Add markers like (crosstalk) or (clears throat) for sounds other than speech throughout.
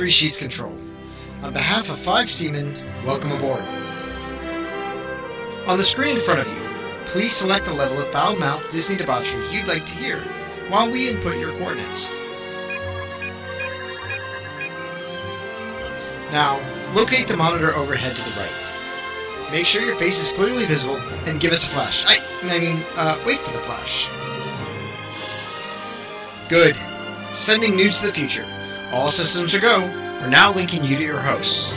Three Sheets Control. On behalf of five seamen, welcome aboard. On the screen in front of you, please select the level of foul mouth Disney debauchery you'd like to hear while we input your coordinates. Now, locate the monitor overhead to the right. Make sure your face is clearly visible and give us a flash. I, I mean, uh, wait for the flash. Good. Sending news to the future. All systems are go. We're now linking you to your hosts.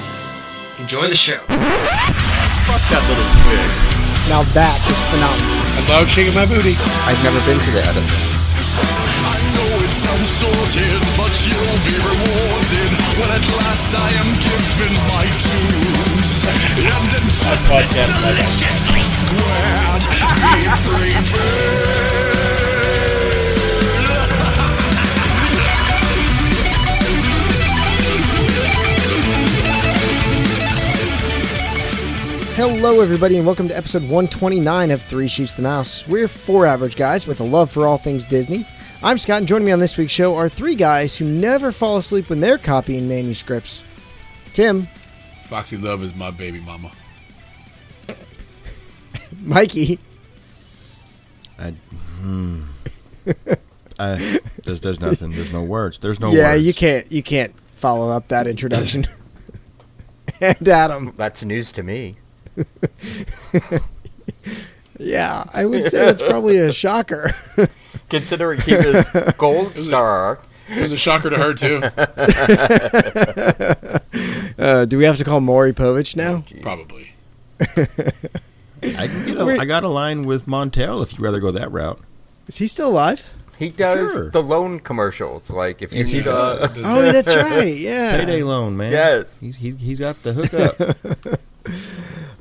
Enjoy the show. Fuck that little twig. Now that is phenomenal. I love shaking my booty. I've never been to the Edison. I know it sounds sorted, but you'll be rewarded when at last I am given my dues. And a test is podcast, my bad. deliciously squared. Be prepared. Hello, everybody, and welcome to episode 129 of Three Sheets the Mouse. We're four average guys with a love for all things Disney. I'm Scott, and joining me on this week's show are three guys who never fall asleep when they're copying manuscripts. Tim, Foxy Love is my baby mama. (laughs) Mikey, I, hmm. I, there's, there's nothing. There's no words. There's no yeah, words. you can't you can't follow up that introduction. (laughs) and Adam, That's news to me. (laughs) yeah, I would say that's probably a shocker. (laughs) Considering he was gold star. It was a shocker to her too. (laughs) Uh, do we have to call Maury Povich now? Probably. I, can get a, I got a line with Montel if you'd rather go that route. Is he still alive? He does Sure. the loan commercials. Like if you Yes, need a does. Oh, that's right. Yeah. Payday loan, man. Yes. He's, he's, he's got the hookup.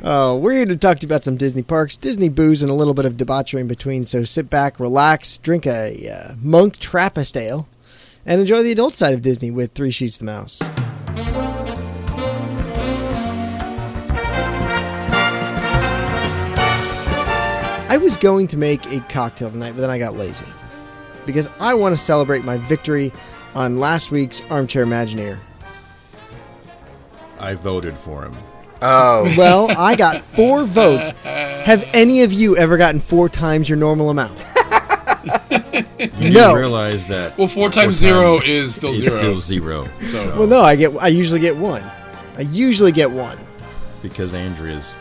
Uh, we're here to talk to you about some Disney parks, Disney booze, and a little bit of debauchery in between. So sit back, relax, drink a uh, Monk Trappist ale, and enjoy the adult side of Disney with Three Sheets the Mouse. I was going to make a cocktail tonight, but then I got lazy because I want to celebrate my victory on last week's Armchair Imagineer. I voted for him. Oh (laughs) Well, I got four votes. Have any of you ever gotten four times your normal amount? You No. didn't realize that. Well, four times zero is still it's zero. still zero. So- Well, no, I get. I usually get one. I usually get one. Because Andrea's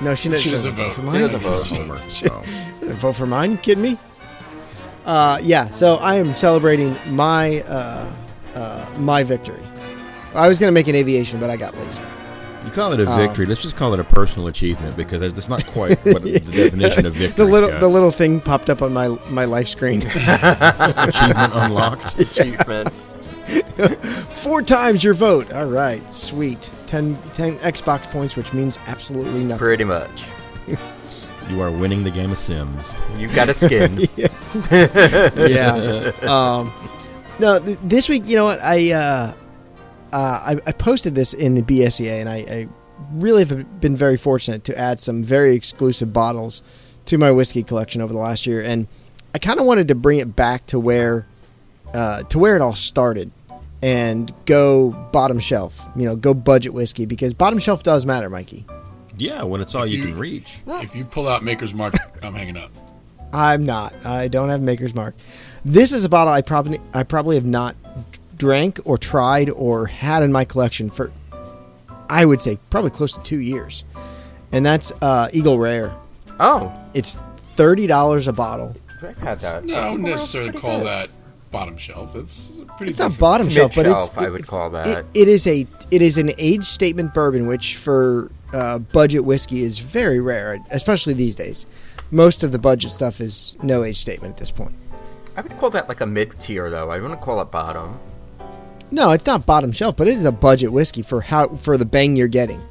No, she, She doesn't doesn't (laughs) vote. for mine. She doesn't vote. for homer. Shit. So. Vote for mine? You kidding me? Uh, yeah. So I am celebrating my uh, uh, my victory. I was gonna make an aviation, but I got lazy. You call it a Um, victory. Let's just call it a personal achievement because that's not quite what (laughs) the definition of victory. The little Scott. the little thing popped up on my my life screen. (laughs) achievement unlocked. (laughs) achievement. Four times your vote. All right, sweet. 10, 10 Xbox points, which means absolutely nothing. Pretty much. You are winning the game of Sims. You've got a skin. yeah. Um, no, th- this week, you know what? I, uh, I I posted this in the BSEA, and I, I really have been very fortunate to add some very exclusive bottles to my whiskey collection over the last year, and I kind of wanted to bring it back to where uh, to where it all started. And go bottom shelf, you know, go budget whiskey because bottom shelf does matter, Mikey. Yeah, when it's all you, you- can reach. If you pull out Maker's Mark, (laughs) I'm hanging up. I'm not. I don't have Maker's Mark. This is a bottle I probably I probably have not drank or tried or had in my collection for I would say probably close to two years, and that's uh, Eagle Rare. Oh, It's thirty dollars a bottle. I've had that. No, I wouldn't necessarily call good. that bottom shelf. It's pretty. It's not bottom It's shelf, but it's mid-shelf, I would call that. it- it is a it is an age statement bourbon, which for uh, budget whiskey is very rare, especially these days. Most of the budget stuff is no age statement at this point. I would call that like a mid tier though. I wouldn't call it bottom. No, it's not bottom shelf, but it is a budget whiskey for how for the bang you're getting.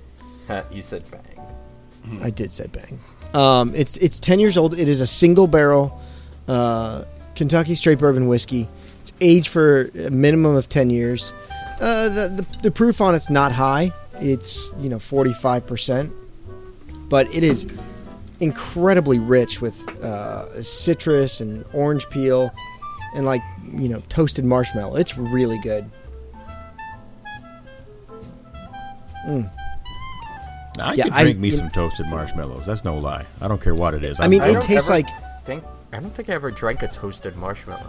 you said bang. I did say bang. Um, it's it's ten years old. It is a single barrel uh, Kentucky straight bourbon whiskey. It's aged for a minimum of ten years. Uh, the, the the proof on it's not high. It's you know forty five percent, but it is incredibly rich with uh, citrus and orange peel and like you know toasted marshmallow. It's really good. Now, I Yeah, could I- drink me you- some toasted marshmallows. That's no lie. I don't care what it is. I I'm- mean, it don't tastes like Think I don't think I ever drank a toasted marshmallow.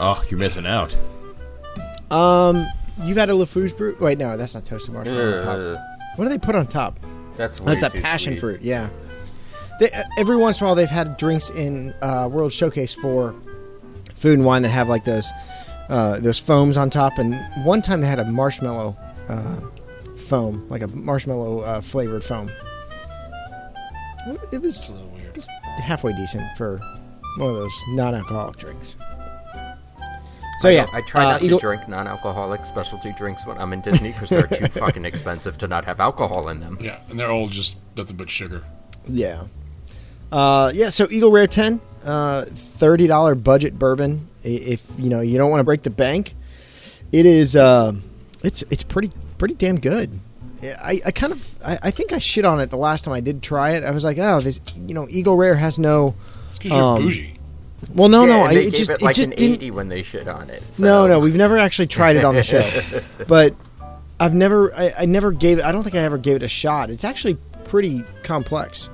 oh, you're missing out. um. You've had a Lafourche brew? Wait, no, that's not toasted marshmallow on top. What do they put on top? that's way That's that too passion sweet. fruit. Yeah. They, uh, every once in a while, they've had drinks in uh, World Showcase for food and wine that have like those uh, those foams on top. And one time they had a marshmallow uh, foam, like a marshmallow uh, flavored foam. It was, a little weird. it was halfway decent for one of those non-alcoholic drinks. So yeah, I try uh, not Eagle- to drink non-alcoholic specialty drinks when I'm in Disney because they're too (laughs) fucking expensive to not have alcohol in them. Yeah, and they're all just nothing but sugar. Yeah. Uh, yeah, so Eagle Rare 10, uh, $30 budget bourbon. If, you know, you don't want to break the bank, it is, uh, it's, it's pretty, pretty damn good. I, I kind of, I, I think I shit on it the last time I did try it. I was like, oh, this, you know, Eagle Rare has no, It's because you're Um, bougie. well, no, Yeah, no, and I, it gave just, it it just an didn't, 80 when they shit on it. no, no, we've never actually tried it on the show, (laughs) but I've never, I, I never gave it. I don't think I ever gave it a shot. It's actually pretty complex.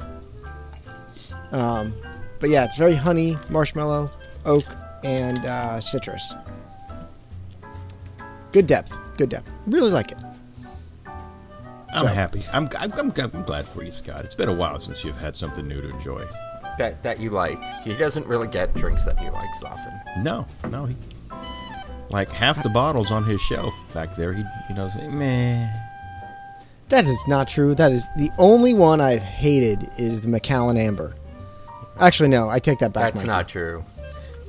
Um, but yeah, it's very honey, marshmallow, oak, and uh, citrus. Good depth, good depth. Really like it. I'm So- happy. I'm, I'm, I'm, I'm glad for you, Scott. It's been a while since you've had something new to enjoy. that that you liked. He doesn't really get drinks that he likes often. No, no. He, like half the bottles on his shelf back there, he, he knows, eh, meh. That is not true. That is the only one I've hated is the Macallan Amber. Actually, no, I take that back. That's Mikey. not true.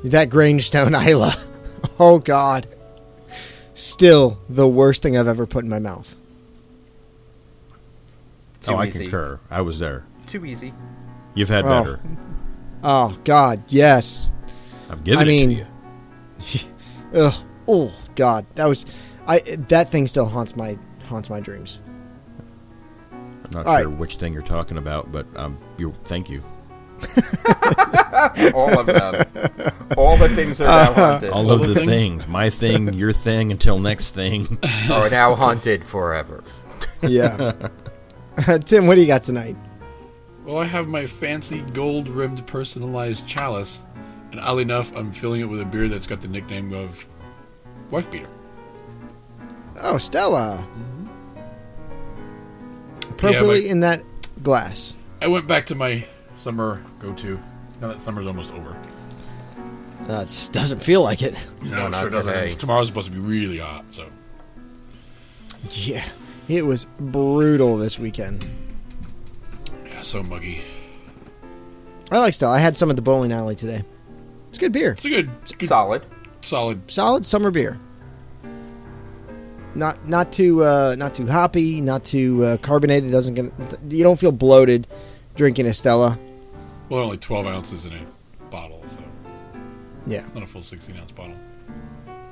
That Grangestone (laughs) Islay. Oh God. Still the worst thing I've ever put in my mouth. Too oh, I concur. I was there. Too easy. You've had Oh. better. Oh God, yes. I've given I it mean- to you. (laughs) Ugh. Oh God, that was I. That thing still haunts my haunts my dreams. I'm not all sure right. which thing you're talking about, but um, you thank you. (laughs) All of them. All the things are now haunted. All All of the the things? things. My thing, your thing, until next thing. (laughs) are now haunted forever. Yeah. (laughs) Tim, what do you got tonight? Well, I have my fancy gold rimmed personalized chalice, and oddly enough, I'm filling it with a beer that's got the nickname of Wife Beater. Oh, Stella. Mm-hmm. Appropriately my- in that glass. I went back to my summer go to. Now that summer's almost over. That doesn't feel like it. You No, not sure doesn't. today. Tomorrow's supposed to be really hot, so. Yeah, it was brutal this weekend. Yeah, so muggy. I like Stella. I had some at the bowling alley today. It's good beer. It's a good, it's a good Solid. solid. solid summer beer. Not not too uh, not too hoppy, not too uh, carbonated. Doesn't get, you don't feel bloated drinking Estella. Well, only 12 ounces in a bottle, so Yeah, it's not a full 16 ounce bottle.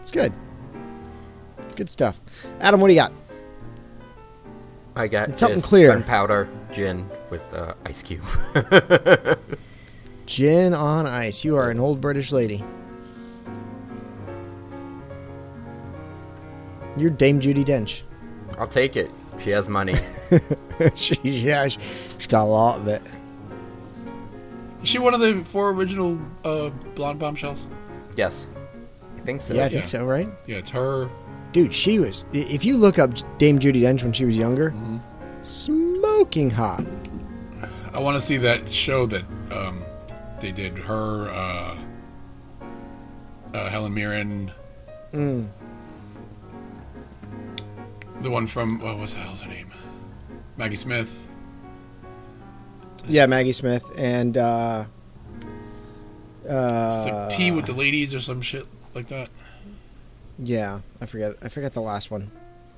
it's good. Good stuff. Adam, what do you got? I got It's something this clear. gunpowder gin with uh, ice cube. (laughs) Gin on ice. You are an old British lady. You're Dame Judi Dench. I'll take it. She has money. (laughs) she, yeah, she, she's got a lot of it. Is she one of the four original uh, blonde bombshells? yes. I think so. Yeah, I think Yeah. so, right? Yeah, it's her. Dude, she was. If you look up Dame Judi Dench when she was younger, smoking hot. I want to see that show that um, they did. Her, uh, uh, Helen Mirren, Mm. the one from what was the hell's her name? Maggie Smith. Yeah, Maggie Smith and uh, It's uh, like tea with the ladies or some shit like that. Yeah, I forget. I forget the last one.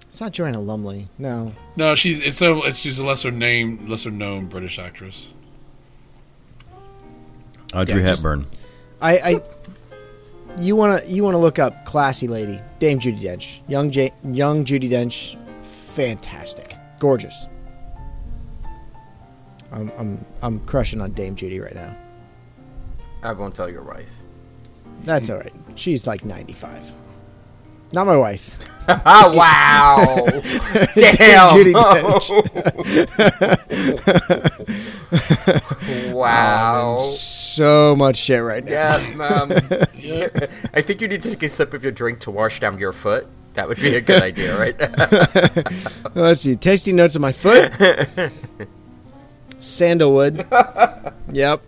It's not Joanna Lumley. No. No, she's it's a it's she's a lesser name, lesser known British actress. Audrey Yeah, just- Hepburn. I, I you wanna you wanna look up classy lady Dame Judi Dench, young J, young Judi Dench, fantastic, gorgeous. I'm I'm I'm crushing on Dame Judi right now. I won't tell your wife. That's all right. She's like 95. Not my wife. Ah, (laughs) wow! (laughs) Damn! Judi Dench. (laughs) wow! So much shit right now. Yeah, um, I think you need to take a sip of your drink to wash down your foot. That would be a good idea, right? Let's see. Tasting notes on my foot. Sandalwood. Yep.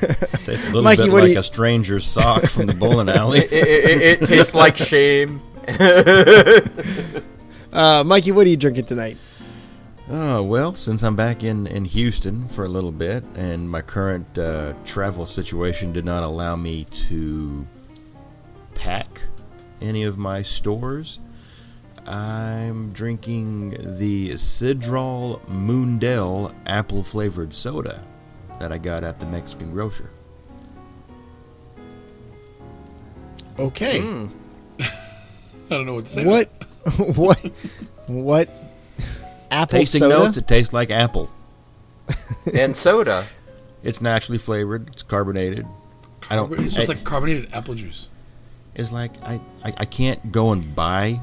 (laughs) Tastes a little Mikey, bit like you- a stranger's sock from the bowling alley. it, it, it, it (laughs) tastes like shame. (laughs) Uh, Mikey, what are you drinking tonight? Oh, well, since I'm back in, in Houston for a little bit, and my current uh, travel situation did not allow me to pack any of my stores, I'm drinking the Sidral Mundet apple flavored soda that I got at the Mexican grocer. Okay. Hmm. (laughs) I don't know what to say. What? (laughs) what? What? Apple Tasting soda? notes, it tastes like apple. (laughs) And soda. It's naturally flavored, it's carbonated. I don't. that. It's I- like carbonated apple juice. It's like I, I, I can't go and buy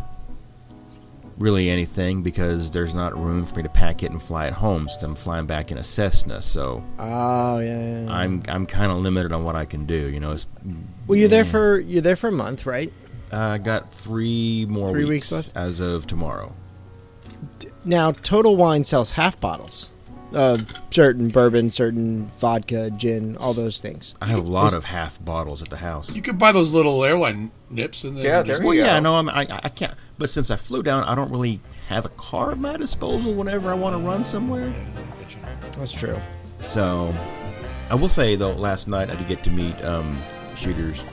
really anything because there's not room for me to pack it and fly it home So I'm flying back in a Cessna. So Oh yeah. yeah, yeah. I'm I'm kind of limited on what I can do. You know, it's, Well, you're there for you're there for a month, right? uh, I got three more Three weeks, weeks left? as of tomorrow. Now, Total Wine sells half bottles. Uh, certain bourbon, certain vodka, gin, all those things. I have a lot Is- of half bottles at the house. You could buy those little airline nips and then Yeah, just, there Well, you yeah, go. no, I'm, I I can't. But since I flew down, I don't really have a car at my disposal whenever I want to run somewhere. That's true. So, I will say though, last night I did get to meet um, shooters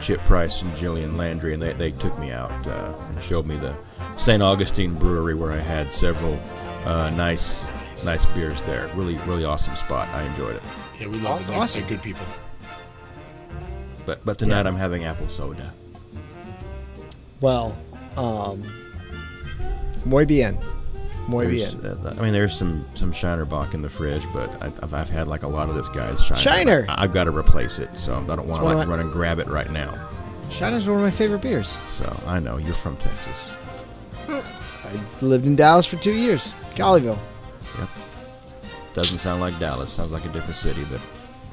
Chip Price and Jillian Landry, and they, they took me out uh, and showed me the St. Augustine Brewery where I had several uh, nice nice beers there. Really really awesome spot. I enjoyed it. Yeah, we love them. Awesome. They're good people. But but tonight I'm having apple soda. Well, um, muy bien, muy There's, bien. uh, I mean, there's some some Shiner Bock in the fridge, but I've, I've had like a lot of this guy's Shiner. Shiner! I, have got to replace it, so I don't want to like my- run and grab it right now. Shiner's one of my favorite beers. So I know you're from Texas. I lived in Dallas for two years, Colleyville. Yep. Doesn't sound like Dallas. Sounds like a different city, but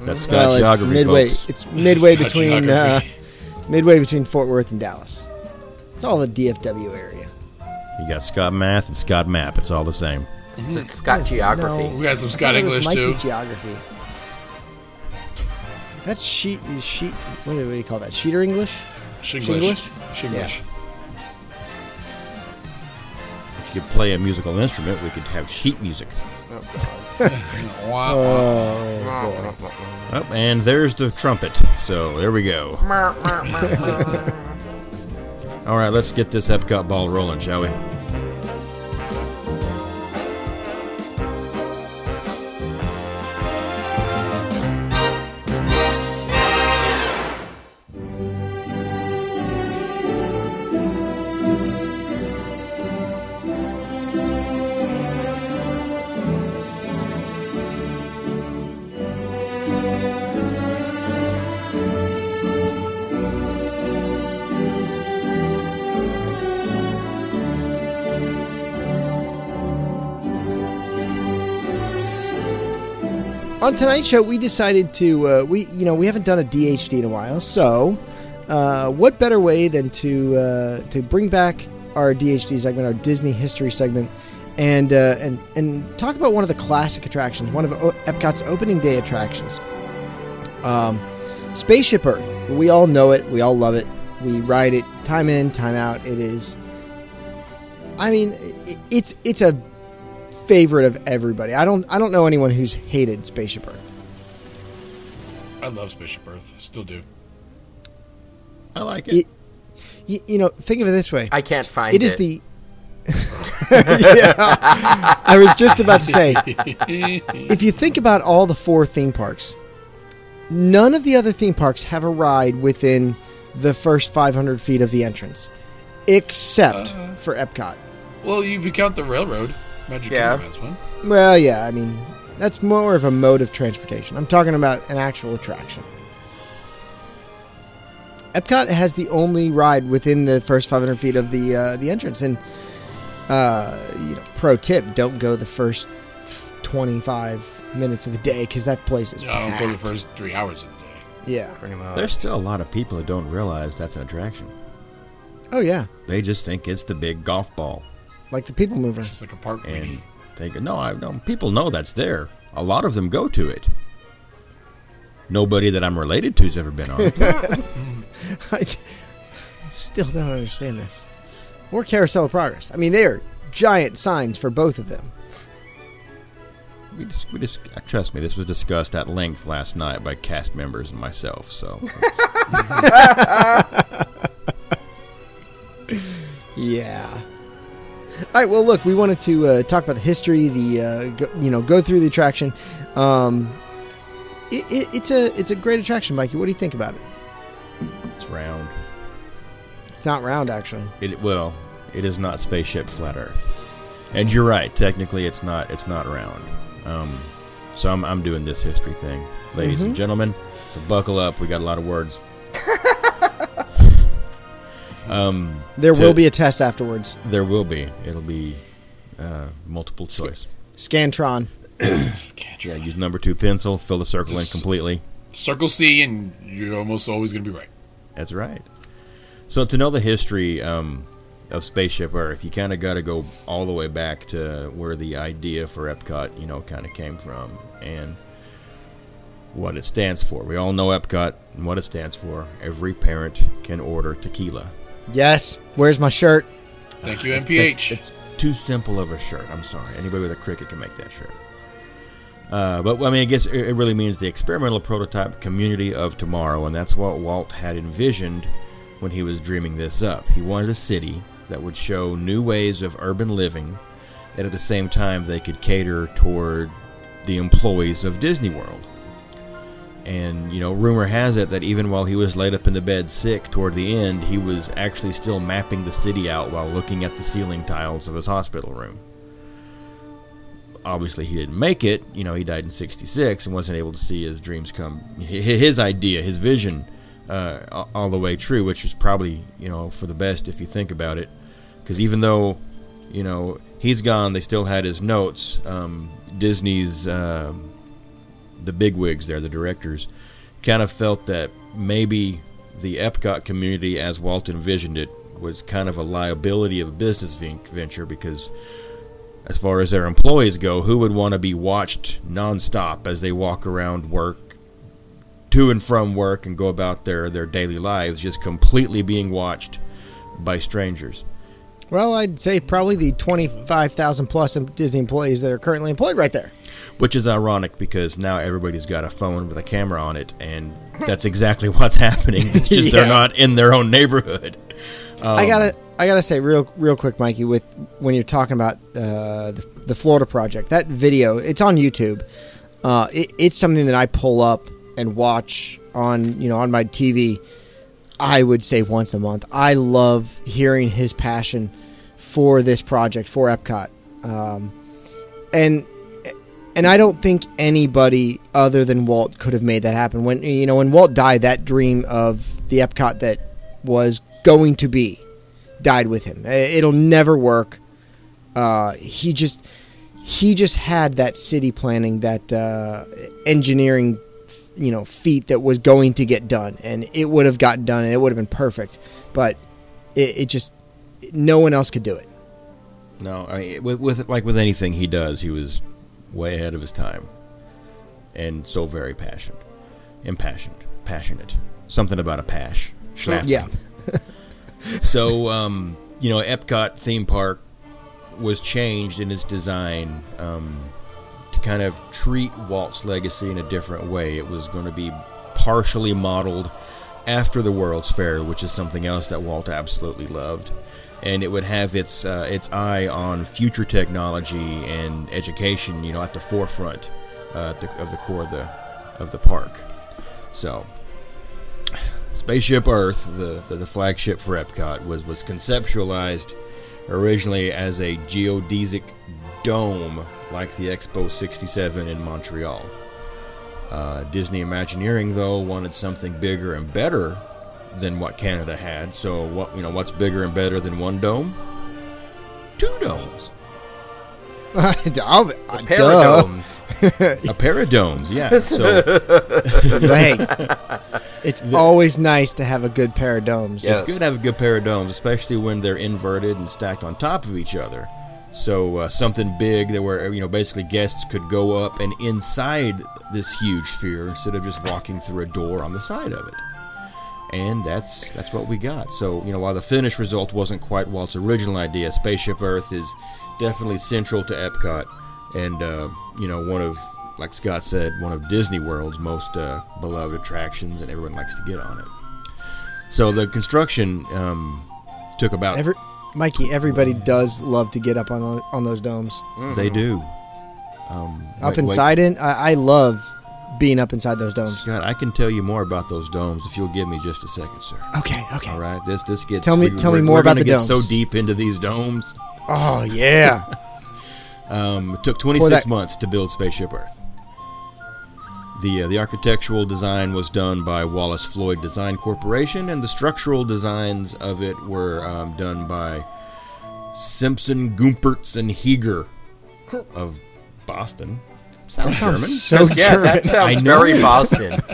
that's Scott Well, it's geography, midway. folks. It's midway Scott between uh, midway between Fort Worth and Dallas. It's all the DFW area. You got Scott Math and Scott Map. It's all the same. It's Scott Yes, geography. no. We got some Scott I thought it was English too. Geography. That's sheet sheet. What do, you call that? Sheeter English. Shinglish. Shinglish? Shinglish. If you could play a musical instrument, we could have sheet music. (laughs) Oh boy. Oh, and there's the trumpet. So there we go. (laughs) All right, let's get this Epcot ball rolling, shall we? On tonight's show, we decided to uh, we you know we haven't done a DHD in a while, so uh, what better way than to uh, to bring back our DHD segment, our Disney history segment, and uh, and and talk about one of the classic attractions, one of o- Epcot's opening day attractions, um, Spaceship Earth. We all know it, we all love it, we ride it time in, time out. It is, I mean, i- it's it's a favorite of everybody. I don't I don't know anyone who's hated Spaceship Earth. I love Spaceship Earth. Still do. I like it. You, you know, think of it this way. I can't find It it. is the. (laughs) yeah, I was just about to say. (laughs) If you think about all the four theme parks, none of the other theme parks have a ride within the first 500 feet of the entrance, except Uh. for Epcot. Well, if you count the railroad, Magic Yeah. Kingdom has one. Well, yeah, I mean, that's more of a mode of transportation. I'm talking about an actual attraction. Epcot has the only ride within the first 500 feet of the uh, the entrance, and uh, you know, pro tip: don't go the first 25 minutes of the day because that place is I don't go the packed. first three hours of the day. Yeah. Pretty much. There's still a lot of people that don't realize that's an attraction. Oh yeah, They just think it's the big golf ball, like the People Mover. It's just like a park and meeting. they go, "No, I no." People know that's there. A lot of them go to it. Nobody that I'm related to's ever been on. (laughs) (laughs) I still don't understand this. Or Carousel of Progress. I mean, they are giant signs for both of them. we just, we just, uh, trust me, this was discussed at length last night by cast members and myself. So (laughs) Yeah. All right. Well, look, we wanted to uh, talk about the history, the uh, go, you know, go through the attraction. Um, it, it, it's a it's a great attraction, Mikey. What do you think about it? it's round. It's not round, actually. It well, it is not spaceship flat Earth, and you're right. Technically, it's not. It's not round. Um, so I'm, I'm doing this history thing, ladies and gentlemen. So buckle up. We got a lot of words. (laughs) um, There To- will be a test afterwards. there will be. It'll be uh, multiple choice. (coughs) Scantron. Yeah, use number two pencil. Fill the circle in completely. Circle C, and you're almost always going to be right. That's right. So to know the history um, of Spaceship Earth, you kind of got to go all the way back to where the idea for Epcot, you know, kind of came from and what it stands for. We all know Epcot and what it stands for. Every parent can order tequila. Yes. Where's my shirt? Thank you, MPH. It's too simple of a shirt. I'm sorry. Anybody with a Cricut can make that shirt. Uh, but I mean, I guess it it really means the experimental prototype community of tomorrow, and that's what Walt had envisioned when he was dreaming this up. He wanted a city that would show new ways of urban living, and at the same time, they could cater toward the employees of Disney World. And, you know, rumor has it that even while he was laid up in the bed sick toward the end, he was actually still mapping the city out while looking at the ceiling tiles of his hospital room. Obviously, he didn't make it. You know, he died in 66 and wasn't able to see his dreams come, his idea, his vision, uh, all the way true, which was probably, you know, for the best if you think about it. Because even though, you know, he's gone, they still had his notes. Um, Disney's. Um, the bigwigs there, the directors, kind of felt that maybe the Epcot community, as Walt envisioned it, was kind of a liability of a business venture because, as far as their employees go, who would want to be watched nonstop as they walk around work, to and from work, and go about their, their daily lives, just completely being watched by strangers? Well, I'd say probably the 25,000 plus Disney employees that are currently employed right there. Which is ironic because now everybody's got a phone with a camera on it, and that's exactly (laughs) what's happening. It's just they're not in their own neighborhood. I gotta, I gotta say, real, real quick, Mikey, with when you're talking about uh, the, the Florida project, that video, it's on YouTube. Uh, it, it's something that I pull up and watch on, you know, on my TV. I would say once a month. I love hearing his passion for this project for Epcot, um, and and I don't think anybody other than Walt could have made that happen. When you know when Walt died, that dream of the Epcot that was going to be died with him. It'll never work. Uh, he just he just had that city planning, that uh, engineering, you know, feat that was going to get done, and it would have gotten done, and it would have been perfect. But it, it just no one else could do it. No, I mean, with, with like with anything he does, he was way ahead of his time, and so very passionate, impassioned, passionate. Something about a pash. Schlafly. Yeah. (laughs) So, um, you know, Epcot theme park was changed in its design um, to kind of treat Walt's legacy in a different way. It was going to be partially modeled after the World's Fair, which is something else that Walt absolutely loved, and it would have its uh, its eye on future technology and education. You know, at the forefront uh, the, of the core of the of the park. So, Spaceship Earth, the, the, the flagship for Epcot, was, was conceptualized originally as a geodesic dome like the Expo 67 in Montreal. Uh, Disney Imagineering, though, wanted something bigger and better than what Canada had. So what you know, what's bigger and better than one dome? Two domes. (laughs) I'll- uh, duh. Paradomes. (laughs) A pair of domes, yeah. (laughs) So hey, it's always nice to have a good pair of domes. Yeah. it's good to have a good pair of domes, especially when they're inverted and stacked on top of each other. So uh, something big that where you know basically guests could go up and inside this huge sphere instead of just walking through a door on the side of it. And that's that's what we got. So you know while the finished result wasn't quite Walt's original idea, Spaceship Earth is definitely central to Epcot, and uh, you know one of like Scott said, one of Disney World's most uh, beloved attractions, and everyone likes to get on it. So the construction um, took about Every, Mikey, everybody does love to get up on on those domes. They do. Um, Up wait- wait, inside it, I, I love being up inside those domes. Scott, I can tell you more about those domes if you'll give me just a second, sir. Okay, okay. All right, this this gets. Tell me- we- tell me more about the get so deep into these domes. Oh yeah. (laughs) Um, it took 26 that- months to build Spaceship Earth. The uh, the architectural design was done by Wallace Floyd Design Corporation, and the structural designs of it were um, done by Simpson, Gumpertz, and Heger of Boston. Sounds German. so yeah, German. that sounds I know. very Boston. (laughs) (laughs)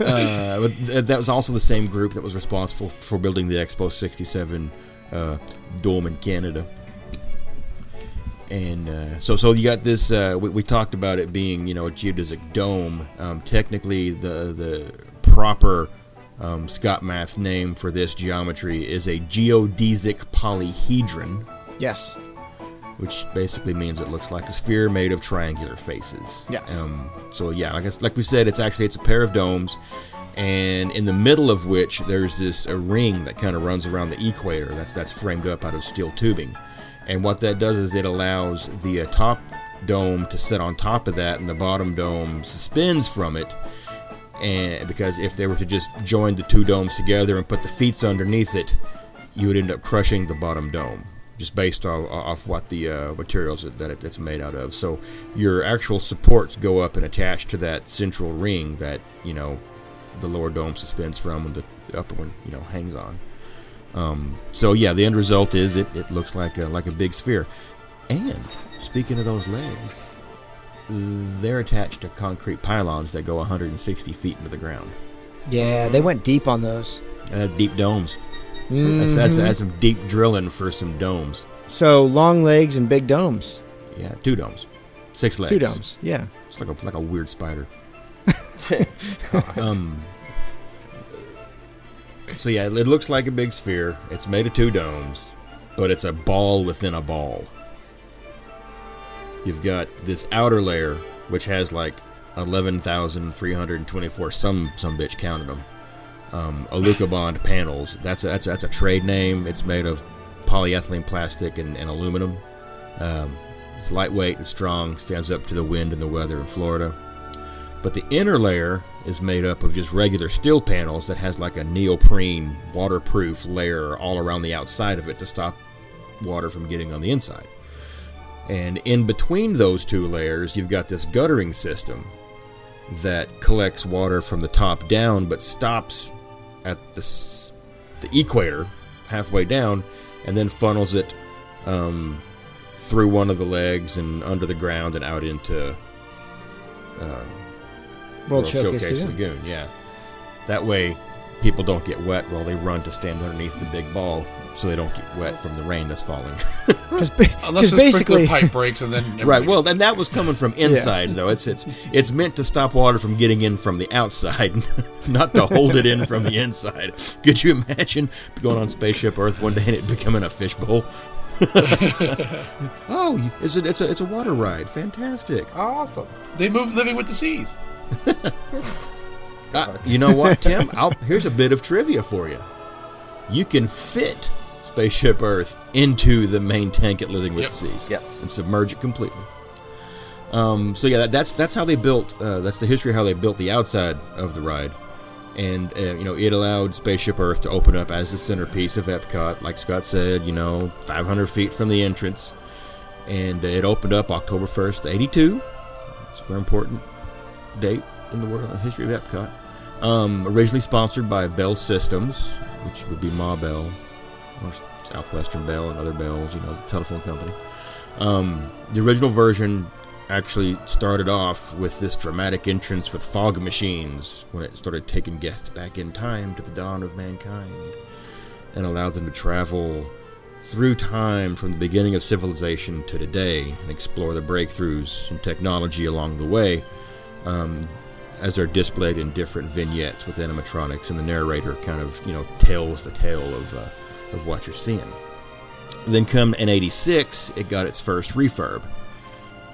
Uh, th- that was also the same group that was responsible for building the Expo 67 uh, dome in Canada. And uh, so, so you got this. Uh, we, we talked about it being, you know, a geodesic dome. Um, technically, the the proper um, Scott Math name for this geometry is a geodesic polyhedron, yes. Which basically means it looks like a sphere made of triangular faces. Yes. Um, so yeah, like I s like we said, it's actually it's a pair of domes, and in the middle of which there's this a ring that kind of runs around the equator. That's that's framed up out of steel tubing, and what that does is it allows the uh, top dome to sit on top of that, and the bottom dome suspends from it. And because if they were to just join the two domes together and put the feet underneath it, you would end up crushing the bottom dome just based off, off what the uh, materials that, it, it's made out of. So your actual supports go up and attach to that central ring that you know the lower dome suspends from, and the upper one you know hangs on. Um, so yeah, the end result is it, it looks like a, like a big sphere. And speaking of those legs, they're attached to concrete pylons that go 160 feet into the ground. Yeah, they went deep on those. Uh, deep domes. That's, that's, Mhm. that's some deep drilling for some domes. So long legs and big domes. Yeah, two domes, six legs. Two domes. Yeah. It's like a like a weird spider. (laughs) um. So yeah, it looks like a big sphere. It's made of two domes, but it's a ball within a ball. You've got this outer layer, which has like eleven thousand three hundred twenty-four. Some some bitch counted them. Um, Alucobond panels. That's a, that's a, that's a trade name. It's made of polyethylene plastic and, and aluminum. Um, it's lightweight and strong, stands up to the wind and the weather in Florida. But the inner layer is made up of just regular steel panels that has like a neoprene waterproof layer all around the outside of it to stop water from getting on the inside. And in between those two layers, you've got this guttering system that collects water from the top down but stops at the, s- the equator halfway down and then funnels it um, through one of the legs and under the ground and out into um, World Showcase Lagoon. Lagoon. Yeah, that way people don't get wet while they run to stand underneath the big ball, so they don't get wet from the rain that's falling. (laughs) Because Unless the basically, sprinkler pipe breaks and then (laughs) right. Well, then that was coming from inside, though. It's it's it's meant to stop water from getting in from the outside, (laughs) not to hold it in from the inside. Could you imagine going on spaceship Earth one day and it becoming a fishbowl? oh, it's a, it's a it's a water ride. Fantastic. awesome. they moved living with the seas. Uh, you know what, Tim? I'll, here's a bit of trivia for you. You can fit Spaceship Earth into the main tank at Living with Yep. the Seas. Yes. And submerge it completely. Um, so yeah, that, that's that's how they built. Uh, that's the history of how they built the outside of the ride, and uh, you know it allowed Spaceship Earth to open up as the centerpiece of Epcot. Like Scott said, you know, 500 feet from the entrance, and uh, it opened up October 1st, 82. It's a very important date in the world history of Epcot. Um, originally sponsored by Bell Systems, which would be Ma Bell, or Southwestern Bell and other bells, you know, the telephone company. Um, the original version actually started off with this dramatic entrance with fog machines when it started taking guests back in time to the dawn of mankind and allowed them to travel through time from the beginning of civilization to today and explore the breakthroughs in technology along the way um, as they're displayed in different vignettes with animatronics and the narrator kind of you know tells the tale of, uh, of what you're seeing. Then come in 86 it got its first refurb.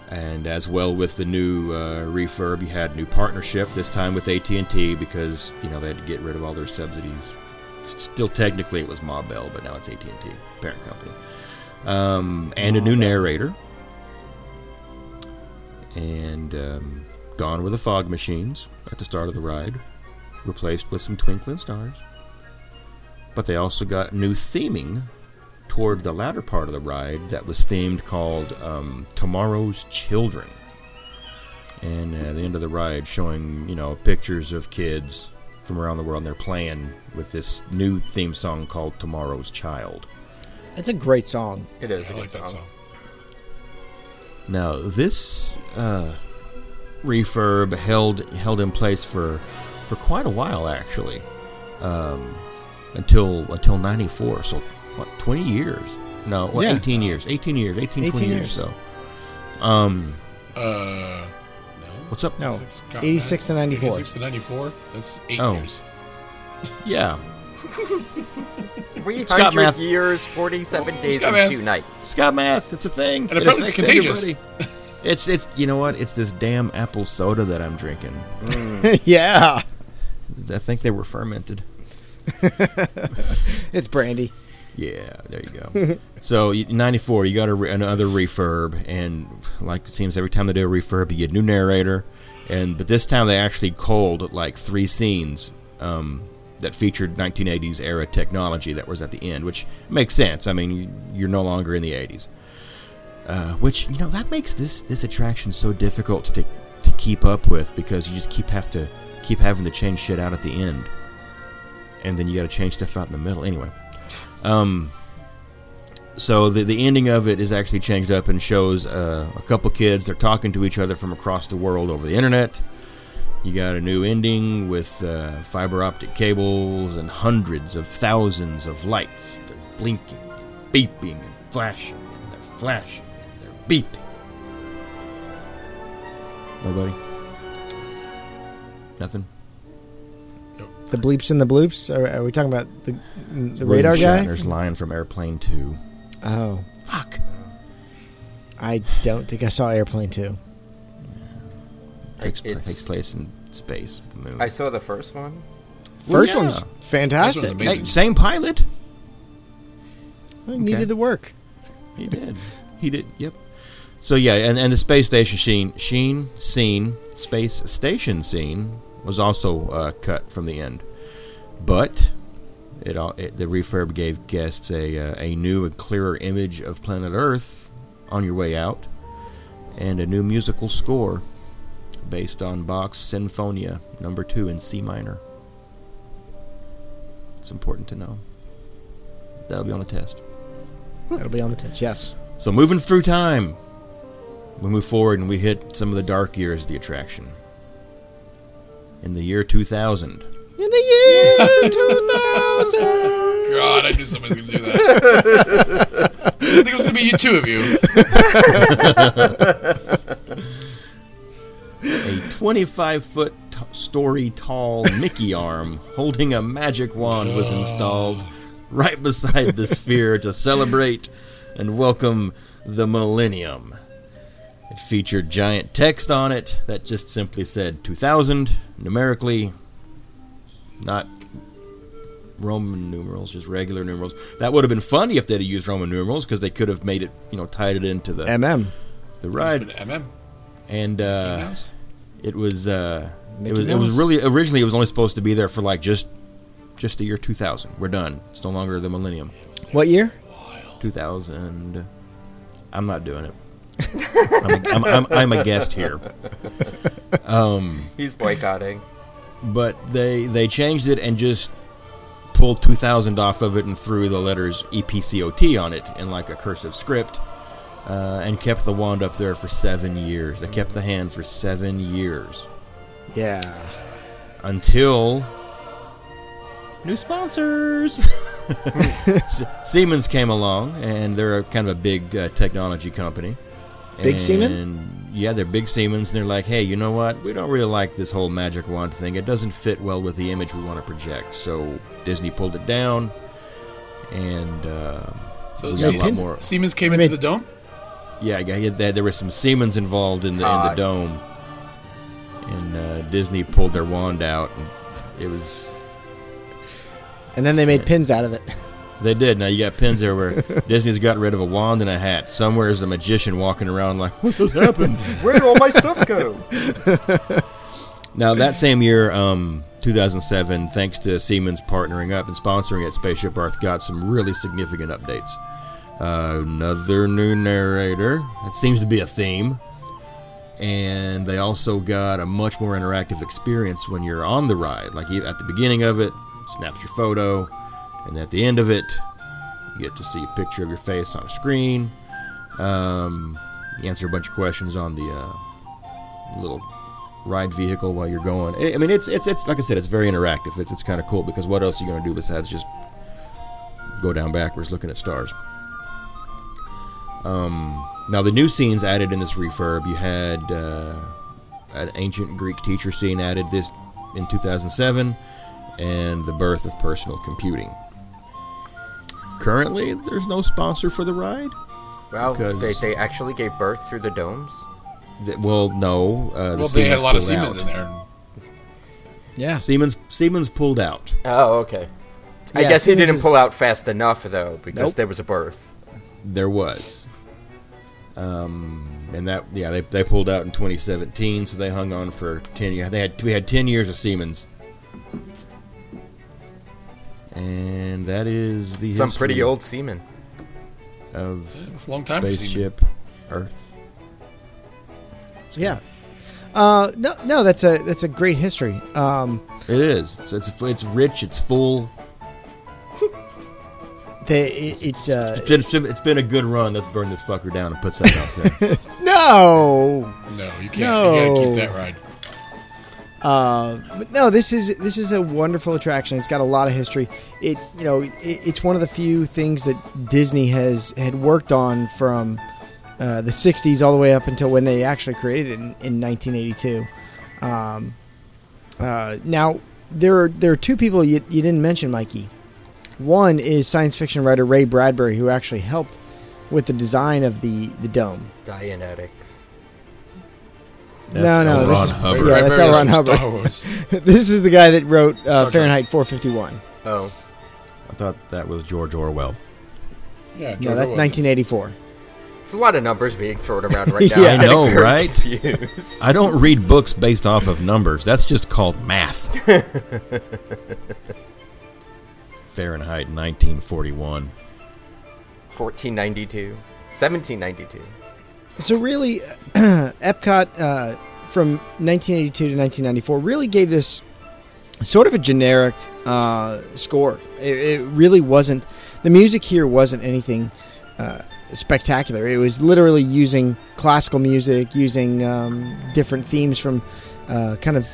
And as well with the new uh, refurb you had a new partnership this time with at&t because you know they had to get rid of all their subsidies. Still technically it was ma bell but now it's at&t parent company. Um, and a new narrator. And um, gone were the fog machines at the start of the ride replaced with some twinkling stars but they also got new theming toward the latter part of the ride that was themed called um, Tomorrow's Children. And uh, the end of the ride showing, you know, pictures of kids from around the world and they're playing with this new theme song called Tomorrow's Child. It's a great song. It is. I a like good that song. song. Now, this uh, refurb held held in place for for quite a while, actually, um, until until '94. So, what, 20 years? No, what, Yeah. 18 years. 18 years. 18, 18 20 years. years. So, um, Uh, no. what's up? No. 86 to 94. 86 to 94. That's eight Oh. years. Yeah, 300 Scott Math. years, 47 days, Scott and Math. two nights. Scott Math. It's a thing. And apparently it's affects contagious. everybody. It's it's you know what? It's this damn apple soda that I'm drinking. (laughs) yeah. I think they were fermented. (laughs) It's brandy. Yeah, there you go. (laughs) so 94, you got re- another refurb, and like it seems every time they do a refurb, you get a new narrator, and but this time they actually culled like three scenes um, that featured 1980s era technology that was at the end, which makes sense. I mean, you're no longer in the 80s, uh, which you know that makes this this attraction so difficult to to keep up with because you just keep have to keep having to change shit out at the end, and then you got to change stuff out in the middle. Anyway. Um, so the the ending of it is actually changed up and shows uh, a couple kids. They're talking to each other from across the world over the internet. You got a new ending with uh, fiber optic cables and hundreds of thousands of lights. They're blinking, and beeping, and flashing, and they're flashing, and they're beeping. Nobody. Nothing. The bleeps and the bloops. Are, are we talking about the the William radar guy? Shatner's line from Airplane Two. Oh, Fuck. I don't think I saw Airplane Two. Takes, pla- It's- takes place in space with the moon. I saw the first one. First yeah. one's fantastic. First one's amazing. Hey, same pilot. I needed the work. He did. He did. Yep. So yeah, and, and the space station scene, sheen scene, space station scene was also uh, cut from the end, but it, all, it the refurb gave guests a uh, a new and clearer image of planet Earth on your way out, and a new musical score based on Bach's Sinfonia Number Two in C minor. It's important to know. That'll be on the test. That'll be on the test. Yes. So moving through time, we move forward and we hit some of the dark years of the attraction. In the year 2000, In the year 2000. (laughs) God, I knew somebody was going to do that. I think it was going to be you two of you. (laughs) a 25 foot t- story tall Mickey arm holding a magic wand was oh. installed right beside the sphere to celebrate and welcome the millennium. It featured giant text on it that just simply said 2000 numerically, not Roman numerals, just regular numerals. That would have been funny if they'd have used Roman numerals because they could have made it, you know, tied it into the MM. the ride. MM. And uh, it was uh, it was it was really originally it was only supposed to be there for like just just the year 2000. We're done. It's no longer the millennium. What year? 2000. I'm not doing it. (laughs) I'm, a, I'm, I'm, I'm a guest here. Um, He's boycotting. but they they changed it and just pulled 2000 off of it and threw the letters E EPCOT on it in like a cursive script uh, and kept the wand up there for seven years. They kept the hand for seven years Yeah. until new sponsors. (laughs) (laughs) Siemens came along, and they're a, kind of a big uh, technology company. Big Siemens? And yeah, they're big Siemens, and they're like, hey, you know what? We don't really like this whole magic wand thing. It doesn't fit well with the image we want to project. So Disney pulled it down, and uh, So we got Sie- a lot more. Siemens came into the dome. Yeah, yeah, yeah, there, there was some Siemens involved in the in Ah. the dome, and uh, Disney pulled their wand out, and it was And then they made pins out of it. (laughs) They did. Now you got pins everywhere. (laughs) Disney's got rid of a wand and a hat. Somewhere is a magician walking around like, what just happened? Where did all my stuff go? (laughs) now that same year, um, 2007, thanks to Siemens partnering up and sponsoring it, Spaceship Earth got some really significant updates. Uh, another new narrator. It seems to be a theme. And they also got a much more interactive experience when you're on the ride. Like at the beginning of it, snaps your photo, and at the end of it, you get to see a picture of your face on a screen. Um, answer a bunch of questions on the uh, little ride vehicle while you're going. I I mean, it's it's it's like I said, it's very interactive. It's it's kind of cool because what else are you going to do besides just go down backwards looking at stars? Um, now the new scenes added in this refurb, you had uh, an ancient Greek teacher scene added this in 2007, and the birth of personal computing. Currently, there's no sponsor for the ride. Well, they, they actually gave birth through the domes. Th- Well, no. Uh, the Well, they had a lot of Siemens out. in there. Yeah. Siemens Siemens pulled out. Oh, okay. I Yeah, guess he didn't is- pull out fast enough though, because Nope. there was a birth. There was. Um, and that yeah they, they pulled out in 2017, so they hung on for 10 years. They had we had 10 years of Siemens. And that is the Some pretty old seamen. of It's a long time spaceship Earth. Yeah. Uh, no, no, that's a that's a great history. Um, It is. It's it's, it's rich. It's full. (laughs) they, it, it's uh, It's been, it's been a good run. Let's burn this fucker down and put something else in. (laughs) no, No, you can't. No. You gotta keep that ride. Uh, but no, this is this is a wonderful attraction. It's got a lot of history. It you know it, it's one of the few things that Disney has had worked on from uh, the '60s all the way up until when they actually created it in, in 1982. Um, uh, now there are there are two people you, you didn't mention, Mikey. One is science fiction writer Ray Bradbury, who actually helped with the design of the the dome. Dianetics. That's no, no, L. this Ron is, Hubbard. yeah, that's Bradbury's L. Ron Hubbard. (laughs) This is the guy that wrote uh, Trek. Fahrenheit 451. Oh, I thought that was George Orwell. Yeah, No, that's Orwell. 1984. it's a lot of numbers being thrown around (laughs) right now. Yeah. I'm know, right? confused. I don't read books based off of numbers. That's just called math. (laughs) Fahrenheit 1941. 1492, 1792. So really, (clears throat) Epcot uh, from 1982 to 1994 really gave this sort of a generic uh, score. It, it really wasn't. The music here wasn't anything uh, spectacular. It was literally using classical music, using um, different themes from uh, kind of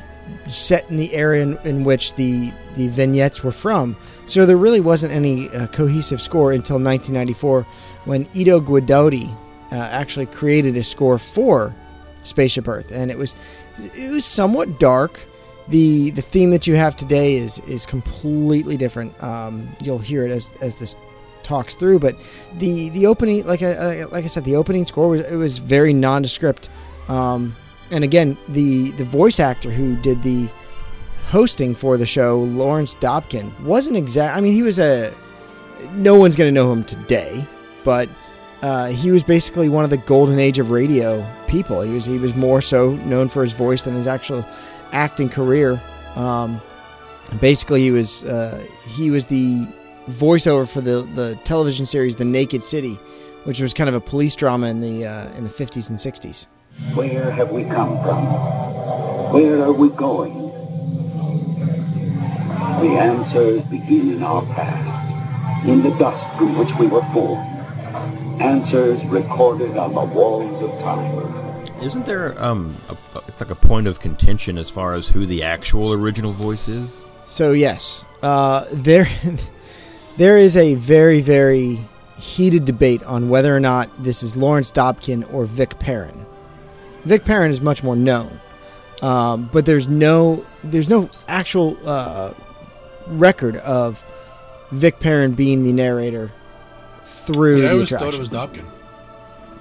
set in the area in, in which the the vignettes were from. So there really wasn't any uh, cohesive score until 1994 when Edo Guidotti uh, actually created a score for Spaceship Earth, and it was it was somewhat dark. the The theme that you have today is is completely different. Um, you'll hear it as as this talks through, but the the opening, like I like I said, the opening score was it was very nondescript. Um, and again, the the voice actor who did the hosting for the show, Lawrence Dobkin, wasn't exact. I mean, he was a. No one's going to know him today, but uh, he was basically one of the golden age of radio people. He was he was more so known for his voice than his actual acting career. Um, basically, he was uh, he was the voiceover for the the television series The Naked City, which was kind of a police drama in the uh, in the 50s and 60s. Where have we come from? Where are we going? The answers begin in our past, in the dust from which we were formed. Answers recorded on the walls of time. Isn't there um a, it's like a point of contention as far as who the actual original voice is? So yes, uh, there (laughs) there is a very very heated debate on whether or not this is Lawrence Dobkin or Vic Perrin. Vic Perrin is much more known, um, but there's no there's no actual uh, record of Vic Perrin being the narrator through Yeah, I always attraction. thought it was Dobkin.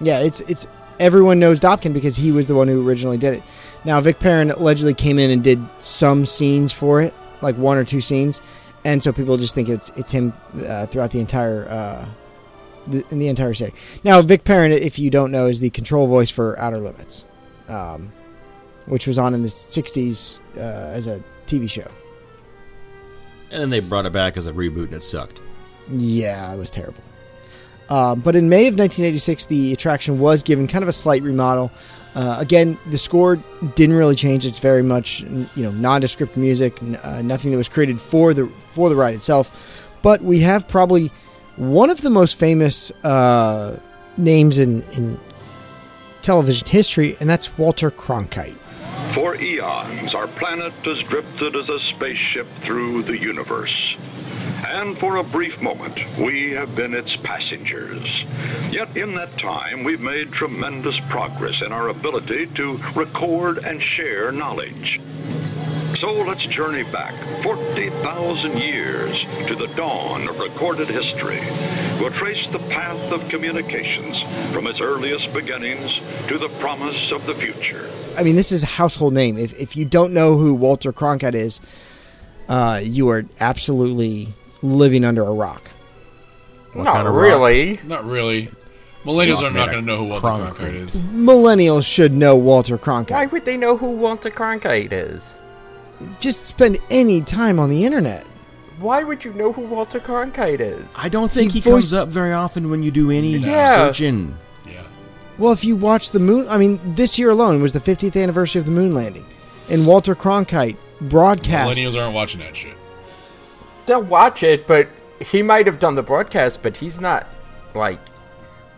Yeah, it's it's everyone knows Dobkin because he was the one who originally did it. Now Vic Perrin allegedly came in and did some scenes for it, like one or two scenes, and so people just think it's it's him uh, throughout the entire uh, the, in the entire series. Now Vic Perrin, if you don't know, is the control voice for Outer Limits, um, which was on in the '60s uh, as a TV show. And then they brought it back as a reboot and it sucked. Yeah, it was terrible. Um, but in May of 1986, the attraction was given kind of a slight remodel. Uh, again, the score didn't really change. It's very much you know nondescript music, uh, nothing that was created for the for the ride itself. But we have probably one of the most famous uh, names in, in television history, and that's Walter Cronkite. For eons, our planet has drifted as a spaceship through the universe. And for a brief moment, we have been its passengers. Yet in that time, we've made tremendous progress in our ability to record and share knowledge. So let's journey back 40,000 years to the dawn of recorded history. We'll trace the path of communications from its earliest beginnings to the promise of the future. I mean, this is a household name. If, if you don't know who Walter Cronkite is, uh, you are absolutely living under a rock. What Not kind of rock? really. Not really. Millennials Yeah, are not going to know who Walter Cronkite. Cronkite is. Millennials should know Walter Cronkite. Why would they know who Walter Cronkite is? Just spend any time on the internet. Why would you know who Walter Cronkite is? I don't think He he, voiced- comes up very often when you do any Yeah. searching. Yeah. Well, if you watch the moon, I mean, this year alone was the 50th anniversary of the moon landing, and Walter Cronkite broadcast. Millennials aren't watching that shit. They'll watch it, but he might have done the broadcast, but he's not like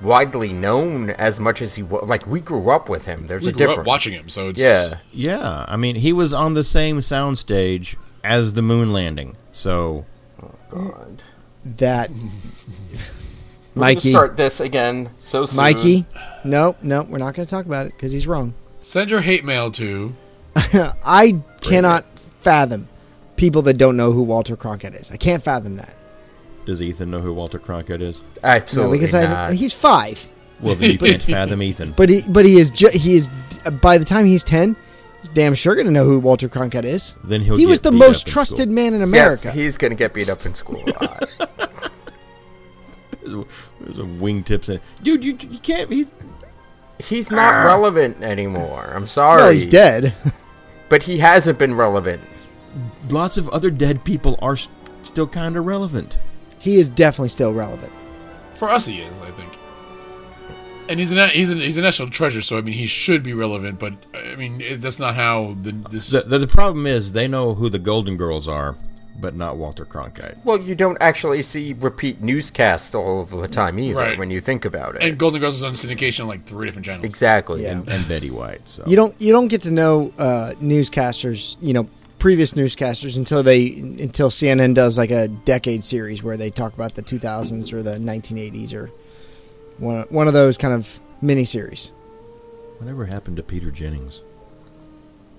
widely known as much as he was. Like we grew up with him. There's We a grew difference. up watching him, so it's Yeah. Yeah, I mean, he was on the same soundstage as the moon landing. So oh, God. that (laughs) We're Mikey, start this again so soon. Mikey, no, no, we're not going to talk about it because he's wrong. Send your hate mail to (laughs) I cannot fathom people that don't know who Walter Cronkite is. I can't fathom that. does Ethan know who Walter Cronkite is? Absolutely no, because not. I, he's five, Well, then you can't (laughs) fathom Ethan. but he, but he is, ju- he is. By the time he's ten, he's damn sure going to know who Walter Cronkite is. Then he'll he was the beat most trusted school. man in Yeah, America. he's gonna get beat up in school a lot. There's (laughs) a, there's a wingtips in Dude, you, you can't. He's he's not ah. relevant anymore. I'm sorry. well, he's dead. But he hasn't been relevant. Lots of other dead people are s- still kind of relevant. he is definitely still relevant. for us. He is, I think. And he's a he's a, he's a national treasure, so I mean he should be relevant. But I mean it, that's not how the this. The, the the problem is they know who the Golden Girls are, but not Walter Cronkite. Well, you don't actually see repeat newscasts all of the time either Right. when you think about it. and Golden Girls is on syndication on like three different channels. exactly. Yeah. And And Betty White. So You don't you don't get to know uh, newscasters, you know, previous newscasters until they until CNN does like a decade series where they talk about the 2000s or the 1980s or one one of those kind of mini series. whatever happened to Peter Jennings?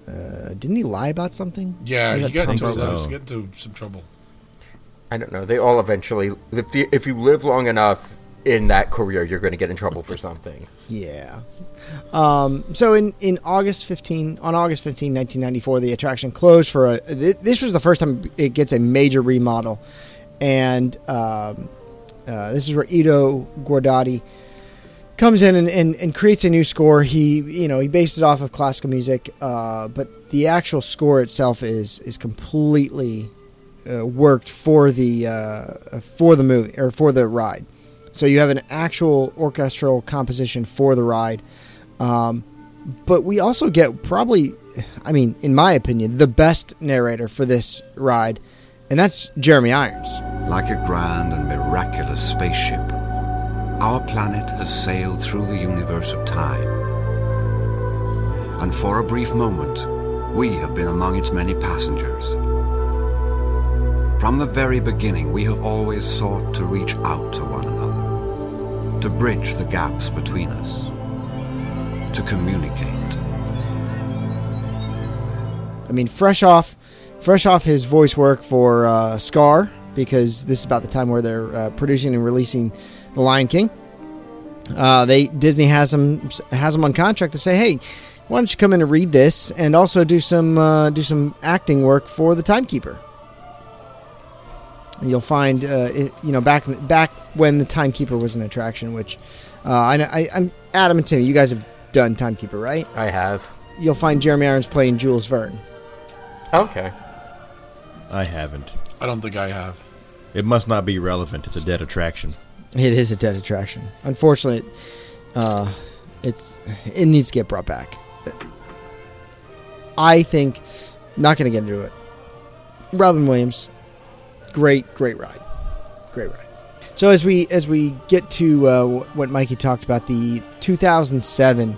Uh, didn't he lie about something? Yeah, Or he is got into, Brady? Brady? so. he got into some trouble. I don't know. They all eventually, if you, if you live long enough in that career, you're going to get in trouble for something. Yeah. Um, so in, in August 15, on August 15, 1994, the attraction closed for a. th- This was the first time it gets a major remodel, and um, uh, this is where Edo Guidotti comes in and, and, and creates a new score. He you know he based it off of classical music, uh, but the actual score itself is is completely uh, worked for the uh, for the movie or for the ride. So you have an actual orchestral composition for the ride. Um, but we also get probably, I mean, in my opinion, the best narrator for this ride, and that's Jeremy Irons. Like a grand and miraculous spaceship, our planet has sailed through the universe of time. And for a brief moment, we have been among its many passengers. From the very beginning, we have always sought to reach out to one another, to bridge the gaps between us, to communicate. I mean, fresh off, fresh off his voice work for uh, Scar, because this is about the time where they're uh, producing and releasing The Lion King. Uh, they Disney has him has on contract to say, hey, why don't you come in and read this, and also do some uh, do some acting work for the Timekeeper. And you'll find, uh, it, you know, back back when the Timekeeper was an attraction, which uh, I, I, I'm Adam and Timmy, you guys have done Timekeeper, right? I have. You'll find Jeremy Irons playing Jules Verne. Okay. I haven't. I don't think I have. It must not be relevant. It's a dead attraction. It is a dead attraction. Unfortunately, uh, it's it needs to get brought back. I think not going to get into it. Robin Williams, great, great ride, great ride. So as we as we get to uh, what Mikey talked about the 2007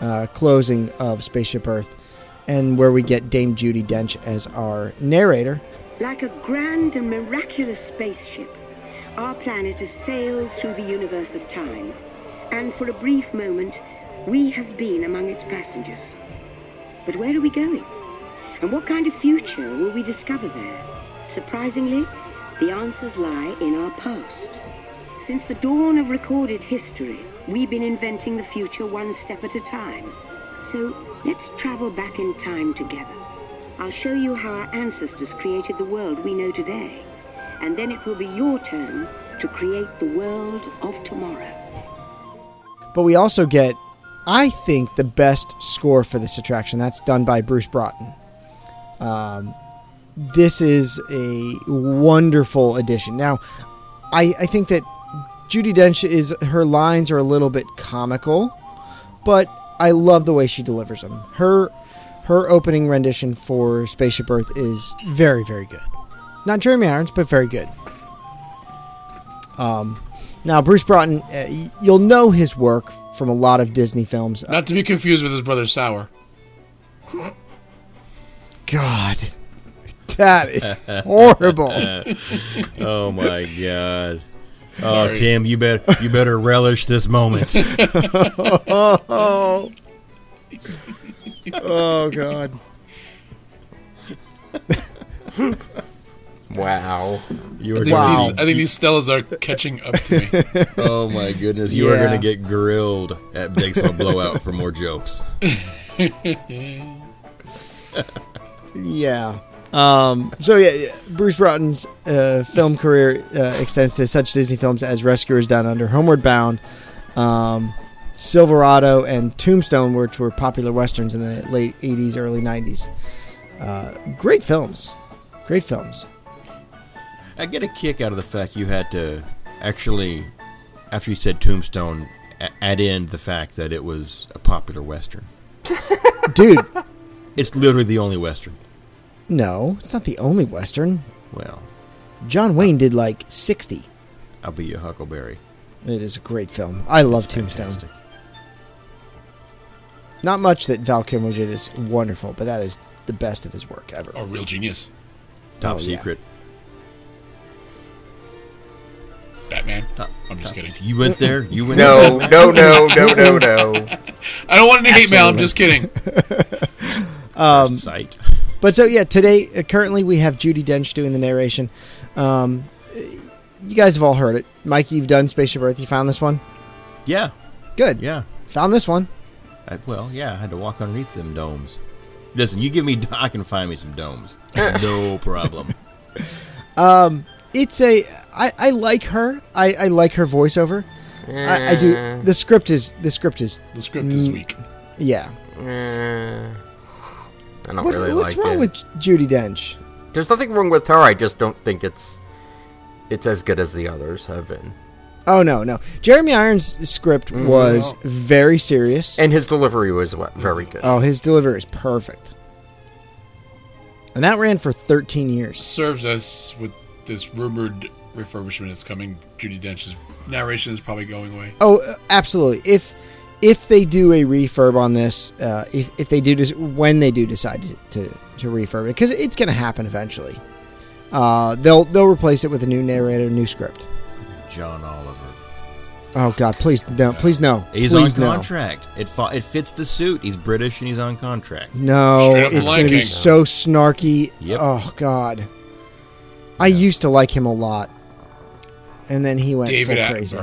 uh, closing of Spaceship Earth, and where we get Dame Judi Dench as our narrator. Like a grand and miraculous spaceship, our planet has sailed through the universe of time, and for a brief moment, we have been among its passengers. But where are we going? And what kind of future will we discover there? Surprisingly, the answers lie in our past. Since the dawn of recorded history, we've been inventing the future one step at a time. So let's travel back in time together. I'll show you how our ancestors created the world we know today. And then it will be your turn to create the world of tomorrow. But we also get, I think, the best score for this attraction. That's done by Bruce Broughton. Um, this is a wonderful addition. Now, I, I think that Judi Dench is her lines are a little bit comical, but I love the way she delivers them. Her her opening rendition for Spaceship Earth is very very good. Not Jeremy Irons, but very good. Um, now Bruce Broughton, uh, you'll know his work from a lot of Disney films. Not to be confused with his brother Sour. God, that is horrible. (laughs) oh my god. Oh, Sorry. Tim, you better you better relish this moment. oh, (laughs) oh God. (laughs) Wow. You I think, Wow. these, I think these Stellas are catching up to me. oh my goodness, you are gonna get grilled at Big Smoke Blowout for more jokes. Yeah. Um, so yeah, yeah, Bruce Broughton's uh, film career uh, extends to such Disney films as Rescuers Down Under, Homeward Bound, um, Silverado, and Tombstone, which were popular westerns in the late '80s, early '90s. Uh, great films, great films. I get a kick out of the fact you had to actually, after you said Tombstone, a- add in the fact that it was a popular western. (laughs) Dude, It's literally the only western. No, it's not the only western. Well, John Wayne did like 60. I'll be your Huckleberry. It is a great film. I love Tombstone. Fantastic. Not much that Val Kilmer did is wonderful, but that is the best of his work ever. A real genius. Top Oh, yeah. secret. Batman. Top- I'm just top- kidding. You went there. (laughs) You went No, there. no, no, no, no, no. (laughs) I don't want any hate mail. I'm just kidding. (laughs) Um, Sight. But so yeah, today uh, currently we have Judi Dench doing the narration. Um, you guys have all heard it. Mikey, you've done Spaceship Earth. You found this one? Yeah, Good. yeah. Found this one. I, well, yeah. I had to walk underneath them domes. Listen, you give me. (laughs) I can find me some domes. (laughs) No problem. Um, It's a. I, I like her. I, I like her voiceover. I, I do. The script is the script is The script is weak. yeah. I don't What- really what's like wrong it. with Judi Dench? There's nothing wrong with her. I just don't think it's it's as good as the others have been. Oh no no. Jeremy Irons' script was very serious. And his delivery was wa- very good. oh, his delivery is perfect. and that ran for 13 years. Serves us with this rumored refurbishment that's coming. Judi Dench's narration is probably going away. Oh, uh, absolutely. If if they do a refurb on this, uh, if, if they do des- when they do decide to to, to refurb it, because it's going to happen eventually, uh, they'll they'll replace it with a new narrator, new script. John Oliver. Oh God, please no, please no, He's please on no. contract. It fa- it fits the suit. He's British and he's on contract. No, Straight it's going to be King. so snarky. Yep. Oh God, I used to like him a lot, and then he went David full crazy.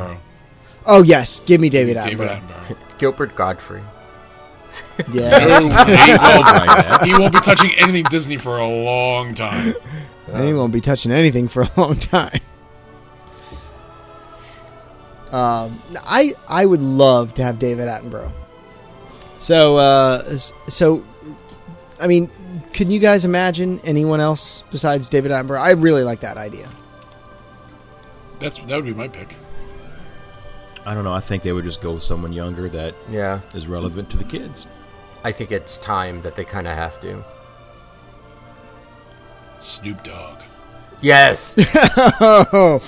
Oh yes, give me David David Attenborough. Attenborough. Gilbert Gottfried. Yeah, (laughs) he, won't, Right. he won't be touching anything Disney for a long time. and he won't be touching anything for a long time. Um, I I would love to have David Attenborough. So uh, so, I mean, can you guys imagine anyone else besides David Attenborough? I really like that idea. That's that would be my pick. I don't know. I think they would just go with someone younger that Yeah, is relevant to the kids. I think it's time that they kind of have to. Snoop Dogg. Yes, (laughs) Oh,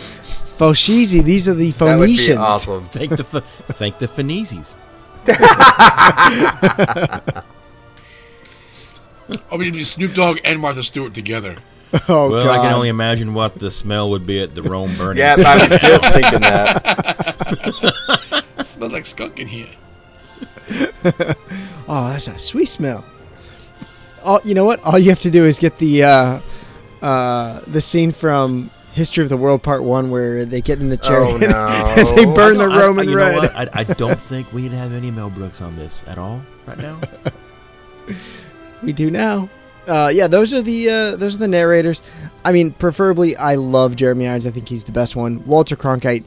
Foshizi, these are the that would be Phoenicians. awesome. (laughs) Thank the Ph- thank the Phoenicians. I mean, it'd be Snoop Dogg and Martha Stewart together. (laughs) Oh well, God! I can only imagine what the smell would be at the Rome (laughs) burning. Yeah, I was just (laughs) thinking that. It smelled like skunk in here. Oh, that's a sweet smell. All you know what? All you have to do is get the uh, uh, the scene from History of the World Part One where they get in the chair Oh, and no. they burn the I don't- I- Roman you know red. what? I, I don't think we need to have any Mel Brooks on this at all right now. We do now. Uh, yeah, those are the uh, those are the narrators. I mean, preferably, I love Jeremy Irons. I think he's the best one. Walter Cronkite,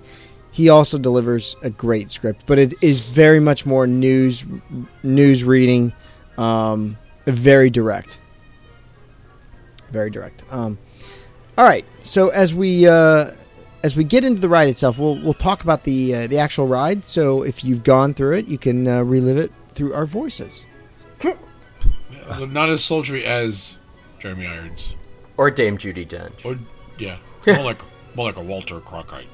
he also delivers a great script, but it is very much more news news reading, um, very direct, very direct. Um, all right, so as we uh, as we get into the ride itself, we'll we'll talk about the uh, the actual ride. So if you've gone through it, you can uh, relive it through our voices. (laughs) Although not as sultry as Jeremy Irons. Or Dame Judi Dench. Or yeah, (laughs) more like more like a Walter Cronkite.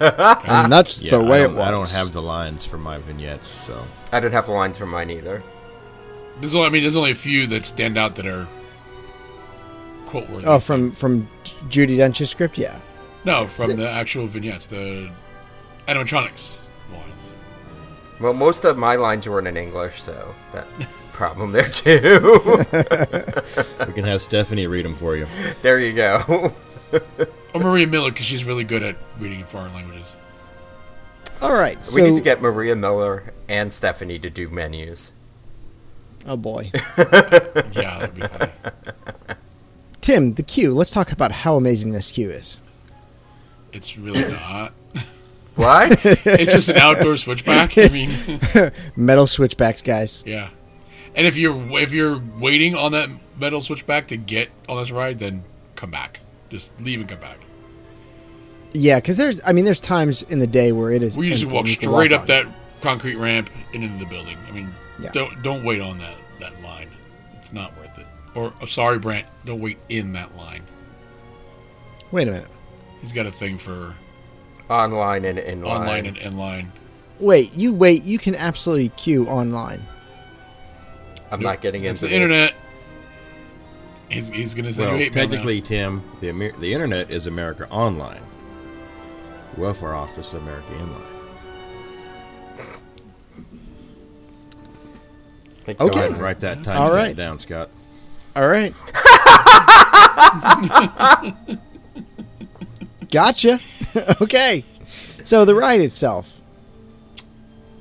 (laughs) And that's Yeah, the way I it don't, was. I don't have the lines for my vignettes, so I don't have the lines for mine either. There's only, I mean, there's only a few that stand out that are quote worthy. Oh, from from Judi Dench's script, yeah. no, from the actual vignettes, the animatronics lines. Well, most of my lines weren't in English, so that's (laughs) a problem there too. (laughs) we can have Stephanie read them for you. there you go. (laughs) Or Maria Miller because she's really good at reading in foreign languages. All right, we need to get Maria Miller and Stephanie to do menus. oh boy, (laughs) Yeah, that'd be funny. Tim, the queue. Let's talk about how amazing this queue is. It's really not. What? It's just an outdoor switchback. I mean, Metal switchbacks, guys. yeah. And if you're if you're waiting on that metal switchback to get on this ride, then come back. Just leave and come back. Yeah, because there's, I mean, there's times in the day where it is. We just walk and you can straight walk up on. that concrete ramp and into the building. I mean, Yeah. don't don't wait on that that line. It's not worth it. Or oh, sorry, Brant, don't wait in that line. Wait a minute. He's got a thing for Online and inline. online and inline. Wait, you wait. You can absolutely queue online. I'm not getting It's into the this. internet. He's, he's gonna send Well, you hate mail now. technically, Tim, the Amer- the internet is America Online. well Welfare Office America Inline. Think Okay. go Go ahead ahead. and write that time All right. down, Scott. All right. (laughs) gotcha. (laughs) okay. So the ride itself.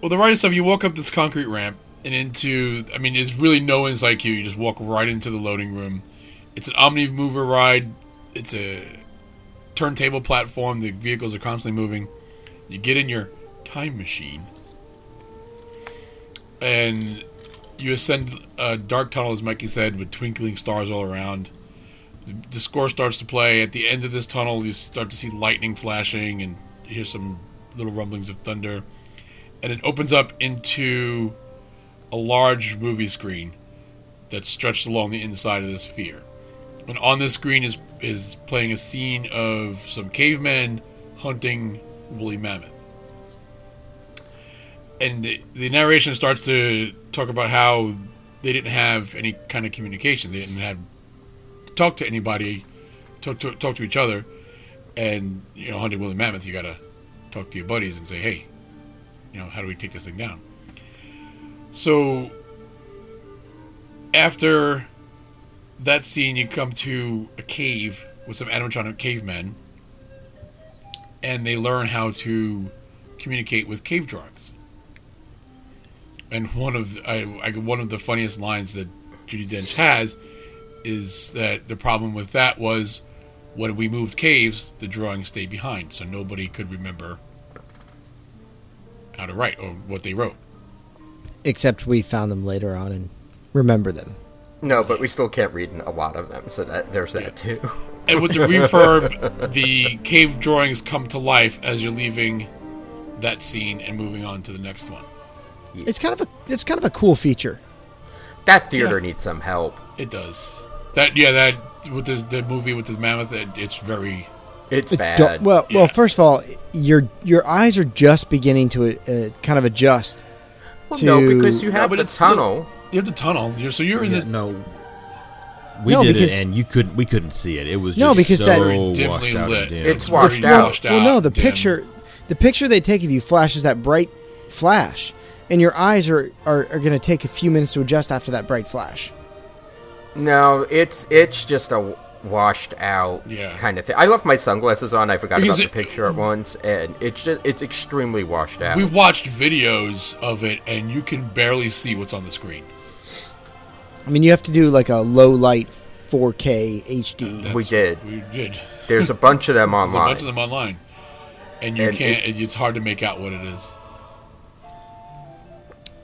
Well, the ride itself, you walk up this concrete ramp and into. I mean, there's really no one's like You You just walk right into the loading room. It's an omni mover ride. It's a turntable platform. The vehicles are constantly moving. You get in your time machine, and you ascend a dark tunnel, as Mikey said, with twinkling stars all around. The, the score starts to play. At the end of this tunnel, you start to see lightning flashing and hear some little rumblings of thunder and it opens up into a large movie screen that's stretched along the inside of the sphere. And on this screen is is playing a scene of some cavemen hunting woolly mammoth. And the, the narration starts to talk about how they didn't have any kind of communication. They didn't have talk to anybody, talk to talk to each other, and you know, hunting woolly mammoth, you gotta talk to your buddies and say, hey, you know, how do we take this thing down? So after that scene, you come to a cave with some animatronic cavemen, and they learn how to communicate with cave drawings. And one of I, I one of the funniest lines that Judi Dench has is that the problem with that was when we moved caves, the drawings stayed behind, so nobody could remember how to write or what they wrote. Except we found them later on and remember them. No, but we still can't read a lot of them, so that there's that too. And with the (laughs) refurb, the cave drawings come to life as you're leaving that scene and moving on to the next one. It's kind of a it's kind of a cool feature. That theater needs some help. It does. That yeah, that with the, the movie with the mammoth, it, it's very. It's, It's bad. do- well, Yeah. well. First of all, your your eyes are just beginning to uh, kind of adjust. Well, to no, because you have but the it's still- tunnel. You have the tunnel. You're, so you're in Yeah, the no. We No, did because- it, and you couldn't. We couldn't see it. It was No, because so that- dimly washed out lit. and dim. It's very washed out. washed Well, no, the dim. picture, the picture they take of you flashes that bright flash, and your eyes are are, are going to take a few minutes to adjust after that bright flash. No, it's it's just a washed out Yeah. kind of thing. I left my sunglasses on. I forgot Because about the picture at once, and it's just it's extremely washed out. We've watched videos of it, and you can barely see what's on the screen. I mean, you have to do like a low light 4K HD. That's- We did. We did. There's a bunch of them (laughs) There's a online. bunch of them online, and you And can't. it's hard to make out what it is.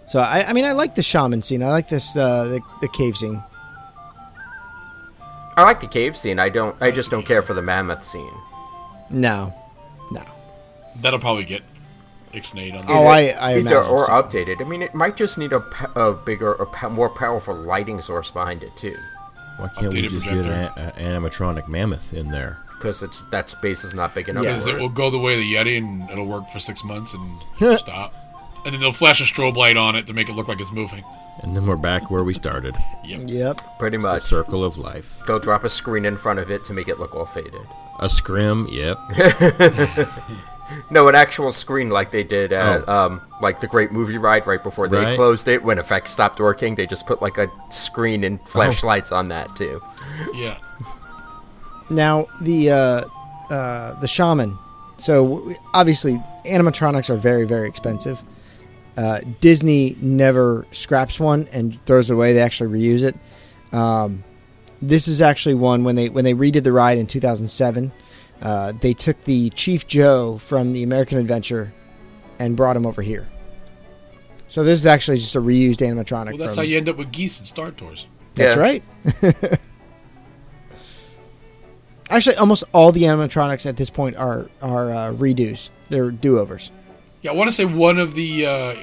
So I, I mean, I like the shaman scene. I like this uh, the the cave scene. I like the cave scene. I don't. I just don't care for the mammoth scene. No, no. That'll probably get ixnayed on. Oh, the I I Either imagine or so. updated. I mean, it might just need a, a bigger, a more powerful lighting source behind it too, Why can't we just projector. get an animatronic mammoth in there? because it's that space is not big enough. because for it it. will go the way of the Yeti, and it'll work for six months and (laughs) stop. And then they'll flash a strobe light on it to make it look like it's moving. And then we're back where we started. Yep. Yep. Pretty The much. circle of life. They'll drop a screen in front of it to make it look all faded. A scrim. Yep. (laughs) No, an actual screen like they did at um, like the Great Movie Ride right before they Right. closed it. When effects stopped working, they just put like a screen and Oh. flashlights on that too. Yeah. Now the uh, uh, the shaman. So obviously, animatronics are very very expensive. Uh, Disney never scraps one and throws it away. They actually reuse it. Um, this is actually one when they when they redid the ride in 2007. Uh, they took the Chief Joe from the American Adventure and brought him over here. So this is actually just a reused animatronic. Well, that's from, how you end up with geese and Star Tours. That's Yeah. right. (laughs) Actually, almost all the animatronics at this point are are uh, redos. They're do overs. Yeah, I want to say one of the uh,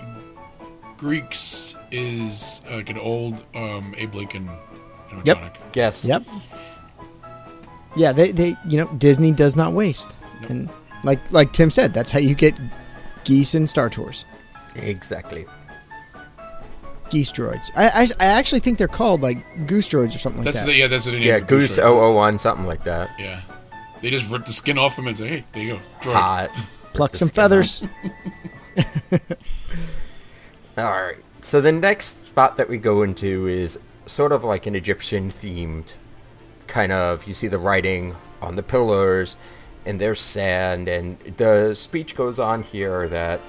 Greeks is uh, like an old um, Abe Lincoln animatronic. Yep. Yes. Yep. Yeah, they, they you know Disney does not waste, and like like Tim said, that's how you get geese in Star Tours. Exactly. Geese droids. I, I, I actually think they're called like goose droids or something like that. the, yeah, that's the name. Yeah, Goose droids. 001, something like that. Yeah, they just rip the skin off them and say, "Hey, there you go, droid." Hot. Pluck some feathers. (laughs) All right. So the next spot that we go into is sort of like an Egyptian themed kind of. You see the writing on the pillars, and there's sand, and the speech goes on here that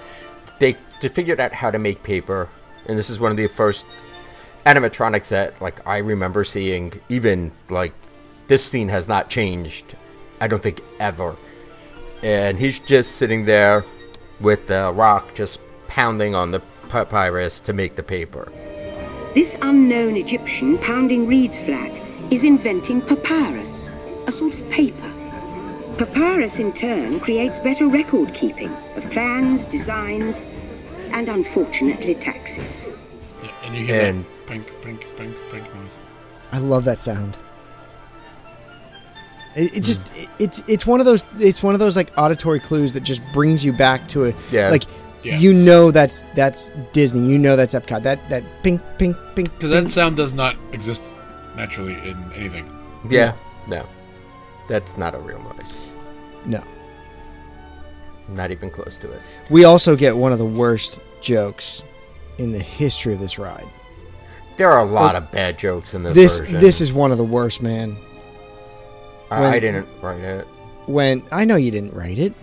they they figured out how to make paper, and this is one of the first animatronics that like I remember seeing. Even like this scene has not changed. I don't think ever. And he's just sitting there with the rock just pounding on the papyrus to make the paper. This unknown Egyptian pounding reeds flat is inventing papyrus, a sort of paper. Papyrus, in turn, creates better record keeping of plans, designs, and unfortunately taxes. Yeah, and you hear And- that pink, pink, pink, pink noise. I love that sound. It, it hmm. just it, it's it's one of those it's one of those like auditory clues that just brings you back to a Yeah. like Yeah. you know that's that's Disney. You know that's Epcot. That that pink pink pink. Because that sound does not exist naturally in anything. Yeah. No. That's not a real noise. No. Not even close to it. We also get one of the worst jokes in the history of this ride. There are a lot Well, of bad jokes in this, This version. this is one of the worst, man. I, when- I didn't write it. When I know you didn't write it.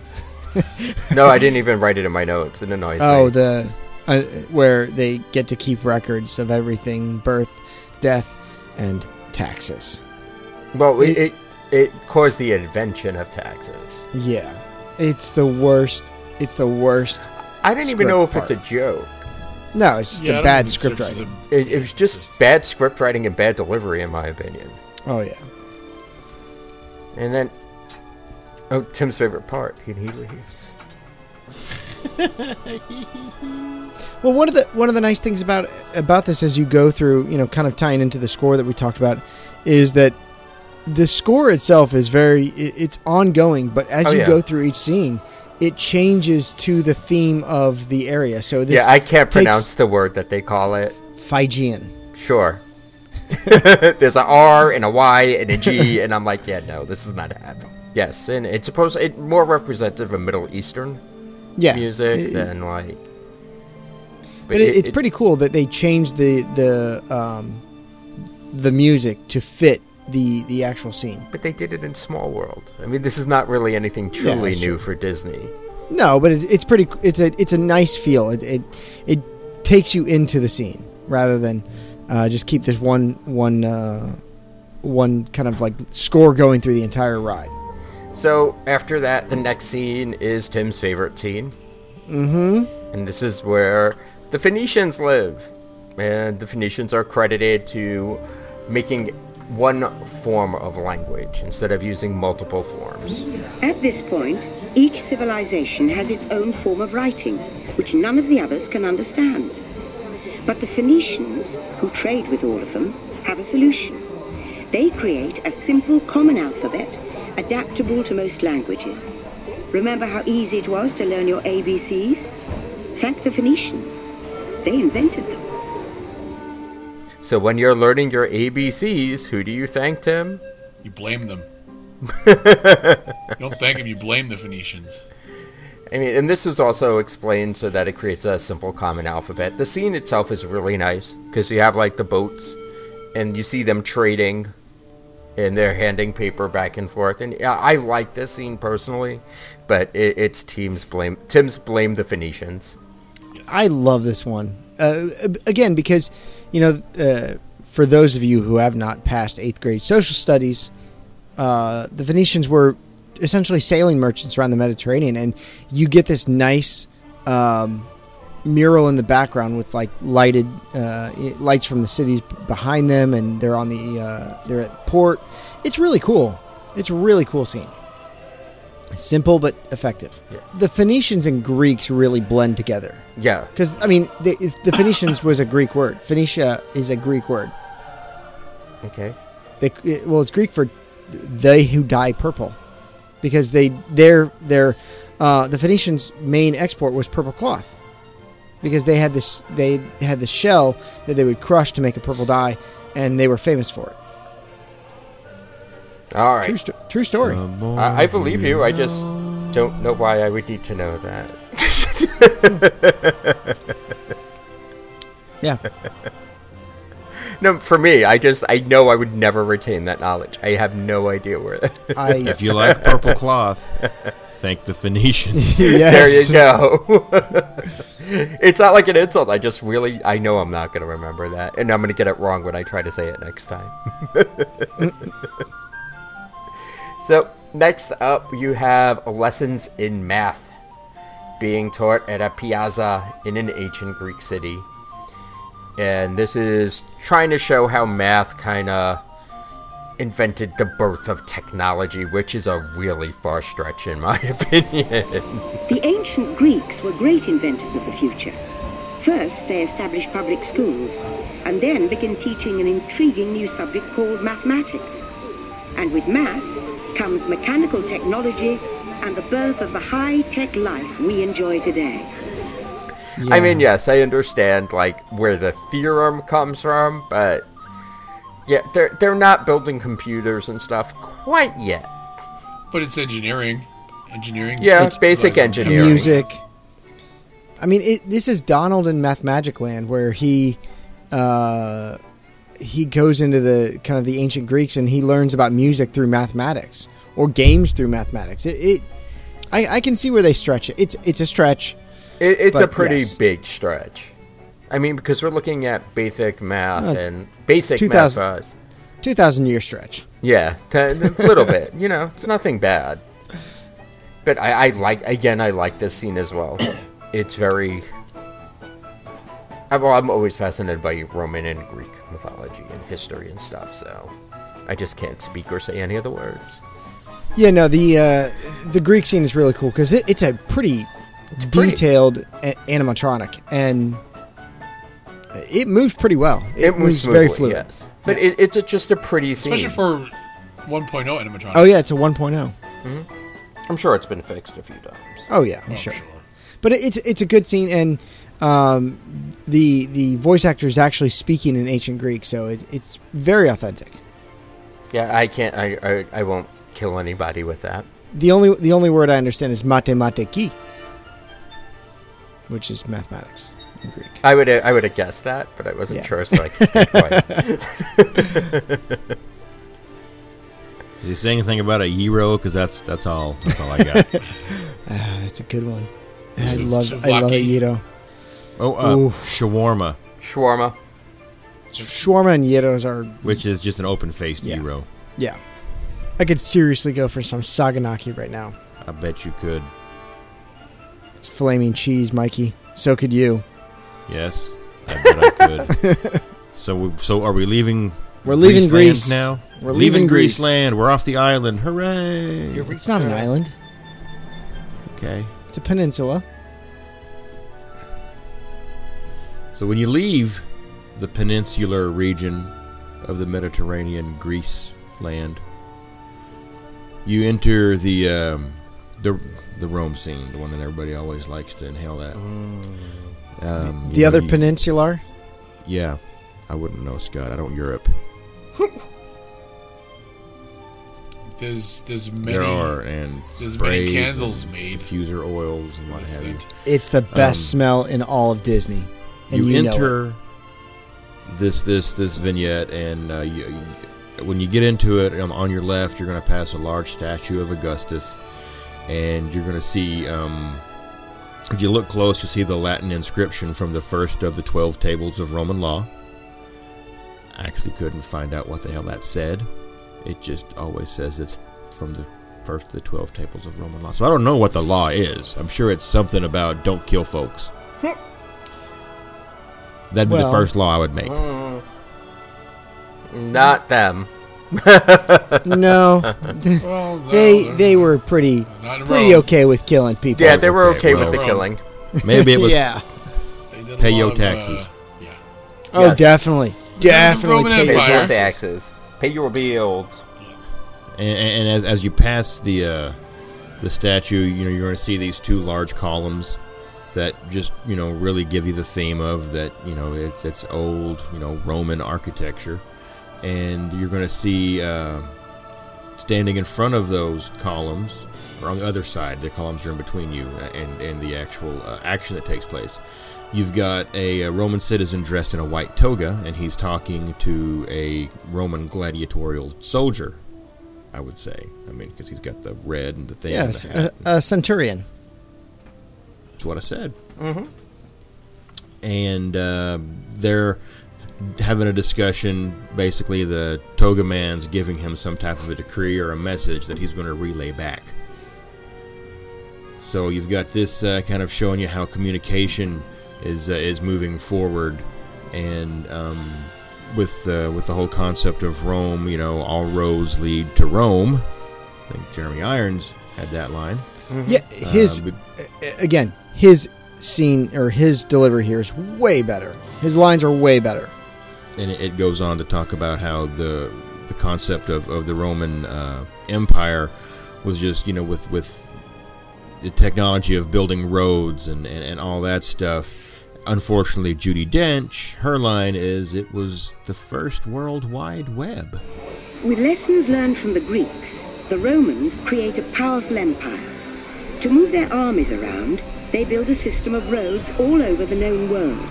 (laughs) No, I didn't even write it in my notes. It annoys Oh, me. the uh, where they get to keep records of everything: birth, death, and taxes. Well, it, it- it it caused the invention of taxes. Yeah, it's the worst. It's the worst. I didn't even know if script it's a joke. No, it's just Yeah, I a don't bad script script is writing. It, it was just bad script writing and bad delivery, in my opinion. Oh yeah. And then, oh, Tim's favorite part: he, he leaves. (laughs) Well, one of the one of the nice things about about this as you go through, you know, kind of tying into the score that we talked about, is that the score itself is very it's ongoing, but as Oh, you yeah. go through each scene, it changes to the theme of the area. So this yeah, I can't pronounce the word that they call it. Fijian. Sure. (laughs) There's a R and a Y and a G, and I'm like, yeah, no, this is not happening. Yes, and it's supposed it more representative of Middle Eastern Yeah, music it- than like. But it, it's pretty cool that they changed the the um, the music to fit the the actual scene. But they did it in Small World. I mean, this is not really anything truly that's new true. for Disney. No, but it, it's pretty. It's a it's a nice feel. It it, it takes you into the scene rather than uh, just keep this one one uh, one kind of like score going through the entire ride. So after that, the next scene is Tim's favorite scene, Mm-hmm. and this is where the Phoenicians live, and the Phoenicians are credited to making one form of language instead of using multiple forms. At this point, each civilization has its own form of writing, which none of the others can understand. But the Phoenicians, who trade with all of them, have a solution. They create a simple common alphabet, adaptable to most languages. Remember how easy it was to learn your ABCs? Thank the Phoenicians. They invented them. So when you're learning your ABCs, who do you thank, Tim? You blame them. (laughs) you don't thank them, you blame the Phoenicians. I mean, and this was also explained so that it creates a simple common alphabet. The scene itself is really nice because you have like the boats, and you see them trading, and they're handing paper back and forth. And yeah, I like this scene personally, but it, it's Tim's blame. Tim's blame the Phoenicians. I love this one uh, again because you know uh, for those of you who have not passed eighth grade social studies, uh, the Phoenicians were essentially sailing merchants around the Mediterranean, and you get this nice um, mural in the background with like lighted uh, lights from the cities behind them, and they're on the uh, they're at port. It's really cool. It's a really cool scene. Simple but effective. The Phoenicians and Greeks really blend together. Yeah. Because I mean, the, if the Phoenicians was a Greek word. Phoenicia is a Greek word. Okay. They, well, it's Greek for they who dye purple, because they their their uh, the Phoenicians' main export was purple cloth, because they had this they had the shell that they would crush to make a purple dye, and they were famous for it. All right. True, sto- true story. I, I believe you. I just don't know why I would need to know that. (laughs) (laughs) yeah. No, for me, I just I know I would never retain that knowledge. I have no idea where. I, if you like purple cloth, thank the Phoenicians. (laughs) There you go. (laughs) it's not like an insult. I just really I know I'm not going to remember that, and I'm going to get it wrong when I try to say it next time. (laughs) so next up, you have lessons in math being taught at a piazza in an ancient Greek city. And this is trying to show how math kind of invented the birth of technology, which is a really far stretch in my (laughs) opinion. The ancient Greeks were great inventors of the future. First, they established public schools, and then began teaching an intriguing new subject called mathematics. And with math comes mechanical technology and the birth of the high-tech life we enjoy today. I mean, yes, I understand like where the theorem comes from, but yeah, they're they're not building computers and stuff quite yet. But it's engineering. Engineering. Yeah, It's basic like- engineering. music. I mean, it, this is Donald in Mathmagic Land, where he uh, he goes into the kind of the ancient Greeks and he learns about music through mathematics or games through mathematics. It, it I, I can see where they stretch it. It's it's a stretch. It, it's a pretty yes. big stretch. I mean, because we're looking at basic math Uh, and basic 2000 math. Uh, Two thousand year stretch. yeah, a little (laughs) bit. You know, it's nothing bad. But I, I like again. I like this scene as well. (coughs) It's very. I, well, I'm always fascinated by Roman and Greek mythology and history and stuff. So I just can't speak or say any of the words. Yeah, no the uh, the Greek scene is really cool because it, it's a pretty. Detailed a- animatronic and it moves pretty well. It, It, moves very smoothly, fluid. Yes, but it, it's a, just a pretty scene. Especially for 1.0 animatronic. Oh yeah, it's a 1.0. I'm sure it's been fixed a few times. Oh yeah, I'm Oh, sure. But it- it's it's a good scene, and um, the the voice actor is actually speaking in ancient Greek, so it, it's very authentic. Yeah, I can't. I, I I won't kill anybody with that. The only the only word I understand is mathematiki, which is mathematics in Greek. I would I would have guessed that, but I wasn't Yeah. sure, so I could stay (laughs) quiet. Is he saying anything about a Euro? Because that's that's all. That's all I got. (laughs) Ah, that's a good one. I Sou- love I love souvlaki. it, Gyro. oh, uh, Ooh. shawarma, Shawarma. Shawarma and gyros are which is just an open-faced Yeah. Euro. yeah. I could seriously go for some saganaki right now. I bet you could. It's flaming cheese, Mikey. So could you. Yes, I bet I could. (laughs) so, we, so are we leaving? We're leaving Greaseland Greece. now. We're leaving Greece. land. We're off the island. Hooray! It's not an island. Okay. It's a peninsula. So when you leave the peninsular region of the Mediterranean, Greece land, you enter the um, the the Rome scene, the one that everybody always likes to inhale that. Um, you The know, other you- peninsular. Yeah, I wouldn't know, Scott. I don't Europe. (laughs) There's there's many. there are and there's many candles and made. diffuser oils and what have you. It's the best Um, smell in all of Disney. And you, you, enter this this this vignette, and uh, you, you- when you get into it, on, on your left, you're going to pass a large statue of Augustus, and you're going to see. Um, if you look close, you'll see the Latin inscription from the first of the twelve tables of Roman law. I actually couldn't find out what the hell that said. It just always says it's from the first of the twelve tables of Roman law. So I don't know what the law is. I'm sure it's something about don't kill folks. That'd be the first law I would make. Not them. It. (laughs) No, Well, no, (laughs) they they're they not- were pretty pretty Rome. okay with killing people. Yeah, they were okay, okay with the killing. Maybe it (laughs) was yeah. They did a pay lot your of, taxes. uh, yeah. Oh, Yes. definitely, definitely pay Pay your your taxes. taxes. Pay your bills. and, and as as you pass the uh, the statue, you know you're going to see these two large columns that just you know really give you the theme of that you know it's it's old you know Roman architecture, and you're going to see uh, standing in front of those columns or on the other side, the columns are in between you and and the actual uh, action that takes place. You've got a, a Roman citizen dressed in a white toga, and he's talking to a Roman gladiatorial soldier. I would say. I mean, because he's got the red and the thing. and Yes, the a, a centurion. That's what I said. Mm-hmm. And uh, they're having a discussion. Basically, the toga man's giving him some type of a decree or a message that he's going to relay back. So you've got this uh, kind of showing you how communication is uh, is moving forward, and um, with uh, with the whole concept of Rome, you know, all roads lead to Rome. I think Jeremy Irons had that line. Yeah, his Uh, but- again, his scene or his delivery here is way better. His lines are way better. And it- goes on to talk about how the the concept of, of the Roman uh, Empire was just you know with with the technology of building roads and, and, and all that stuff. Unfortunately, Judi Dench, her line is it was the first World Wide Web. With lessons learned from the Greeks, the Romans create a powerful empire. To move their armies around, they build a system of roads all over the known world.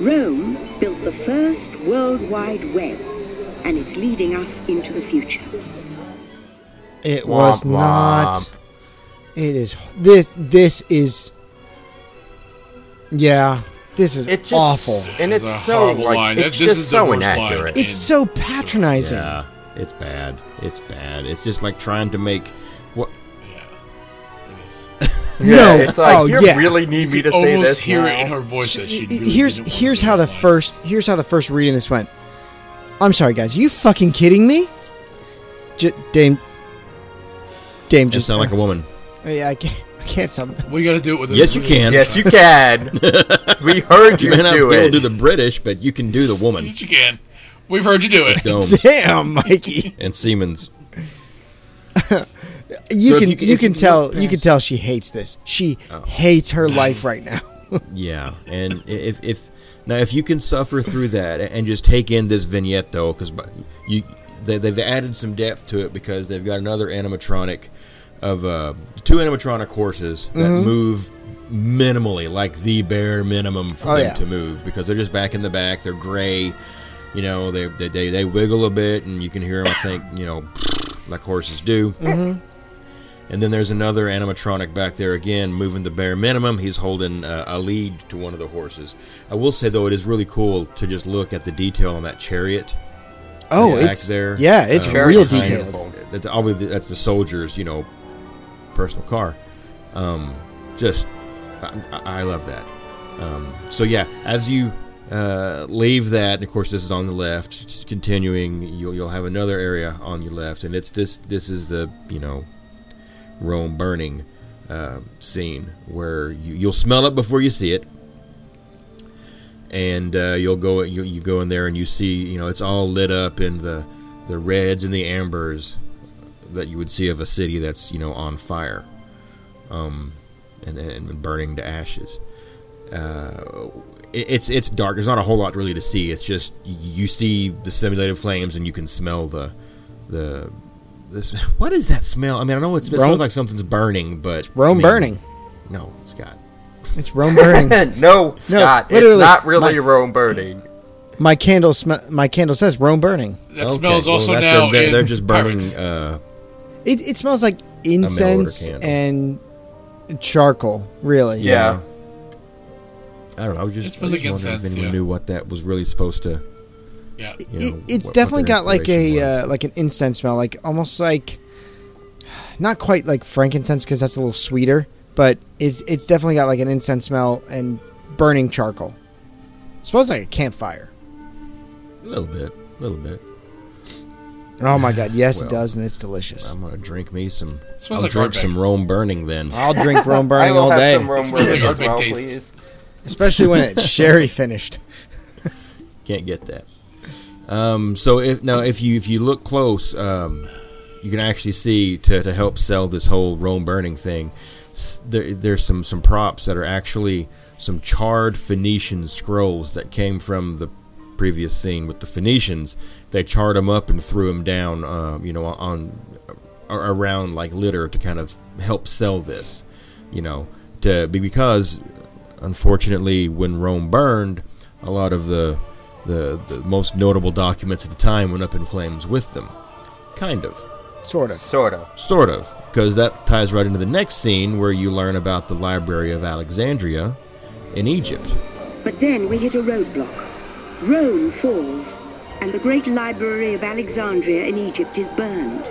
Rome built the first World Wide Web, and it's leading us into the future. It was Womp not. womp. It is this. This is. Yeah, this is It just awful. and It's it's a so like line. it's this just is so worst line. inaccurate. It's so patronizing. Yeah, it's bad. It's bad. It's just like trying to make Yeah, no, it's like oh you yeah. really need me to You say almost this hear now? it in her voice that she really here's didn't here's how the first here's how the first reading this went. I'm sorry, guys. Are you fucking kidding me? J- Dame. Dame just just sound like a woman. Yeah, I can't. I can't sound. We got to do it with. Yes, you can. Yes, you can. (laughs) we heard You you, may not be do able to it. do the British, but you can do the woman. Yes, you can. We've heard you do it. Domes (laughs) Damn, Mikey. and Siemens. (laughs) You So can you you, can- you tell you can tell she hates this. She Oh. hates her life right now. (laughs) Yeah, and if if now if you can suffer through that and just take in this vignette though, because you they, they've added some depth to it because they've got another animatronic of uh, two animatronic horses that Mm-hmm. move minimally, like the bare minimum for Oh, them yeah. to move because they're just back in the back. They're gray, you know. They they they, they wiggle a bit, and you can hear them. I think you know, (sniffs) like horses do. Mm-hmm. And then there's another animatronic back there again, moving the bare minimum. He's holding uh, a lead to one of the horses. I will say though, it is really cool to just look at the detail on that chariot. Oh, it's there. yeah, it's Uh, real Chariot is detailed. That's obviously that's the soldier's, you know, personal car. Um, just, I, I love that. Um, so yeah, as you uh, leave that, and of course this is on the left. Just continuing, you'll you'll have another area on your left, and it's this. This is the you know, Rome burning uh, scene where you, you'll smell it before you see it. And uh, you'll go you, you go in there and you see you know it's all lit up in the the reds and the ambers that you would see of a city that's you know on fire, um, and, and burning to ashes. Uh, it, it's it's dark. There's not a whole lot really to see. It's just you see the simulated flames and you can smell the the this. (laughs) What is that smell? I mean, I know it's, it Rome- smells like something's burning, but Rome I mean, burning. No, Scott. It's Rome burning. (laughs) no, Scott, literally, it's not really my- Rome burning. my candle sm- my candle says Rome burning. That Okay, smells well, also that- now They're, in they're just burning. Uh, It, it smells like incense and charcoal. Really. Yeah. I don't know. I was just, It smells I was like wondering incense, if anyone yeah. knew what that was really supposed to. Yeah. You know, it's what- what definitely their got like a uh, like an incense smell, like almost like not quite like frankincense because that's a little sweeter, but it's it's definitely got like an incense smell and burning charcoal. It smells like a campfire. a little bit, a little bit. Oh my god, yes, it does, and it's delicious. I'm gonna drink me some. I'll like drink some Rome burning then. I'll drink (laughs) Rome I burning will all have day, some Rome burning (laughs) as well, please. especially when it's (laughs) sherry finished. Can't get that. Um, so if now if you if you look close, um, you can actually see to, to help sell this whole Rome burning thing. There, there's some some props that are actually some charred Phoenician scrolls that came from the previous scene with the Phoenicians. They charred them up and threw them down, uh, you know, on ar- around like litter to kind of help sell this, you know, to be because unfortunately when Rome burned, a lot of the the, the most notable documents at the time went up in flames with them. Kind of. Sort of. Sort of. Sort of. Because that ties right into the next scene where you learn about the Library of Alexandria in Egypt. But then we hit a roadblock. Rome falls, and the great library of Alexandria in Egypt is burned.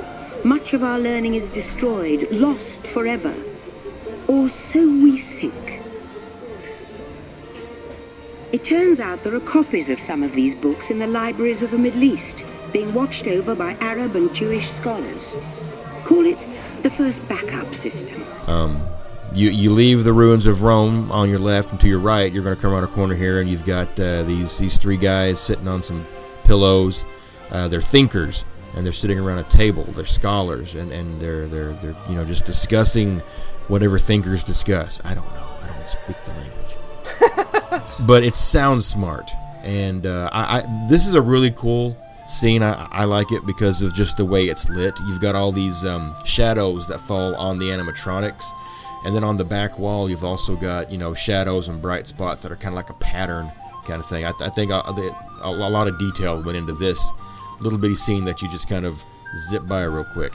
Much of our learning is destroyed, lost forever. Or so we think. It turns out there are copies of some of these books in the libraries of the Middle East, being watched over by Arab and Jewish scholars. Call it the first backup system. Um, you you leave the ruins of Rome on your left and to your right. You're going to come around a corner here, and you've got uh, these these three guys sitting on some pillows. uh, they're thinkers and they're sitting around a table. They're scholars and, and they're they're they're you know just discussing whatever thinkers discuss. I don't know. I don't speak the language, but it sounds smart. And uh, I, I this is a really cool scene. I, I like it because of just the way it's lit. You've got all these um, shadows that fall on the animatronics. And then on the back wall, you've also got you know shadows and bright spots that are kind of like a pattern kind of thing. I, I think uh, a, a lot of detail went into this little bitty scene that you just kind of zip by real quick.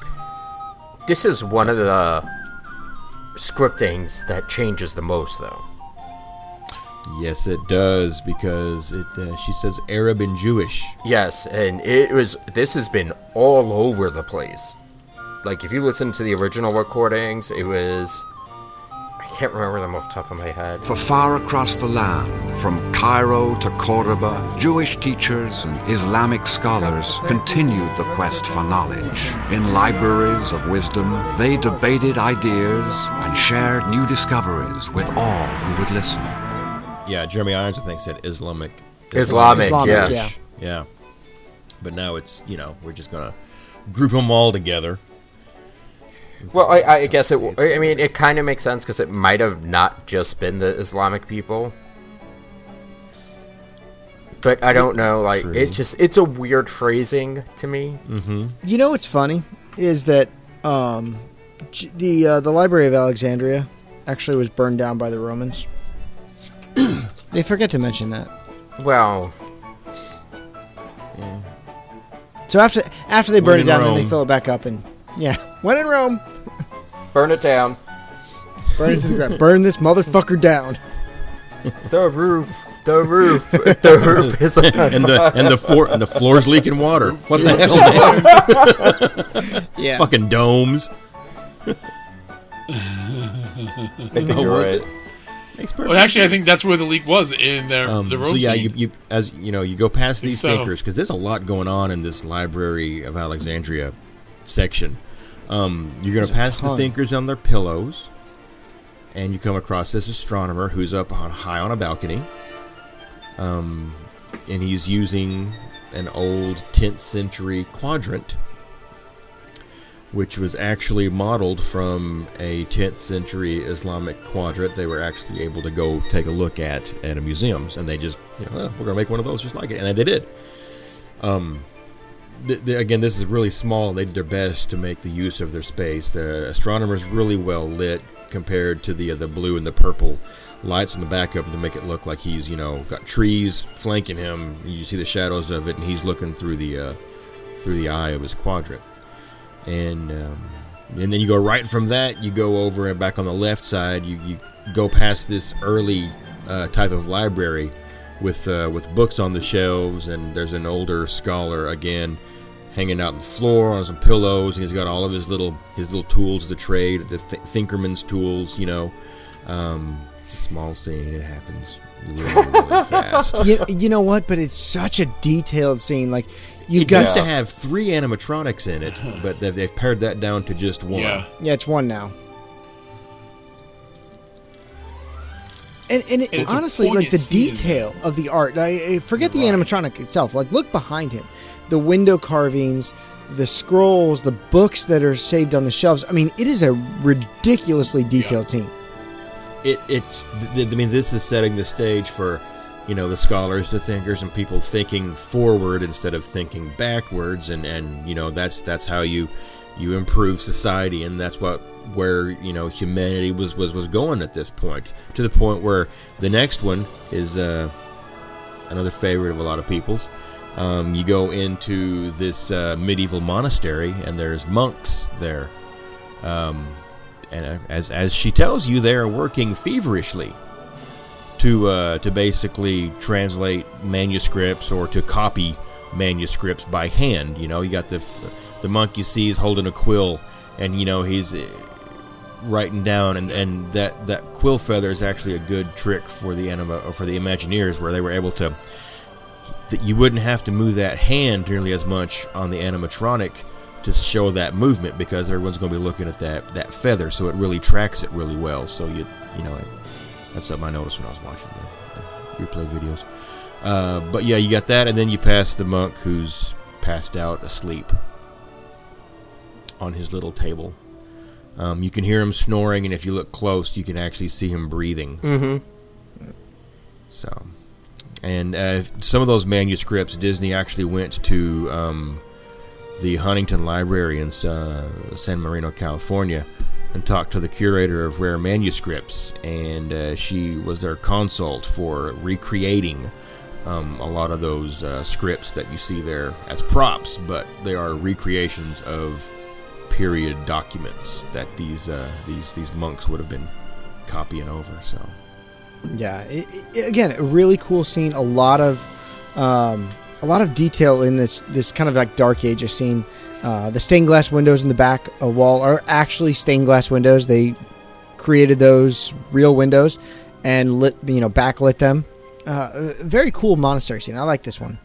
This is one of the scriptings that changes the most, though. Yes, it does because it. Uh, she says Arab and Jewish. Yes, and it was. This has been all over the place. Like, if you listen to the original recordings, it was. I can't remember them off the top of my head. For far across the land, from Cairo to Cordoba, Jewish teachers and Islamic scholars continued the quest for knowledge. In libraries of wisdom, they debated ideas and shared new discoveries with all who would listen. Yeah, Jeremy Irons, I think, said Islamic. Islamic, Islamic, yeah. yeah. Yeah. But now it's, you know, we're just going to group them all together. Well, I, I guess it. I mean, it kind of makes sense because it might have not just been the Islamic people. But I don't know. Like, True. it just. It's a weird phrasing to me. Mm-hmm. You know what's funny is that um, the uh, the Library of Alexandria actually was burned down by the Romans. (clears throat) they forget to mention that. Well, So after after they burn When it in down, then they fill it back up, and yeah, when in Rome, (laughs) burn it down. burn it to the ground. Burn this motherfucker down. The roof. The roof. the roof is on (laughs) And the and the floor and the floor's leaking water. What the hell? man? (laughs) Yeah. Fucking domes. I think Oh, you're was right. it? Makes perfect Well, actually, I think that's where the leak was in the Um, the road so yeah, scene. you, you as you know, you go past Think these so. thinkers because there's a lot going on in this Library of Alexandria section. Um, you're going to a pass the thinkers on their pillows, and you come across this astronomer who's up on high on a balcony. Um, and he's using an old 10th century quadrant, which was actually modeled from a 10th century Islamic quadrant. They were actually able to go take a look at at a museum. and they just, you know, "Oh, we're gonna make one of those just like it, and they did. Um, th- th- again, this is really small. They did their best to make the use of their space. The astronomer's really well lit compared to the uh, the blue and the purple lights in the back of him to make it look like he's you know got trees flanking him. You see the shadows of it, and he's looking through the uh, through the eye of his quadrant. And um, and then you go right from that. You go over and back on the left side. You you go past this early uh, type of library with uh, with books on the shelves, and there's an older scholar again hanging out on the floor on some pillows. And he's got all of his little his little tools to trade, the th- Thinkerman's tools. You know, um, it's a small scene. It happens really, really (laughs) fast. you, you know what? But it's such a detailed scene. Like you It got used to have three animatronics in it, but they've, they've pared that down to just one. yeah. Yeah, it's one now. And, and, it, And it's a honestly, like poignant the scene. detail of the art, I, I eh, forget the Right. animatronic itself. Like, look behind him, the window carvings, the scrolls, the books that are saved on the shelves. I mean, it is a ridiculously detailed scene. it it's th- I mean this is setting the stage for you know the scholars the thinkers and people thinking forward instead of thinking backwards and and you know that's that's how you you improve society and that's what where you know humanity was was was going at this point to the point where the next one is uh another favorite of a lot of people's. Um, you go into this uh, medieval monastery and there's monks there. Um, and uh, as as she tells you, they are working feverishly to uh, to basically translate manuscripts or to copy manuscripts by hand. You know, you got the the monk you see is holding a quill, and you know he's uh, writing down, and, and that that quill feather is actually a good trick for the anima or for the Imagineers, where they were able to that you wouldn't have to move that hand nearly as much on the animatronic to show that movement because everyone's going to be looking at that that feather, so it really tracks it really well. So you you know that's something I noticed when I was watching the, the replay videos. Uh, but yeah, you got that, and then you pass the monk who's passed out asleep on his little table. Um, you can hear him snoring, and if you look close, you can actually see him breathing. Mm-hmm. So, and uh, some of those manuscripts, Disney actually went to um, the Huntington Library in uh, San Marino, California, and talked to the curator of rare manuscripts, and uh, she was their consult for recreating um, a lot of those uh, scripts that you see there as props, but they are recreations of period documents that these uh, these these monks would have been copying over. So. Yeah, it, it- again, a really cool scene. A lot of, um, a lot of detail in this this kind of like dark ages scene. Uh, the stained glass windows in the back uh, wall are actually stained glass windows. They created those real windows and lit, you know, backlit them. Uh, very cool monastery scene. I like this one.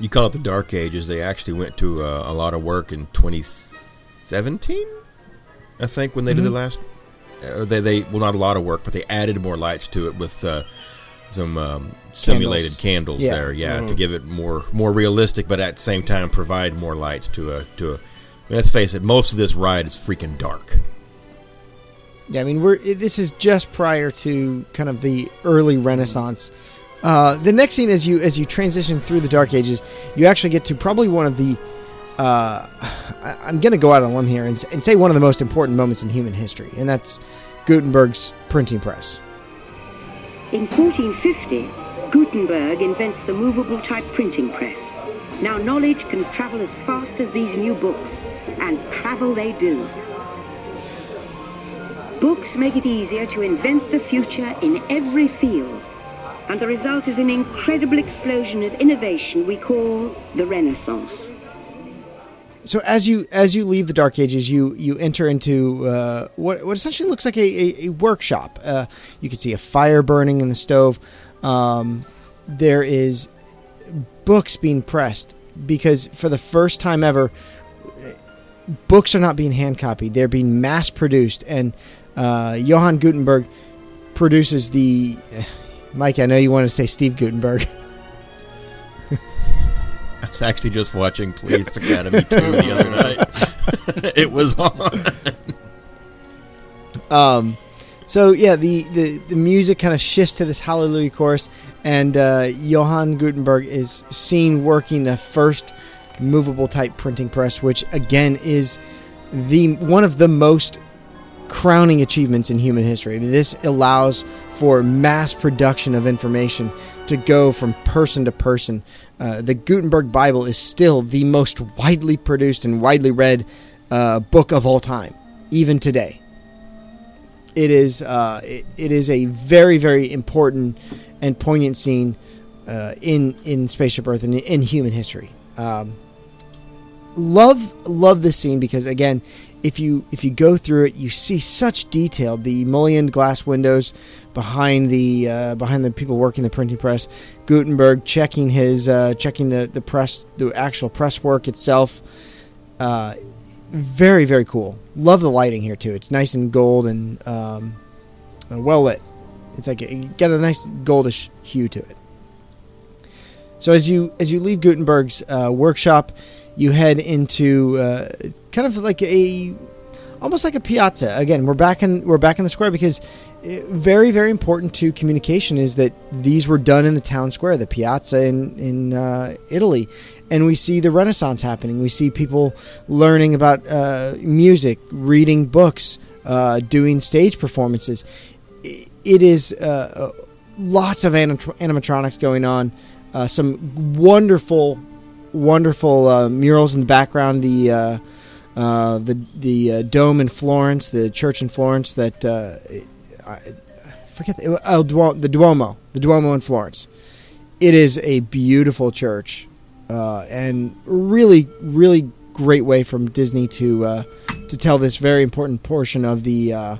You call it the Dark Ages. They actually went to uh, a lot of work in 2017, I think, when they did the Mhm. last. Uh, they they well not a lot of work, but they added more lights to it with uh, some um, simulated candles Yeah. there, yeah, to Mhm. give it more more realistic, but at the same time provide more light to a to a. I mean, let's face it, most of this ride is freaking dark. Yeah, I mean, we're this is just prior to kind of the early Renaissance. Uh, the next scene, as you as you transition through the Dark Ages, you actually get to probably one of the. Uh, I, I'm going to go out on a limb here and, and say one of the most important moments in human history, and that's Gutenberg's printing press. In 1450, Gutenberg invents the movable type printing press. Now knowledge can travel as fast as these new books, and travel they do. Books make it easier to invent the future in every field, and the result is an incredible explosion of innovation we call the Renaissance. So as you as you leave the Dark Ages, you you enter into uh, what what essentially looks like a, a, a workshop. Uh, you can see a fire burning in the stove. Um, there is books being pressed because for the first time ever, books are not being hand copied; they're being mass produced. And uh, Johann Gutenberg produces the. (sighs) Mike, I know you want to say Steve Guttenberg. (laughs) I was actually just watching Police Academy 2 the other night. (laughs) it was on. Um, so yeah, the, the, the music kind of shifts to this Hallelujah chorus, and uh, Johann Gutenberg is seen working the first movable type printing press, which again is the one of the most crowning achievements in human history. This allows for mass production of information to go from person to person. Uh, the Gutenberg Bible is still the most widely produced and widely read uh, book of all time, even today it is uh, it, it is a very very important and poignant scene uh, in in spaceship Earth and in human history. Um, love love this scene because again, if you if you go through it, you see such detail. The mullioned glass windows behind the uh, behind the people working the printing press. Gutenberg checking his uh, checking the the press the actual press work itself. Uh, very very cool. Love the lighting here too. It's nice and gold and um, uh, well lit. It's like got a nice goldish hue to it. So as you as you leave Gutenberg's uh, workshop, you head into uh, kind of like a almost like a piazza. Again, we're back in we're back in the square because uh, very very important to communication is that these were done in the town square, the piazza in in uh, Italy, and we see the Renaissance happening. We see people learning about uh, music, reading books, uh, doing stage performances. It is uh, uh, lots of animat- animatronics going on. Uh, some wonderful, wonderful uh, murals in the background. The uh, uh, the the uh, dome in Florence, the church in Florence that uh, I forget the, Duomo, the Duomo, the Duomo in Florence. It is a beautiful church, uh, and really, really great way from Disney to uh, to tell this very important portion of the uh,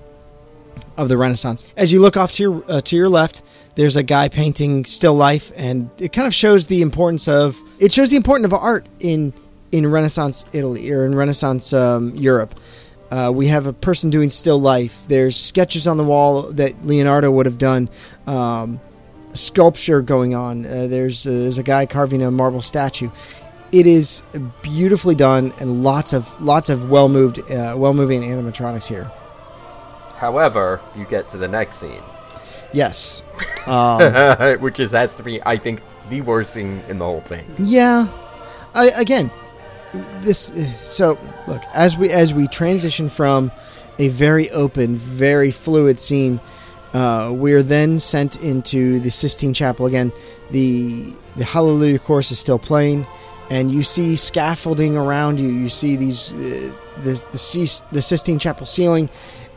of the Renaissance. As you look off to your uh, to your left, there's a guy painting still life, and it kind of shows the importance of it shows the importance of art in in Renaissance Italy or in Renaissance um, Europe. Uh, we have a person doing still life. There's sketches on the wall that Leonardo would have done. Um, sculpture going on. Uh, there's uh, there's a guy carving a marble statue. it is beautifully done and lots of lots of well moved, uh, well moving animatronics here. However, you get to the next scene, Yes. Um, (laughs) which is has to be, I think, the worst thing in the whole thing. Yeah. I, again, this. So look as we as we transition from a very open, very fluid scene, uh, we're then sent into the Sistine Chapel again. The the Hallelujah chorus is still playing, and you see scaffolding around you. You see these uh, the the, Sis- the Sistine Chapel ceiling,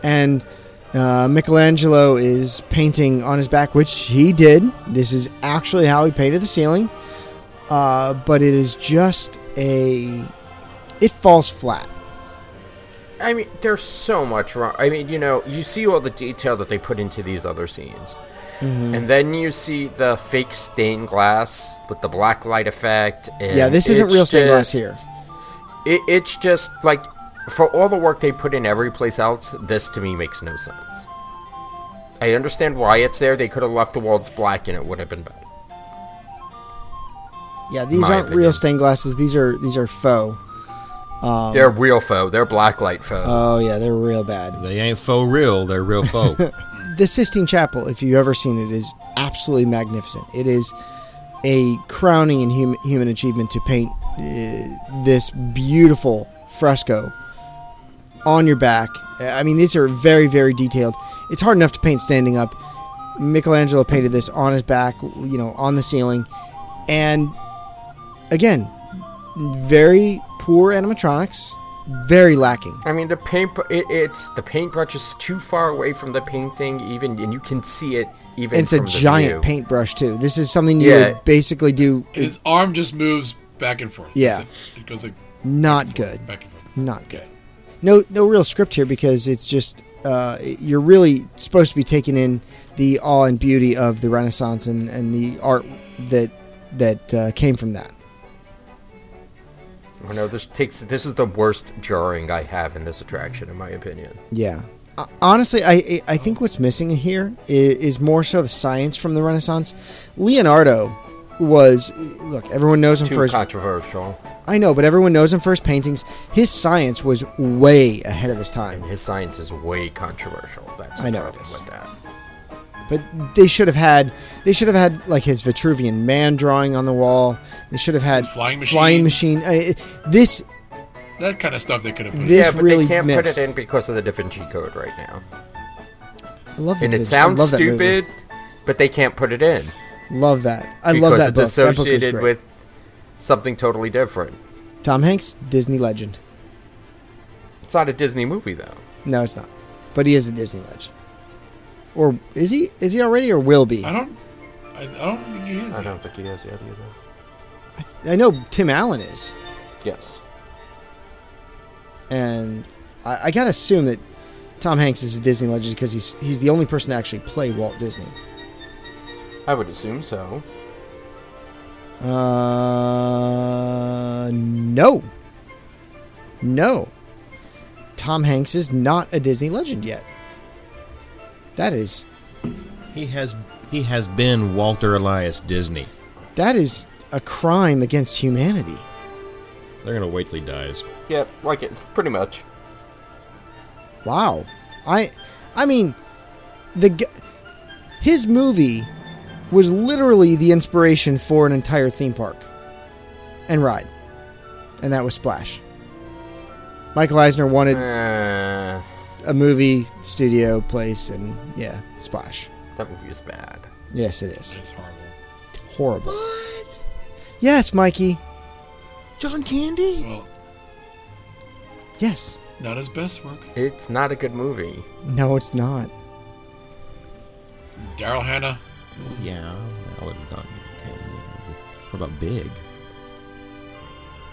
and uh, Michelangelo is painting on his back, which he did. This is actually how he painted the ceiling. Uh, but it is just a. It falls flat. I mean, there's so much wrong. I mean, you know, you see all the detail that they put into these other scenes. Mhm. And then you see the fake stained glass with the black light effect. And Yeah, this isn't real stained glass here. It, it's just like, for all the work they put in every place else, this to me makes no sense. I understand why it's there. They could have left the walls black and it would have been better. Yeah, these My aren't real stained glasses. These are these are faux. Um, They're real faux. They're black light faux. Oh yeah, they're real bad. They ain't faux real. They're real faux. (laughs) the Sistine Chapel, if you've ever seen it, is absolutely magnificent. It is a crowning in hum- human achievement to paint uh, this beautiful fresco on your back. I mean, these are very, very detailed. It's hard enough to paint standing up. Michelangelo painted this on his back, you know, on the ceiling, and again, very poor animatronics, very lacking. I mean, the paint. It, it's the paintbrush is too far away from the painting, even, and you can see it even. It's a giant view. paintbrush too. This is something you Yeah. would basically do. His arm just moves back and forth. Yeah. That's it. It goes like Not good. back and forth. Not good. No, no real script here because it's just uh, you're really supposed to be taking in the awe and beauty of the Renaissance and, and the art that that uh, came from that. I know this takes. This is the worst jarring I have in this attraction, in my opinion. Yeah. Uh, honestly, I I think what's missing here is, is more so the science from the Renaissance. Leonardo was look. Everyone knows him Too for his controversial. I know, but everyone knows him for his paintings. His science was way ahead of his time. His science is way controversial. That's I know it is. With that. But they should have had they should have had like his Vitruvian man drawing on the wall. They should have had His flying machine. Flying machine. I- this That kind of stuff they could have put. This yeah, but really they can't missed. put it in because of the Da Vinci Code right now. I love that. And it movie. I sounds love stupid, but they can't put it in Love that. I love that it's book. That book was great. with something totally different. Tom Hanks, Disney legend. It's not a Disney movie though. No, it's not. But he is a Disney legend. Or is he? Is he already, or will be? I don't. I, I don't think he is. I yet. don't think he is yet either. I know Tim Allen is, Yes. and I, I gotta assume that Tom Hanks is a Disney legend because he's he's the only person to actually play Walt Disney. I would assume so. Uh, no. No. Tom Hanks is not a Disney legend yet. That is he has he has been Walter Elias Disney. that is a crime against humanity. They're gonna wait till he dies. Yeah, like it pretty much. Wow. I I mean the g- his movie was literally the inspiration for an entire theme park and ride. And that was Splash. Michael Eisner wanted Uh, a movie studio place and yeah, Splash. that movie is bad. Yes, it is. It's horrible. Horrible. Yes, Mikey. John Candy. Well, Yes. not his best work. It's not a good movie. No, it's not. Daryl Hannah. Yeah, I would have done. Okay. What about Big?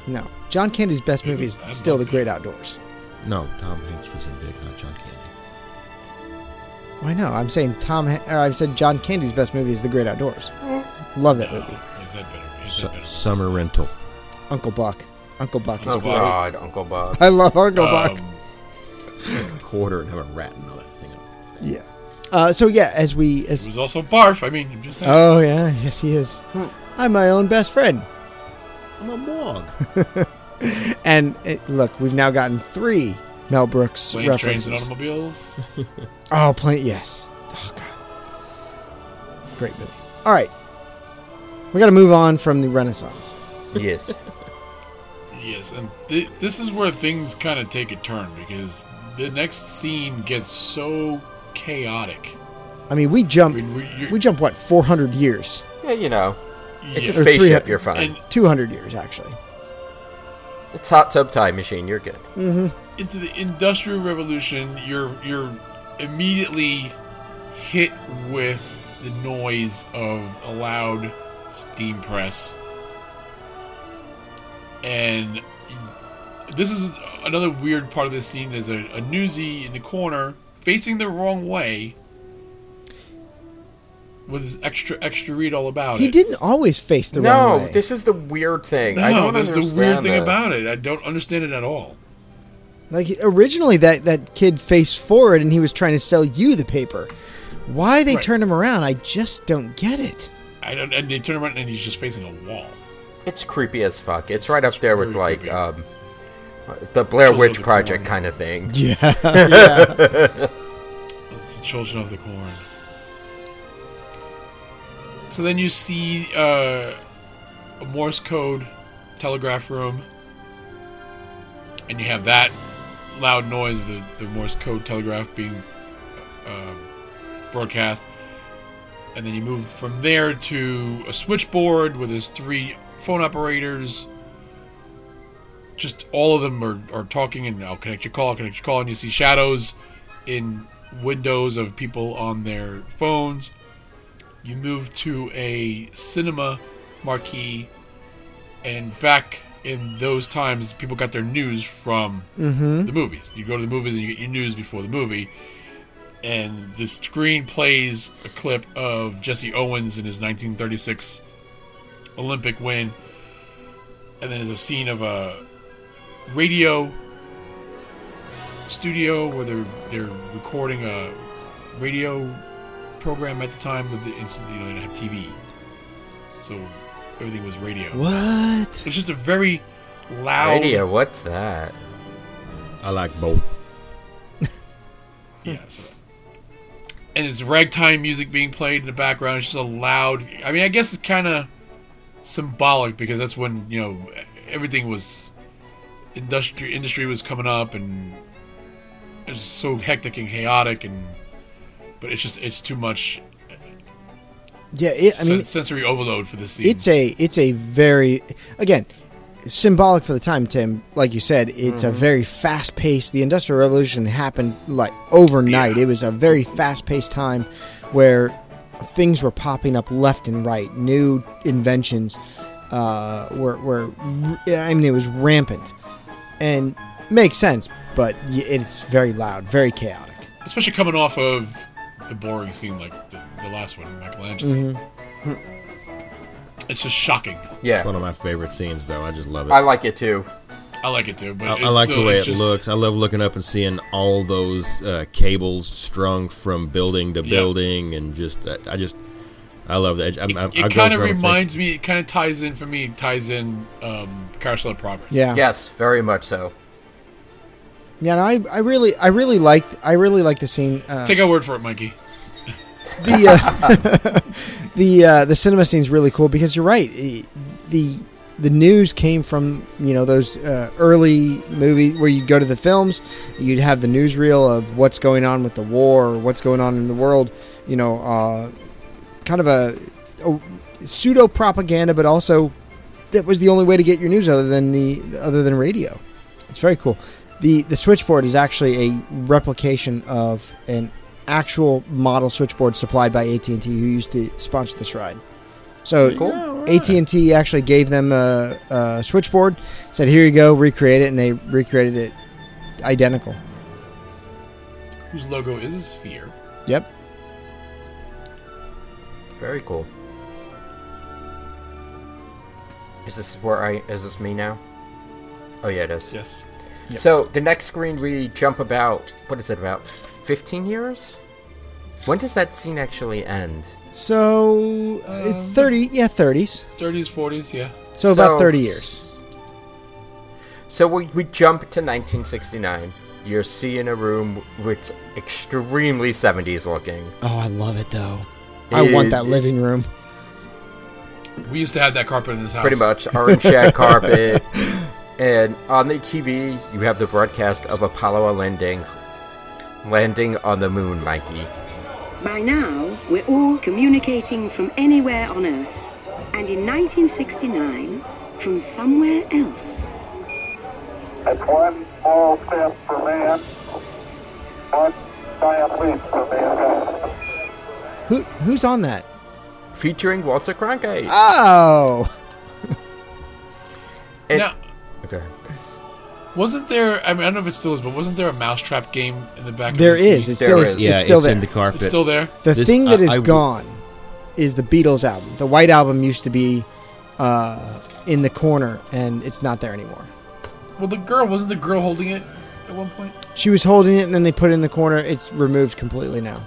No. John Candy's best movie is still The Great Outdoors. No, Tom Hanks was in Big, not John Candy. I know. I'm saying Tom. Ha- Or I said John Candy's best movie is The Great Outdoors. Love that movie. Is that better? Is that better? summer rental. Uncle Buck. Uncle Buck is Oh great. God, Uncle Buck. (laughs) I love Uncle Buck. Um, (laughs) Quarter and have a rat and all that thing. Yeah. Uh, so yeah, as we as He as was also Barf. I mean, I'm just saying. oh yeah, yes he is. I'm my own best friend. I'm a Morg. (laughs) And uh, look, we've now gotten three Mel Brooks Plane, trains, and automobiles. (laughs) Oh, plane, yes. Oh god, great movie. All right, we got to move on from the Renaissance. Yes. (laughs) yes, and th- this is where things kind of take a turn because the next scene gets so chaotic. I mean, we jump, I mean, we- we jump what 400 years, Yeah, you know. It's Yeah. a spaceship, you're fine. 200 years actually. it's hot tub time machine, you're good. Mm-hmm. into the industrial revolution you're you're immediately hit with the noise of a loud steam press and this is another weird part of this scene there's a, a newsie in the corner facing the wrong way with his extra extra read all about He it He didn't always face the wrong way. No, this is the weird thing. I no don't that's the weird thing this. about it i don't understand it at all Like originally, that that kid faced forward and he was trying to sell you the paper. Why they Right. turned him around, I just don't get it. I don't, and they turn him around and he's just facing a wall It's creepy as fuck. It's right up there with like creepy. um, the Blair Children Witch the Project Corn. kind of thing. Yeah, yeah. (laughs) (laughs) It's the Children of the Corn. So then you see uh, a Morse code telegraph room, and you have that loud noise of the, the Morse code telegraph being uh, broadcast. And then you move from there to a switchboard where there's three phone operators. Just all of them are, are talking, and I'll connect your call, I'll connect your call, and you see shadows in windows of people on their phones. You move to a cinema marquee, and back in those times, people got their news from mm-hmm. the movies. You go to the movies and you get your news before the movie. And the screen plays a clip of Jesse Owens in his 1936 Olympic win. And then there's a scene of a radio studio where they're they're recording a radio program at the time with the instant you know they didn't have TV, so everything was radio. what? It's just a very loud. Radio, what's that? I like both. (laughs) Yeah. So. And it's ragtime music being played in the background. It's just a loud. I mean, I guess it's kind of symbolic because that's when you know everything was industry industry was coming up and it was so hectic and chaotic and but it's just it's too much Yeah, it, I mean, sen- sensory overload for this scene. it's a it's a very again symbolic for the time tim like you said it's a very fast paced the industrial revolution happened like overnight Yeah. it was a very fast paced time where things were popping up left and right new inventions uh, were, were i mean it was rampant and makes sense but it's very loud very chaotic especially coming off of the boring scene like the, the last one, Michelangelo. It's just shocking. Yeah, it's One of my favorite scenes, though. I just love it. I like it too. I like it too, but I, it's I like still, the way it just- looks. I love looking up and seeing all those uh, cables strung from building to Yeah. building, and just I, I just I love that. I, I, I It go kind of from think- reminds me. It kind of ties in for me. Ties in um, Carousel of Progress. yeah Yes, very much so. yeah no, I, I really i really liked i really like the scene uh, Take our word for it, Mikey. the uh, (laughs) the uh, the cinema scene's really cool because you're right. The the news came from you know those uh, early movies where you'd go to the films, you'd have the newsreel of what's going on with the war or what's going on in the world. You know, uh, kind of a, a pseudo propaganda, but also that was the only way to get your news other than the other than radio. It's very cool. the The switchboard is actually a replication of an actual model switchboard supplied by AT and T, who used to sponsor this ride. So AT and T actually gave them a, a switchboard, said, "Here you go, recreate it," and they recreated it identical. Whose logo is a sphere. Yep. Very cool. Is this where I? Is this me now? Oh yeah, it is. Yes. So the next screen we jump about. What is it about? Fifteen years? When does that scene actually end? So uh, Um, thirty, yeah, thirties. 30s, 40s, yeah. So about 30 years. So we, we jump to 1969. You're seeing a room which extremely 70s looking. Oh, I love it though. I want that living room. We used to have that carpet in this house. Pretty much orange shag (laughs) carpet. And on the TV, you have the broadcast of Apollo landing, landing on the moon, Mikey. By now, we're all communicating from anywhere on Earth. And in 1969, from somewhere else. That's one small step for man, one giant leap for mankind. Who who's on that? Featuring Walter Cronkite. Oh, (laughs) And- now, okay. wasn't there? I mean, I don't know if it still is, but wasn't there a mousetrap game in the back? there of the is. seat? It's There still is. Yeah, it's still it's there. in the carpet. It's still there. The This- thing that I- is I w- gone is the Beatles album. The White Album used to be uh, in the corner, and it's not there anymore. Well, the girl wasn't the girl holding it at one point. She was holding it, and then they put it in the corner. It's removed completely now.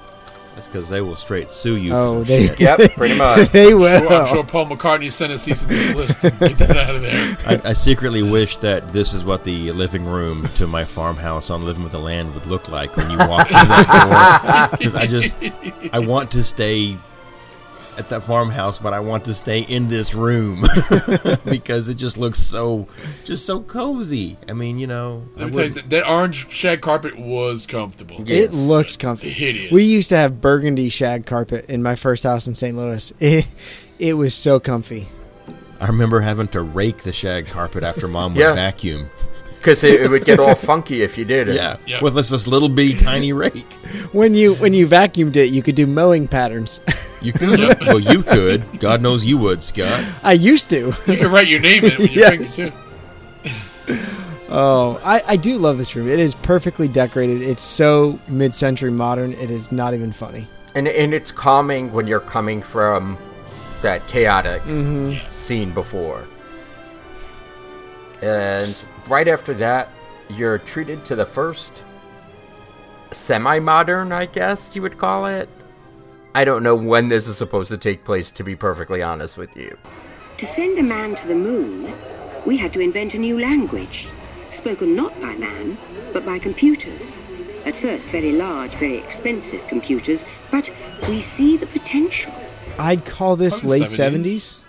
That's because they will straight sue you Oh, for they shit. Yep, pretty much. (laughs) they will. Sure, I'm sure Paul McCartney sent a cease and desist to get that out of there. (laughs) I, I secretly wish that this is what the living room to my farmhouse on Living with the Land would look like when you walk through that door. Because I just, I want to stay at that farmhouse, but I want to stay in this room (laughs) because it just looks so, just so cozy. I mean, you know, Let me tell you, that, that orange shag carpet was comfortable. Yeah. It looks comfy. Hideous. We used to have burgundy shag carpet in my first house in St. Louis. (laughs) It, it was so comfy. I remember having to rake the shag carpet after mom would Yeah. vacuum. Because it, it would get all funky if you did it. Yeah, Yep. with this, this little bitty tiny (laughs) rake. When you when you vacuumed it, you could do mowing patterns. You could, (laughs) well, you could. God knows you would, Scott. I used to. You can write your name in it with your (laughs) Yes. too. Oh, I, I do love this room. It is perfectly decorated. It's so mid-century modern. It is not even funny. And, and it's calming when you're coming from that chaotic Mm-hmm. scene before. And right after that, you're treated to the first semi modern, I guess you would call it. I don't know when this is supposed to take place, to be perfectly honest with you. To send a man to the moon, we had to invent a new language, spoken not by man, but by computers. At first, very large, very expensive computers, but we see the potential. I'd call this late 70s. seventies,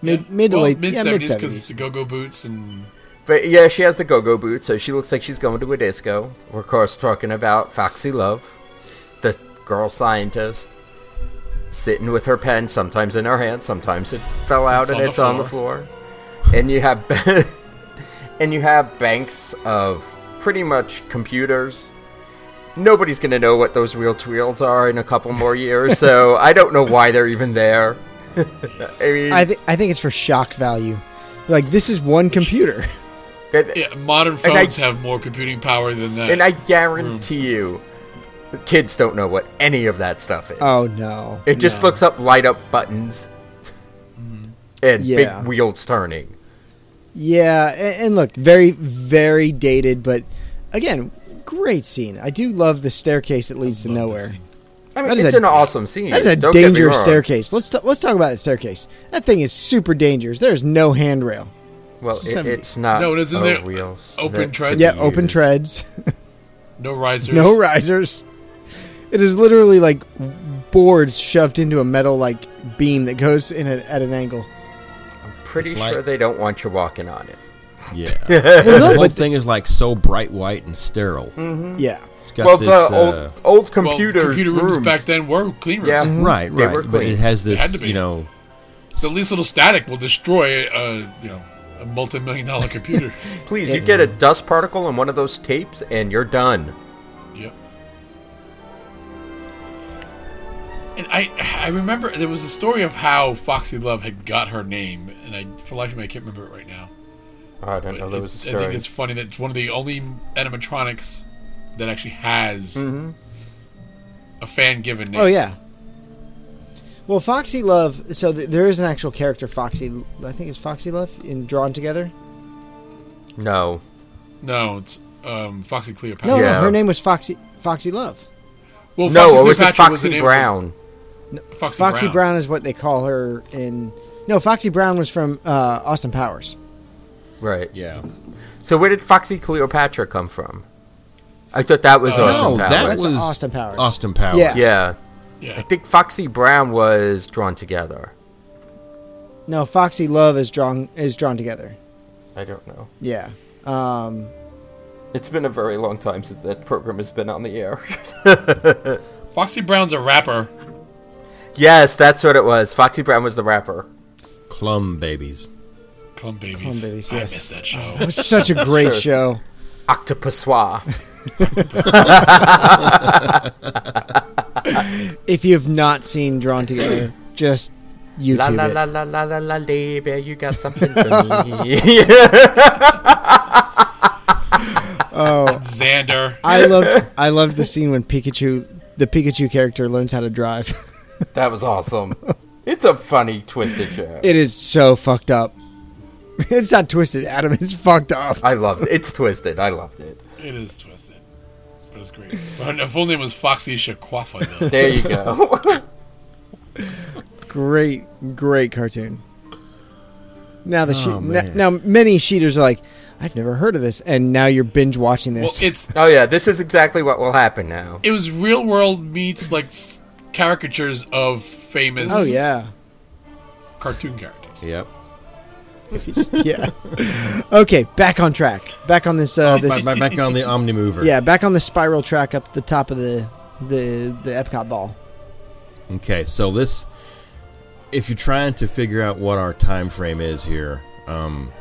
mid mid to well, late mid yeah mid because seventies. the go-go boots and But yeah, she has the go-go boots, so she looks like she's going to a disco. We're of course talking about Foxy Love, the girl scientist, sitting with her pen, sometimes in her hand, sometimes it fell out It's and on the it's on the floor. And you have (laughs) and you have banks of pretty much computers. Nobody's gonna know what those real wheels are in a couple more years, so (laughs) I don't know why they're even there. (laughs) I mean, I think I think it's for shock value. Like this is one computer. It- yeah, modern And I- phones have more computing power than that. And I guarantee you, kids don't know what any of that stuff is. Oh no! it just no. looks up light up buttons mm-hmm. and Yeah. big wheels turning. Yeah, and, and look, very very dated, but again, great scene. I do love the staircase that leads to nowhere. I mean, That is it's a- an awesome scene. That is a don't dangerous staircase. Let's t- let's talk about the staircase. That thing is super dangerous. There's no handrail. Well, It's it, it's not. No, isn't there wheels open treads? be Yeah, open treads, No (laughs) risers. no risers. It is literally like boards shoved into a metal like beam that goes in a, at an angle. I'm pretty It's sure like- they don't want you walking on it. Yeah. (laughs) Well, no, the whole thing is like so bright white and sterile. Mm-hmm. yeah, It's got Well, this, the uh, old old Well, computer, computer rooms, rooms back then were clean rooms. Yeah. Mm-hmm. right, They right, were but it has They had this, to be. you know, The least little static will destroy a you know a multi-million dollar computer. (laughs) Please, you get a dust particle in one of those tapes, and you're done. Yep. And I I remember there was a story of how Foxy Love had got her name, and I for the life of me I can't remember it right now. I don't But know. There it- was a I think it's funny that it's one of the only animatronics that actually has Mm-hmm. a fan given name. Oh yeah. Well, Foxy Love. So th- there is an actual character, Foxy. I think it's Foxy Love in Drawn Together. No. No, it's um, Foxy Cleopatra. No, Yeah. no, her name was Foxy Foxy Love. Well, No, Foxy it was Cleopatra was the Foxy name of Brown. the- Foxy, Foxy Brown. Brown. is what they call her in No, Foxy Brown was from uh, Austin Powers. Right. Yeah. So where did Foxy Cleopatra come from? I thought that was Uh, Austin no, Powers. that was Austin Powers. Austin Powers. Yeah. yeah. Yeah. I think Foxy Brown was drawn together. No, Foxy Love is drawn is drawn together. I don't know. Yeah. Um, It's been a very long time since that program has been on the air. (laughs) Foxy Brown's a rapper. yes, that's what it was. Foxy Brown was the rapper. Clum babies. Clump Babies. Clump Babies, I yes. missed that (laughs) show. it was such a great Sure. show. Octopusois. If you have not seen Drawn Together, just YouTube la la it. la la la la la baby, you got something for me. Oh, Xandir. I loved I loved the scene when Pikachu, the Pikachu character, learns how to drive. (laughs) that was awesome. It's a funny twisted joke. it is so fucked up. It's not twisted, Adam. It's fucked up. I loved it. It's twisted. I loved it. It is twisted. But it's great. But her full name was Foxy Shakwafa, though. (laughs) There you go. (laughs) Great, great cartoon. Now the Oh, she- n- man. now many cheaters are like, I've never heard of this, and now you're binge watching well, this. it's oh yeah, this is exactly what will happen now. it was real world meets like caricatures of famous oh yeah, cartoon characters. Yep. (laughs) (laughs) yeah. okay, back on track. Back on this. Uh, this Back, back on the Omni Mover. yeah, back on the spiral track up the top of the the the Epcot ball. Okay, so this, if you're trying to figure out what our time frame is here, um,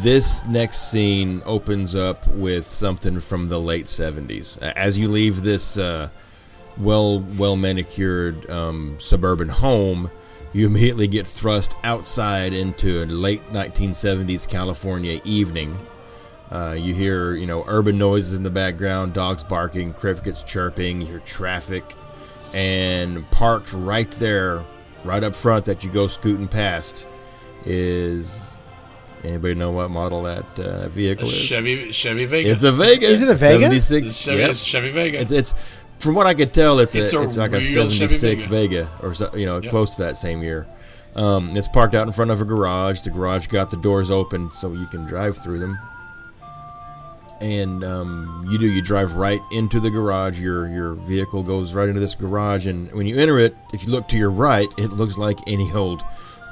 this next scene opens up with something from the late '70s. As you leave this uh, well well manicured um, suburban home, you immediately get thrust outside into a late 1970s California evening. Uh, you hear, you know, urban noises in the background, dogs barking, crickets chirping, you hear traffic, and parked right there, right up front that you go scooting past, is anybody know what model that uh, A vehicle is? Chevy Chevy Vega. It's a Vega. Is it a Vega? 76. Chevy, yep. it's Chevy Vega. It's, it's from what I could tell, it's, It's a, a it's like a '76 Vega. Vega. or so, you know Yep. close to that same year. Um, it's parked out in front of a garage. The garage got the doors open so you can drive through them. And um, you do you drive right into the garage. Your your vehicle goes right into this garage, and when you enter it, if you look to your right, it looks like any old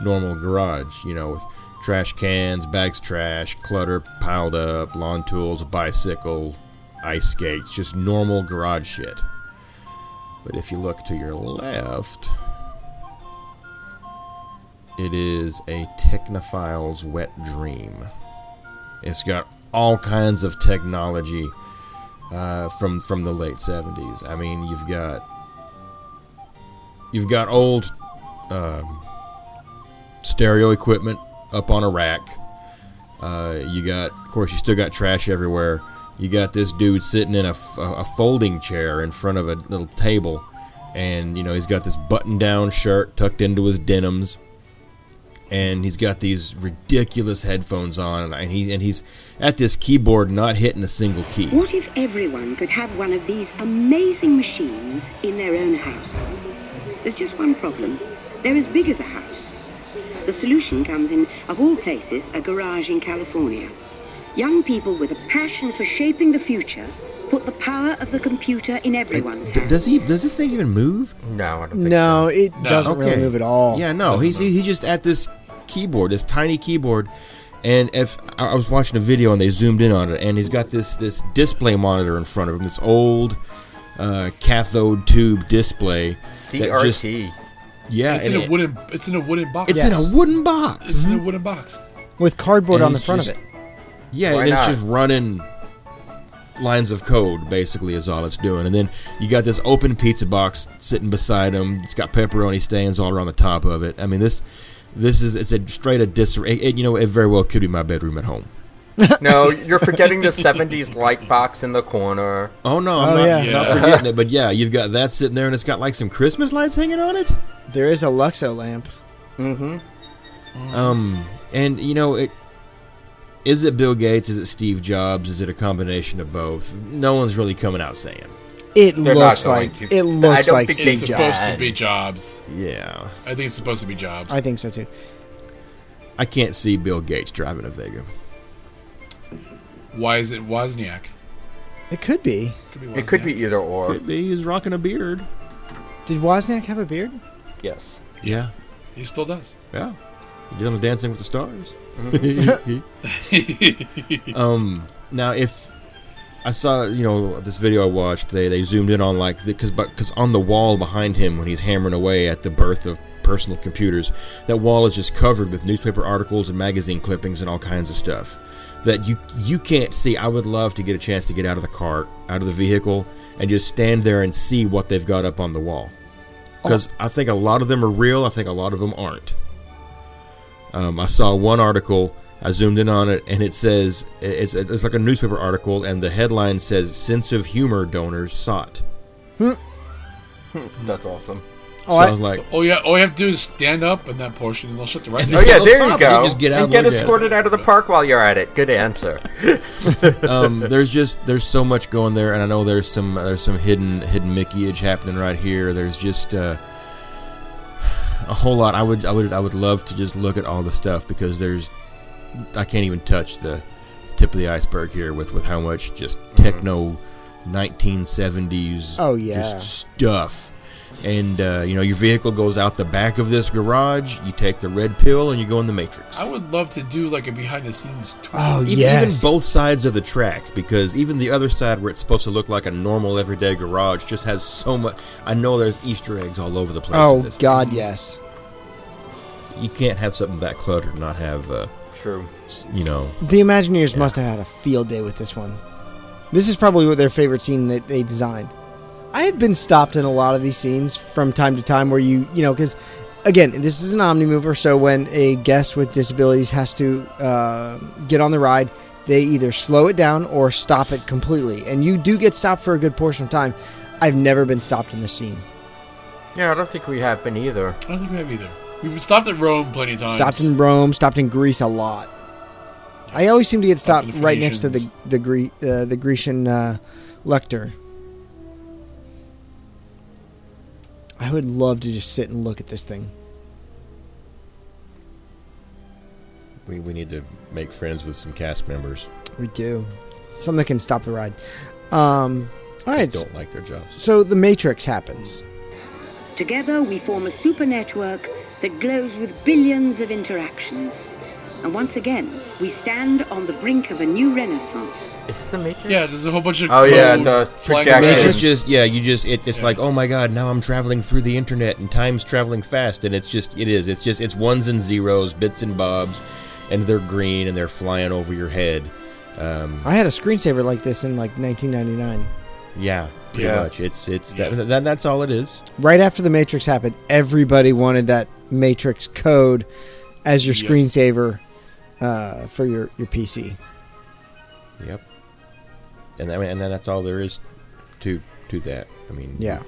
normal garage. You know, with trash cans, bags, trash, clutter piled up, lawn tools, a bicycle, ice skates, just normal garage shit. But if you look to your left, it is a Technophile's wet dream. It's got all kinds of technology uh, from from the late '70s. I mean, you've got you've got old um, stereo equipment up on a rack. Uh, you got, of course, you still got trash everywhere. You got this dude sitting in a, a folding chair in front of a little table, and you know he's got this button-down shirt tucked into his denims, and he's got these ridiculous headphones on, and he and he's at this keyboard not hitting a single key. What if everyone could have one of these amazing machines in their own house? There's just one problem. They're as big as a house. The solution comes in, of all places, a garage in California. Young people with a passion for shaping the future put the power of the computer in everyone's hands. does he? Does this thing even move? No, I don't think No, so. it No. doesn't really move at all. Yeah, no, he's he's just at this keyboard, this tiny keyboard, and if I I was watching a video and they zoomed in on it, and he's got this this display monitor in front of him, this old uh, cathode tube display. CRT. just- yeah, it's and in a it- wooden. It's in a wooden box. it's Yes. in a wooden box. It's in a wooden box. with cardboard And on the front just- of it. Yeah, Why and it's not? just running lines of code basically is all it's doing. And then you got this open pizza box sitting beside him. It's got pepperoni stains all around the top of it. I mean this this is it's a straight a dis. It, it- you know, it very well could be my bedroom at home. (laughs) No, you're forgetting the 70s light box in the corner. Oh no, I'm Oh, not, yeah. not forgetting it. But yeah, you've got that sitting there, and it's got like some Christmas lights hanging on it. There is a Luxo lamp. Mm-hmm. Um, and you know it. Is it Bill Gates? Is it Steve Jobs? Is it a combination of both? No one's really coming out saying. It They're looks like to. it I looks don't like think Steve It's Jobs. supposed to be Jobs. Yeah. I think it's supposed to be Jobs. I think so too. I can't see Bill Gates driving a Vega. Why is it Wozniak? It could be. Could be It could be either or. Could be. He's rocking a beard. Did Wozniak have a beard? Yes. Yeah. He still does. Yeah. He did on the Dancing with the Stars. (laughs) um. Now, if I saw, you know, this video I watched, they they zoomed in on like because because on the wall behind him when he's hammering away at the birth of personal computers, that wall is just covered with newspaper articles and magazine clippings and all kinds of stuff that you you can't see. I would love to get a chance to get out of the car, out of the vehicle, and just stand there and see what they've got up on the wall. Because I think a lot of them are real. I think a lot of them aren't. Um, I saw one article. I zoomed in on it, and it says it's it's like a newspaper article, and the headline says "Sense of humor donors sought." (laughs) That's awesome. so I, was like, Oh yeah, all you have to do is stand up in that portion, and they'll shut the right. Oh yeah, there you and go. just get out and and get look at escorted out of the park while you're at it. Good answer. (laughs) um, there's just there's so much going there, and I know there's some there's some hidden hidden Mickeyage happening right here. There's just uh, a whole lot. I would I would I would love to just look at all the stuff because there's I can't even touch the tip of the iceberg here with with how much just mm-hmm. techno 1970s Oh, yeah. just stuff. And uh, you know your vehicle goes out the back of this garage. You take the red pill and you go in the Matrix. I would love to do like a behind the scenes tour. Oh Even, yes. even both sides of the track, because even the other side where it's supposed to look like a normal everyday garage just has so much. I know there's Easter eggs all over the place. Oh this God, yes. You can't have something that cluttered and not have, uh, True. you know. The Imagineers must have had a field day with this one. This is probably what their favorite scene that they designed. I have been stopped in a lot of these scenes from time to time where you, you know, because again, this is an Omni mover, so when a guest with disabilities has to uh, get on the ride, they either slow it down or stop it completely. And you do get stopped for a good portion of time. I've never been stopped in this scene. Yeah, I don't think we have been either. I don't think we have either. We've been stopped at Rome plenty of times. Stopped in Rome, stopped in Greece a lot. I always seem to get Stopped stopped right next to the Phoenicians. the Gre- uh, the Grecian uh, lector. I would love to just sit and look at this thing. We, we need to make friends with some cast members. We do something that can stop the ride. Um, all that right, don't like their jobs. so the Matrix happens. Together, we form a super network that glows with billions of interactions. And once again, we stand on the brink of a new renaissance. Is this the Matrix? Yeah, there's a whole bunch of Oh, yeah, the flying Matrix just yeah, you just it, it's like oh my god, now I'm traveling through the internet and time's traveling fast, and it's just it is it's just it's ones and zeros, bits and bobs, and they're green and they're flying over your head. Um, I had a screensaver like this in like 1999. yeah, pretty Yeah. much. It's it's Yeah. that, that that's all it is. Right after the Matrix happened, everybody wanted that Matrix code as your Yep. screensaver uh, for your, your PC. Yep. And I mean, and then that's all there is to to that. I mean, Yeah.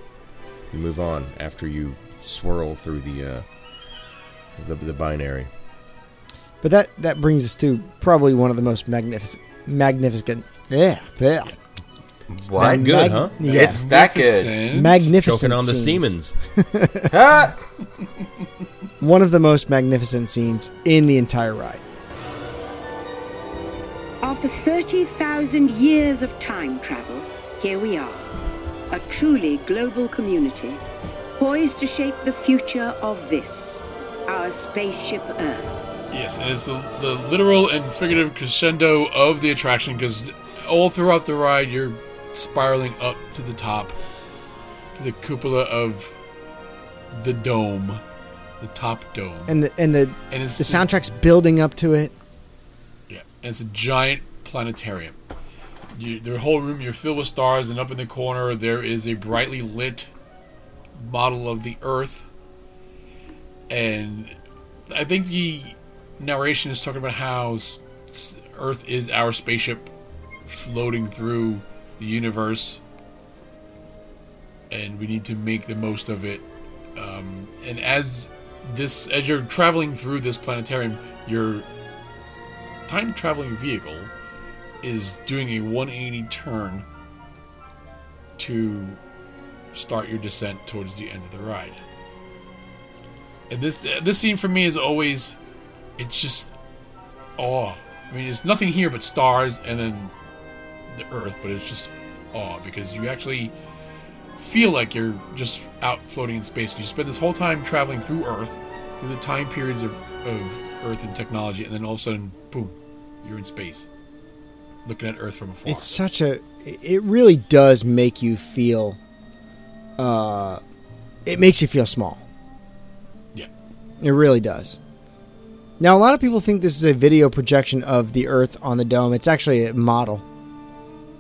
you move on after you swirl through the uh, the, the binary. But that that brings us to probably one of the most magnificent magnificent yeah, yeah What? That good, huh? Yeah. It's that good. Magnificent. magnificent Choking on the scenes. Siemens. (laughs) Ah! One of the most magnificent scenes in the entire ride. After 30,000 years of time travel, here we are. A truly global community, poised to shape the future of this, our spaceship Earth. Yes, it's the, the literal and figurative crescendo of the attraction because all throughout the ride you're spiraling up to the top, to the cupola of the dome, the top dome. And the and the And it's the soundtrack's building up to it. And it's a giant planetarium. You, the whole room you're filled with stars, and up in the corner there is a brightly lit model of the Earth. And I think the narration is talking about how Earth is our spaceship floating through the universe, and we need to make the most of it. Um, and as this, as you're traveling through this planetarium, your time traveling vehicle is doing a 180 turn to start your descent towards the end of the ride. And this this scene for me is always, it's just awe. I mean, there's nothing here but stars and then the Earth, but it's just awe because you actually feel like you're just out floating in space. You spend this whole time traveling through Earth, through the time periods of, of Earth and technology, and then all of a sudden, boom, you're in space, looking at Earth from afar. It's such a. It really does make you feel. Uh, it makes you feel small. Yeah. It really does. Now, a lot of people think this is a video projection of the Earth on the dome. It's actually a model.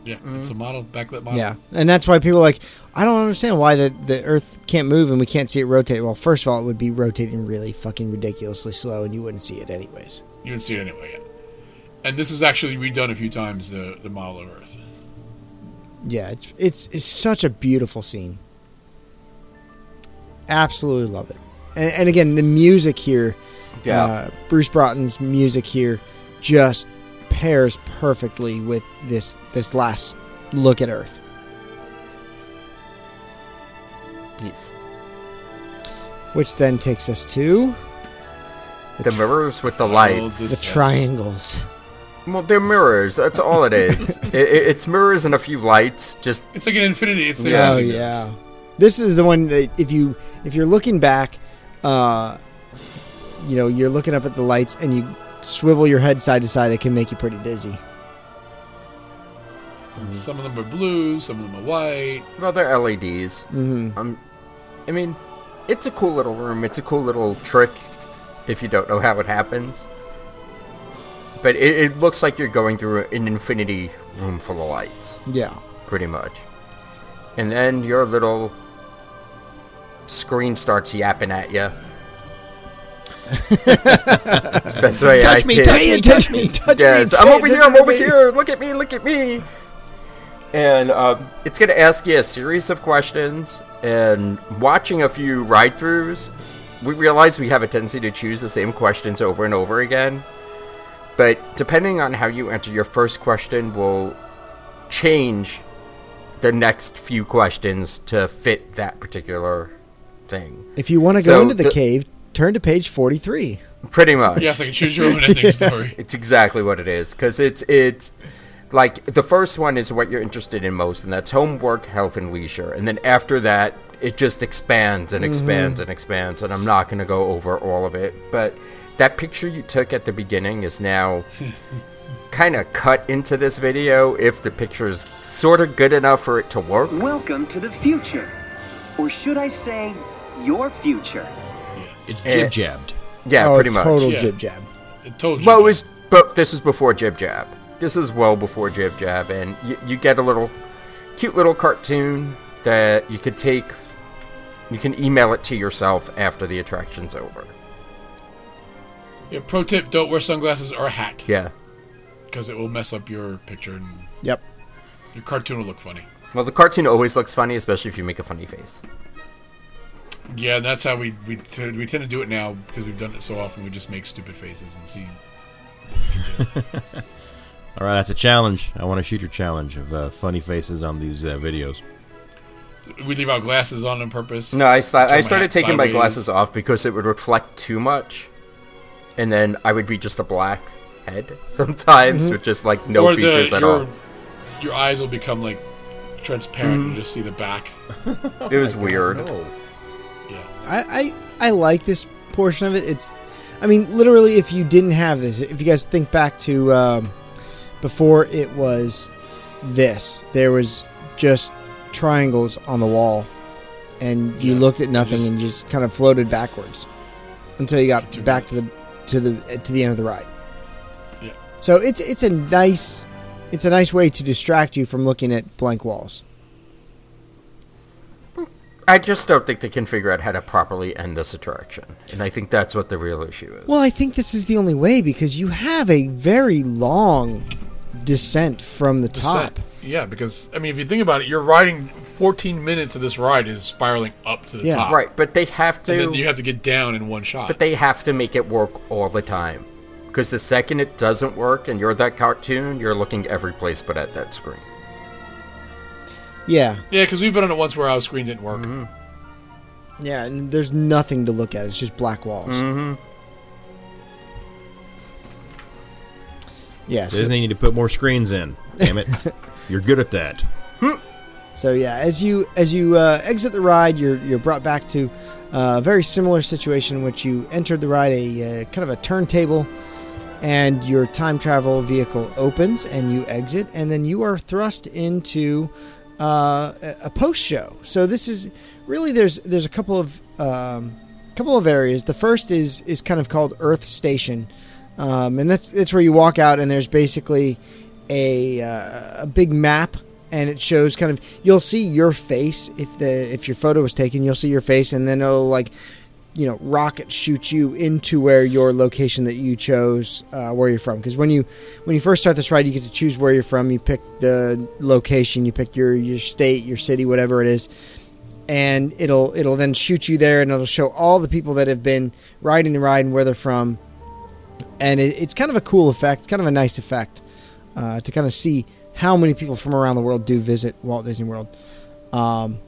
Yeah, it's a model, backlit model. Yeah, and that's why people are like, I don't understand why the the Earth can't move and we can't see it rotate. Well, first of all, it would be rotating really fucking ridiculously slow, and you wouldn't see it anyways. You wouldn't see it anyway yet. And this is actually redone a few times, the, the model of Earth. Yeah, it's it's it's such a beautiful scene. Absolutely love it, and, and again, the music here, Yeah. uh, Bruce Broughton's music here, just pairs perfectly with this this last look at Earth. Yes. Which then takes us to The mirrors with the lights. the triangles. Well, they're mirrors. That's all it is. (laughs) it, it, it's mirrors and a few lights. Just It's like an infinity. It's like Oh yeah, this is the one that if you if you're looking back, uh, you know you're looking up at the lights and you swivel your head side to side, it can make you pretty dizzy. Some of them are blue, some of them are white. well, they're LEDs. Mhm. Um, I mean, it's a cool little room. It's a cool little trick. If you don't know how it happens, but it, it looks like you're going through an infinity room full of lights. Yeah. pretty much. And then your little screen starts yapping at you. (laughs) Best way Touch I me, can. touch me, touch me, touch me, yes, touch I'm over here. I'm over me. here. Look at me. Look at me. And um, it's gonna ask you a series of questions. And watching a few ride-throughs, we realize we have a tendency to choose the same questions over and over again. But depending on how you answer your first question, will change the next few questions to fit that particular thing. If you want to go So into the the- cave, turn to page forty-three. Pretty much. Yes, I can choose your own ending (laughs) story. It's exactly what it is because it's it's like the first one is what you're interested in most, and that's homework, health, and leisure. And then after that, it just expands and mm-hmm. expands and expands. And I'm not going to go over all of it, but that picture you took at the beginning is now (laughs) kind of cut into this video. If the picture is sort of good enough for it to work. Welcome to the future. Or should I say, your future? It's Eh, jib jabbed. Yeah, oh, pretty it's much. total Yeah. jib jab. It told you. Well, it was, but this is before Jib Jab. This is well before Jib Jab, and you, you get a little cute little cartoon that you could take. You can email it to yourself after the attraction's over. Yeah, pro tip: don't wear sunglasses or a hat Yeah. because it will mess up your picture and Yep. your cartoon will look funny. Well, the cartoon always looks funny, especially if you make a funny face. Yeah, that's how we we t- we tend to do it now because we've done it so often. We just make stupid faces and see. (laughs) All right, that's a challenge. I want to shoot your challenge of uh, funny faces on these uh, videos. We leave our glasses on on purpose. No, I, sta- Turn my I started hat taking my sideways. glasses off because it would reflect too much, and then I would be just a black head (laughs) sometimes with just like no or features the, at your, all. Your eyes will become like transparent Mm-hmm. and you just see the back. (laughs) It was weird. Yeah. I, I I like this portion of it. It's, I mean, literally, if you didn't have this, if you guys think back to um, before it was this, there was just triangles on the wall, and you Yeah, looked at nothing just- and just kind of floated backwards until you got Two back to the minutes. To the to the end of the ride. Yeah. So it's it's a nice it's a nice way to distract you from looking at blank walls. I just don't think they can figure out how to properly end this attraction, and I think that's what the real issue is. Well, I think this is the only way because you have a very long descent from the top. Descent. Yeah, because I mean, if you think about it, you're riding 14 minutes of this ride is spiraling up to the Yeah. top. Right, but they have to. And to. then you have to get down in one shot. But they have to make it work all the time. Because the second it doesn't work and you're that cartoon, you're looking every place but at that screen. Yeah, Yeah, because we've been on it once where our screen didn't work. yeah, and there's nothing to look at. It's just black walls. Mm-hmm. Yeah, so- Disney need to put more screens in. Damn it. (laughs) You're good at that. So yeah, as you as you uh, exit the ride, you're you're brought back to uh, a very similar situation in which you entered the ride, a uh, kind of a turntable, and your time travel vehicle opens, and you exit, and then you are thrust into uh, a- post show. So this is really there's there's a couple of um, couple of areas. The first is is kind of called Earth Station, um, and that's that's where you walk out, and there's basically a uh, a big map and it shows kind of you'll see your face if the if your photo was taken you'll see your face and then it'll like you know rocket shoot you into where your location that you chose uh, where you're from. Because when you when you first start this ride you get to choose where you're from. You pick the location you pick your your state your city whatever it is. And it'll it'll then shoot you there and it'll show all the people that have been riding the ride and where they're from. And it, it's kind of a cool effect kind of a nice effect uh, to kind of see how many people from around the world do visit Walt Disney World. Um,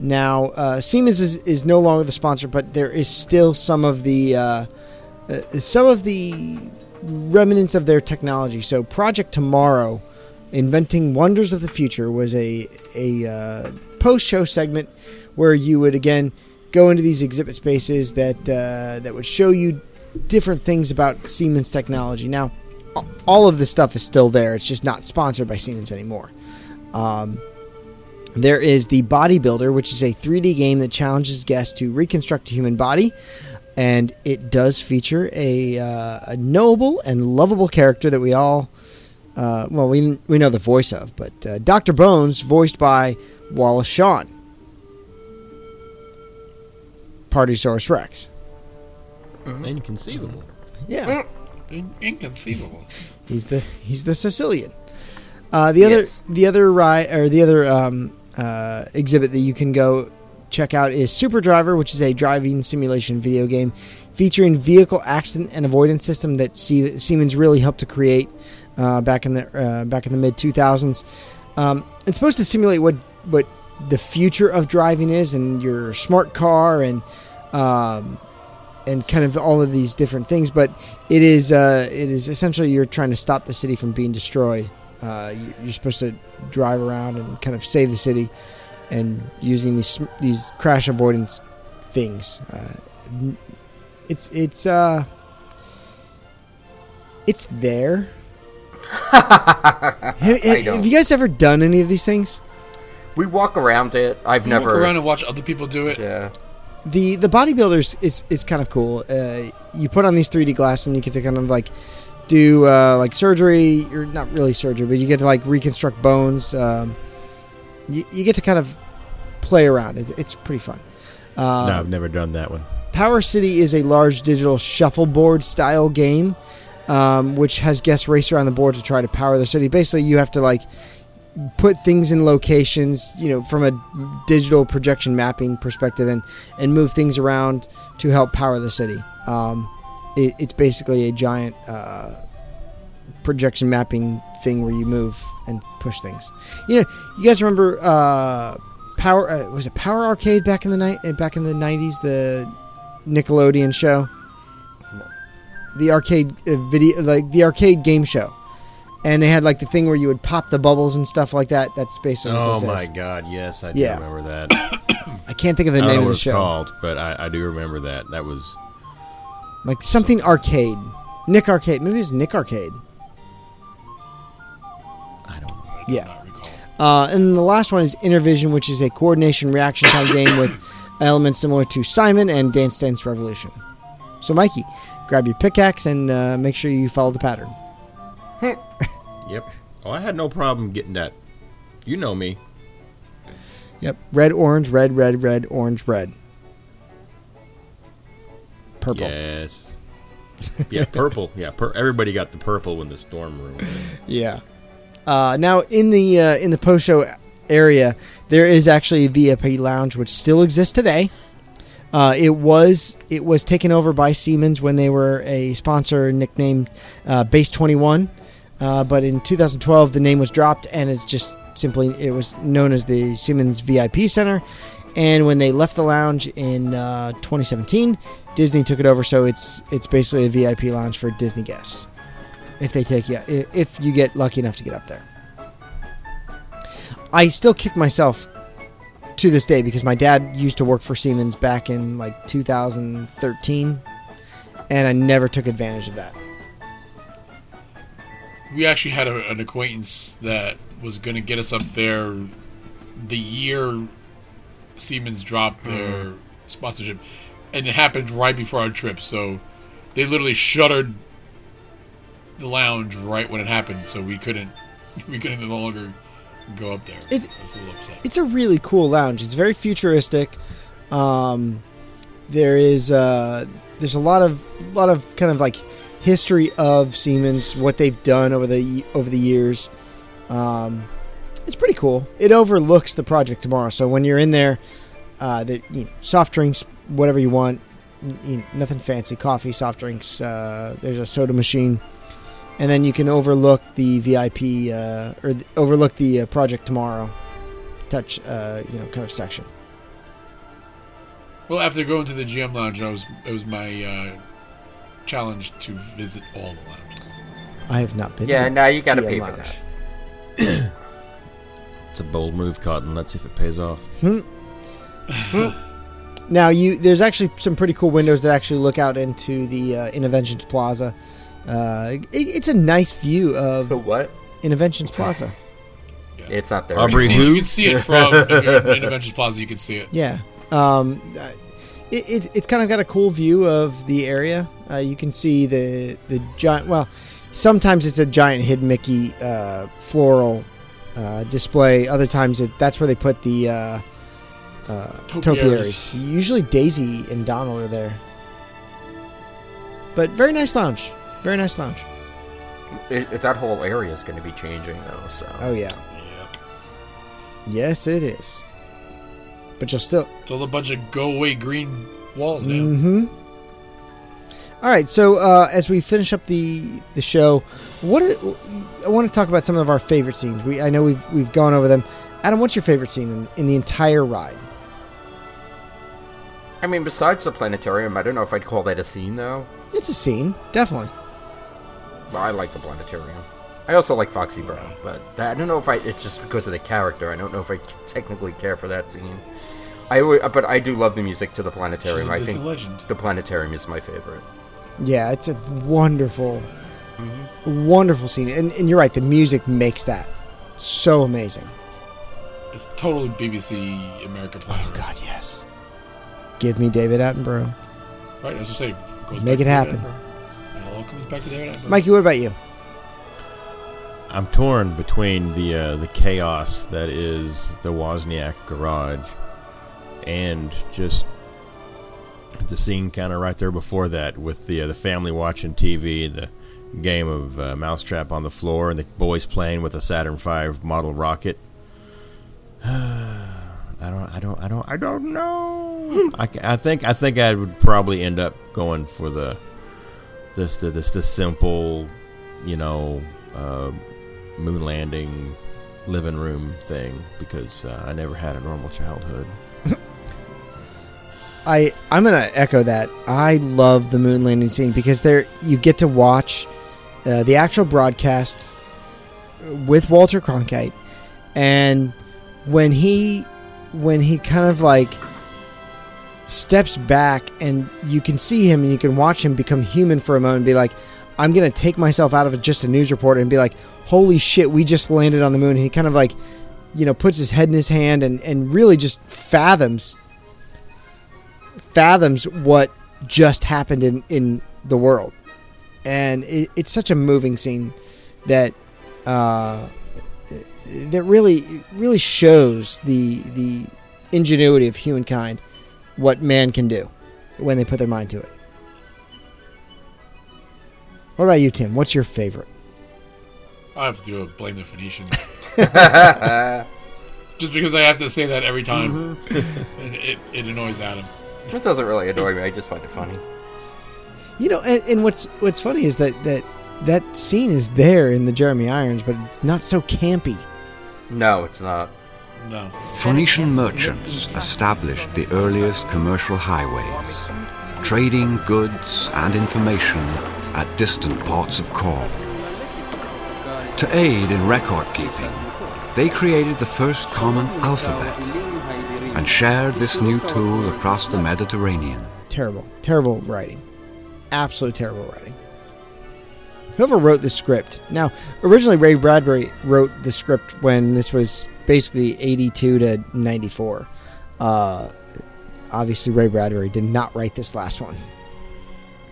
now, uh, Siemens is, is no longer the sponsor, but there is still some of the uh, uh, some of the remnants of their technology. So, Project Tomorrow, inventing wonders of the future, was a a uh, post show segment where you would again go into these exhibit spaces that uh, that would show you different things about Siemens technology. Now, all of this stuff is still there. It's just not sponsored by Siemens anymore. Um, there is the Bodybuilder, which is a 3D game that challenges guests to reconstruct a human body, and it does feature a, uh, a knowable and lovable character that we all, uh, well, we we know the voice of, but uh, Doctor Bones, voiced by Wallace Shawn, Partysaurus Rex. Inconceivable. Yeah. In- inconceivable. He's the he's the Sicilian. Uh, the other the other ride or the other um, uh, exhibit that you can go check out is Super Driver, which is a driving simulation video game featuring vehicle accident and avoidance system that Sie- Siemens really helped to create uh, back in the uh, back in the mid 2000s. Um, it's supposed to simulate what what the future of driving is and your smart car and um, and kind of all of these different things. But it is uh, it is essentially you're trying to stop the city from being destroyed. Uh, you- you're supposed to drive around and kind of save the city, and using these these crash avoidance things. Uh, it's it's uh it's there. (laughs) have, have- have you guys ever done any of these things? We walk around it. I've We never. walk around and watch other people do it. Yeah. The the bodybuilders is is kind of cool. Uh, you put on these 3D glasses and you get to kind of like do uh, like surgery, or not really surgery, but you get to like reconstruct bones. Um, you, you get to kind of play around. It, it's pretty fun. Uh, no, I've never done that one. Power City is a large digital shuffleboard style game, um, which has guests race around the board to try to power the city. Basically, you have to like put things in locations, you know, from a digital projection mapping perspective, and and move things around to help power the city. Um, it, it's basically a giant uh, projection mapping thing where you move and push things. You know, you guys remember uh, Power? Uh, was it Power Arcade back in the night? Back in the nineties, the Nickelodeon show, the arcade uh, video, like the arcade game show, and they had like the thing where you would pop the bubbles and stuff like that. That's basically what Oh this my is. god, yes, I do Yeah. remember that. (coughs) I can't think of the I name know of what the it's show. called, but I, I do remember that. That was Like something arcade, Nick Arcade. Maybe it was Nick Arcade. I don't know. Yeah. Uh, and the last one is InnerVision, which is a coordination reaction time game with elements similar to Simon and Dance Dance Revolution. So, Mikey, grab your pickaxe and uh, make sure you follow the pattern. (laughs) Yep. Oh, I had no problem getting that. You know me. Yep. Red, orange, red, red, red, orange, red. Purple. Yes. Yeah, (laughs) purple. Yeah, pur- everybody got the purple when the storm room. Yeah. Uh, now in the uh, in the post show area, there is actually a VIP lounge which still exists today. Uh, it was it was taken over by Siemens when they were a sponsor nicknamed uh, Base Twenty One. Uh, but in 2012, the name was dropped, and it's just simply it was known as the Siemens VIP Center. And when they left the lounge in uh, 2017, Disney took it over, so it's it's basically a VIP lounge for Disney guests. If they take you, if you get lucky enough to get up there. I still kick myself to this day because my dad used to work for Siemens back in like 2013, and I never took advantage of that. We actually had a, an acquaintance that was going to get us up there the year Siemens dropped their sponsorship, and it happened right before our trip. So they literally shuttered the lounge right when it happened, so we couldn't (laughs) we couldn't no longer go up there. It's- I was a little upset. It's a really cool lounge. It's very futuristic. Um, there is uh, there's a lot of lot of kind of like history of Siemens, what they've done over the over the years. Um, it's pretty cool. It overlooks the project tomorrow, so when you're in there, uh, the you know, soft drinks, whatever you want, you know, nothing fancy, coffee, soft drinks. Uh, there's a soda machine, and then you can overlook the VIP uh, or th- overlook the uh, project tomorrow touch, uh, you know, kind of section. Well, after going to the GM lounge, I was it was my challenge to visit all the lounges. I have not been. Yeah, now you gotta GM pay for Lounge. (coughs) It's a bold move, Cotton. Let's see if it pays off. Hmm. Now you, there's actually some pretty cool windows that actually look out into the uh, Innoventions Plaza. Uh, it, it's a nice view of the what? Innoventions Plaza. It's not there. You can, see, you can see it from (laughs) if you're in Innoventions Plaza. You can see it. Yeah. Um, uh, it, it's it's kind of got a cool view of the area. Uh, you can see the the giant. Well, sometimes it's a giant hidden Mickey uh, floral uh, display. Other times it, that's where they put the uh, uh, Topiaries. topiaries. Usually Daisy and Donald are there. But very nice lounge. Very nice lounge. It, it- that whole area is going to be changing though. So Oh yeah. Yep. Yes, it is. But you'll still It's all a bunch of go away green walls now. Mm-hmm. All right, so uh, as we finish up the the show, what I want to talk about some of our favorite scenes. We I know we've we've gone over them. Adam, what's your favorite scene in, in the entire ride? I mean, besides the planetarium, I don't know if I'd call that a scene though. It's a scene, definitely. Well, I like the planetarium. I also like Foxy Brown, but that, I don't know if I. It's just because of the character. I don't know if I (laughs) technically care for that scene. I would, but I do love the music to the planetarium. She's a I think legend. the planetarium is my favorite. Yeah, it's a wonderful, mm-hmm. wonderful scene, and and you're right. The music makes that so amazing. It's totally BBC America Planet. Oh God, yes. Give me David Attenborough. Right, as I say, goes Make back it to happen. David And it all comes back to David Attenborough. Mikey, what about you? I'm torn between the uh, the chaos that is the Wozniak garage and just the scene kind of right there before that with the uh, the family watching TV, the game of uh, mousetrap on the floor, and the boys playing with a Saturn V model rocket. (sighs) I don't, I don't, I don't, I don't know. (laughs) I, I think, I think I would probably end up going for the this, the, this, this simple, you know, uh, moon landing living room thing because uh, I never had a normal childhood. (laughs) I I'm gonna echo that. I love the moon landing scene because there you get to watch uh, the actual broadcast with Walter Cronkite, and when he when he kind of like steps back and you can see him and you can watch him become human for a moment and be like, I'm gonna take myself out of just a news reporter and be like, holy shit, we just landed on the moon. And he kind of like, you know, puts his head in his hand and and really just fathoms fathoms what just happened in, in the world. And it, it's such a moving scene that uh, that really really shows the the ingenuity of humankind, what man can do when they put their mind to it. What about you, Tim? What's your favorite? I have to do a blame the Phoenicians. (laughs) Just because I have to say that every time, mm-hmm. (laughs) and it, it annoys Adam. It doesn't really annoy me. I just find it funny. You know, and, and what's what's funny is that that that scene is there in the Jeremy Irons, but it's not so campy. No, it's not. No. Phoenician merchants established the earliest commercial highways, trading goods and information at distant ports of call. To aid in record keeping, they created the first common alphabet and shared this new tool across the Mediterranean. Terrible, terrible writing. Absolute terrible writing. Whoever wrote the script. Now, originally Ray Bradbury wrote the script when this was basically 82 to 94. Uh, obviously, Ray Bradbury did not write this last one.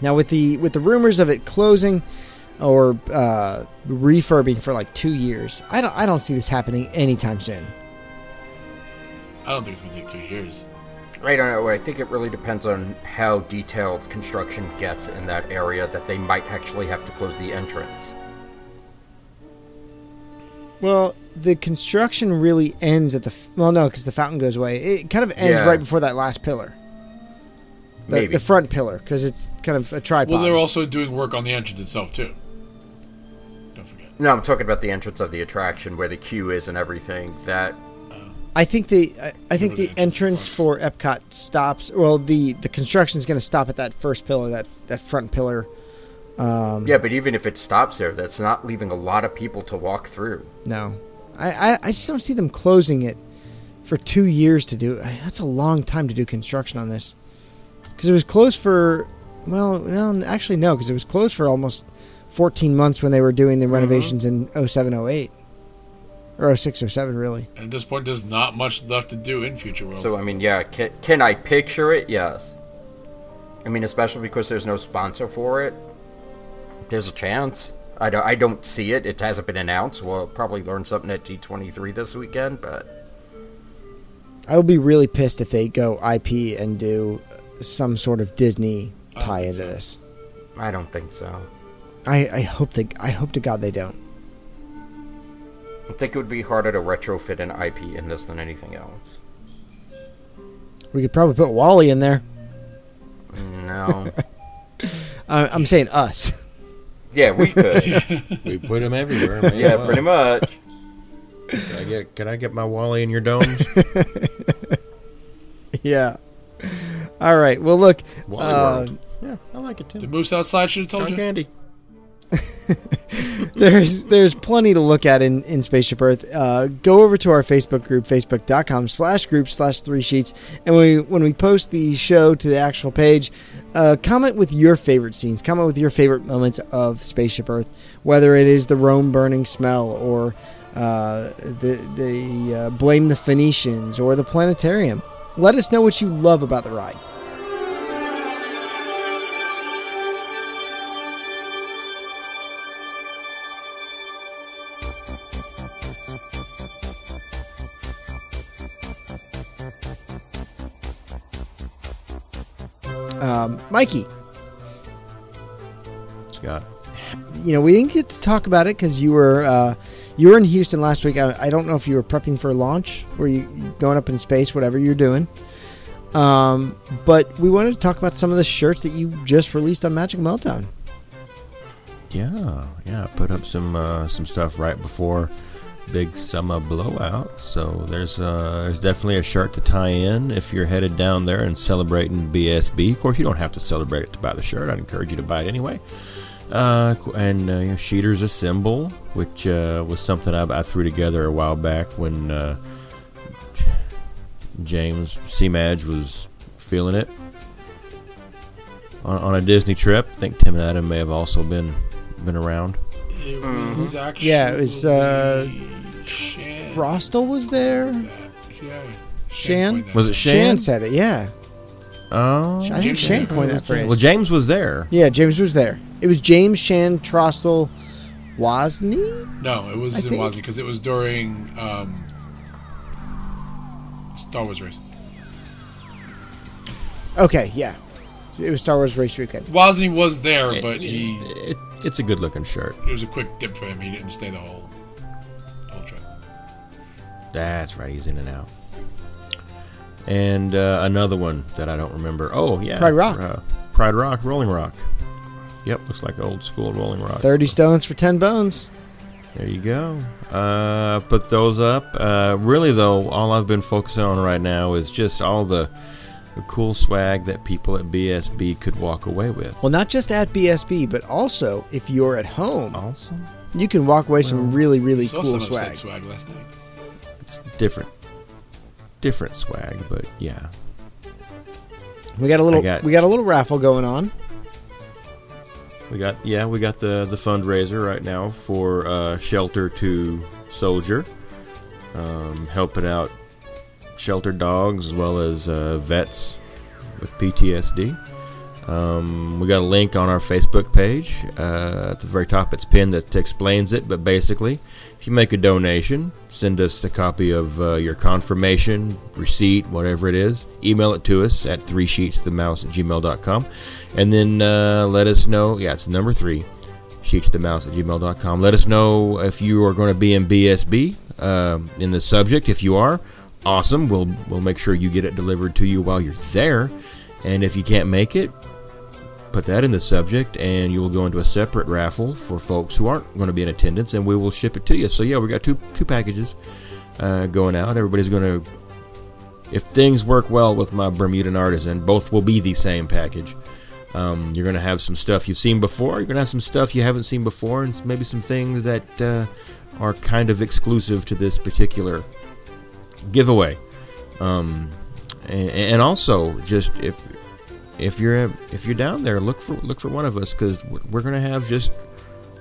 Now, with the with the rumors of it closing or uh, refurbing for like two years, I don't I don't see this happening anytime soon. I don't think it's gonna take two years. I don't know. I think it really depends on how detailed construction gets in that area that they might actually have to close the entrance. Well, the construction really ends at the well, no, because the fountain goes away. It kind of ends Yeah. right before that last pillar, the, Maybe. the front pillar, because it's kind of a tripod. Well, they're also doing work on the entrance itself too. No, I'm talking about the entrance of the attraction where the queue is and everything. That I think the I, I think the entrance for Epcot stops. Well, the the construction is going to stop at that first pillar, that that front pillar. Um, yeah, but even if it stops there, that's not leaving a lot of people to walk through. No, I, I I just don't see them closing it for two years to do. That's a long time to do construction on this, because it was closed for well, no, actually no, because it was closed for almost 14 months when they were doing the mm-hmm. renovations in 07, 08. or 06, 07, really. And at this point, there's not much left to do in Future World. So I mean, yeah, can, can I picture it? Yes. I mean, especially because there's no sponsor for it. There's a chance. I don't, I don't see it. It hasn't been announced. We'll probably learn something at D23 this weekend, but I would be really pissed if they go IP and do some sort of Disney tie into this. I don't think so. I, I hope they I hope to God they don't. I think it would be harder to retrofit an IP in this than anything else. We could probably put Wally in there. No. (laughs) I, I'm saying us. Yeah, we could. (laughs) we put him everywhere. Man. Yeah, Wow. pretty much. Can I get Can I get my Wally in your domes? (laughs) yeah. All right. Well, look. Wally uh, World. Yeah, I like it too. The moose outside should have told John you. Candy. (laughs) there's there's plenty to look at in, in Spaceship Earth. Uh, go over to our Facebook group, facebook.com slash group slash three sheets. And we, when we post the show to the actual page, uh, comment with your favorite scenes. Comment with your favorite moments of Spaceship Earth, whether it is the Rome burning smell or uh, the, the uh, Blame the Phoenicians or the planetarium. Let us know what you love about the ride. Um, Mikey, Scott. you know, we didn't get to talk about it because you were uh, you were in Houston last week. I, I don't know if you were prepping for launch, or you going up in space, whatever you're doing. Um, but we wanted to talk about some of the shirts that you just released on Magic Meltdown. Yeah, yeah. I put up some uh, some stuff right before big summer blowout. So there's uh, there's definitely a shirt to tie in if you're headed down there and celebrating BSB. Of course, you don't have to celebrate it to buy the shirt. I'd encourage you to buy it anyway. Uh, and uh, you know, Sheeter's a symbol, which uh, was something I, I threw together a while back when uh, James C. Madge was feeling it on, on a Disney trip. I think Tim and Adam may have also been been around. It Mm-hmm. was actually Yeah, it was. Uh, Shan. Frostal was there. Yeah. Shan coined. Was it Shan Shan? said it. Yeah, Oh, I think James Shan coined that phrase. Well, James was there. yeah, James was there. It was James Shan Trostel Wozni. No, it was I in think- Wazzy because it was during um, Star Wars races. Okay, yeah, it was Star Wars Race Weekend. Wozni was there, but he It, it's a good looking shirt. it was a quick dip for him. He didn't stay the whole whole trip. That's right. He's in and out. And uh, another one that I don't remember. Oh yeah, Pride Rock. Uh, Pride Rock, Rolling Rock. Yep, looks like old school Rolling Rock. 30 stones for 10 bones. There you go. Uh, put those up. Uh, really, though, all I've been focusing on right now is just all the, the cool swag that people at BSB could walk away with. Well, not just at BSB, but also if you're at home. Also? You can walk away some really, really Saw cool some swag. upset swag last night. It's different, different swag, but yeah. We got a little got- we got a little raffle going on. We got yeah, we got the the fundraiser right now for uh, shelter to soldier, um, helping out shelter dogs as well as uh, vets with PTSD. Um, we got a link on our Facebook page. Uh, at the very top, it's pinned that explains it. But basically, if you make a donation, send us a copy of uh, your confirmation, receipt, whatever it is. Email it to us at three sheets the mouse at gmail.com. And then uh, let us know. Yeah, it's number three, sheets the mouse at gmail.com. Let us know if you are going to be in BSB um, in the subject. If you are, awesome. We'll, we'll make sure you get it delivered to you while you're there. And if you can't make it, put that in the subject and you will go into a separate raffle for folks who aren't going to be in attendance and we will ship it to you so yeah we got two two packages uh, going out everybody's going to if things work well with my bermudan artisan both will be the same package um, you're going to have some stuff you've seen before you're going to have some stuff you haven't seen before and maybe some things that uh, are kind of exclusive to this particular giveaway um, and, and also just if if you're if you're down there, look for look for one of us because we're gonna have just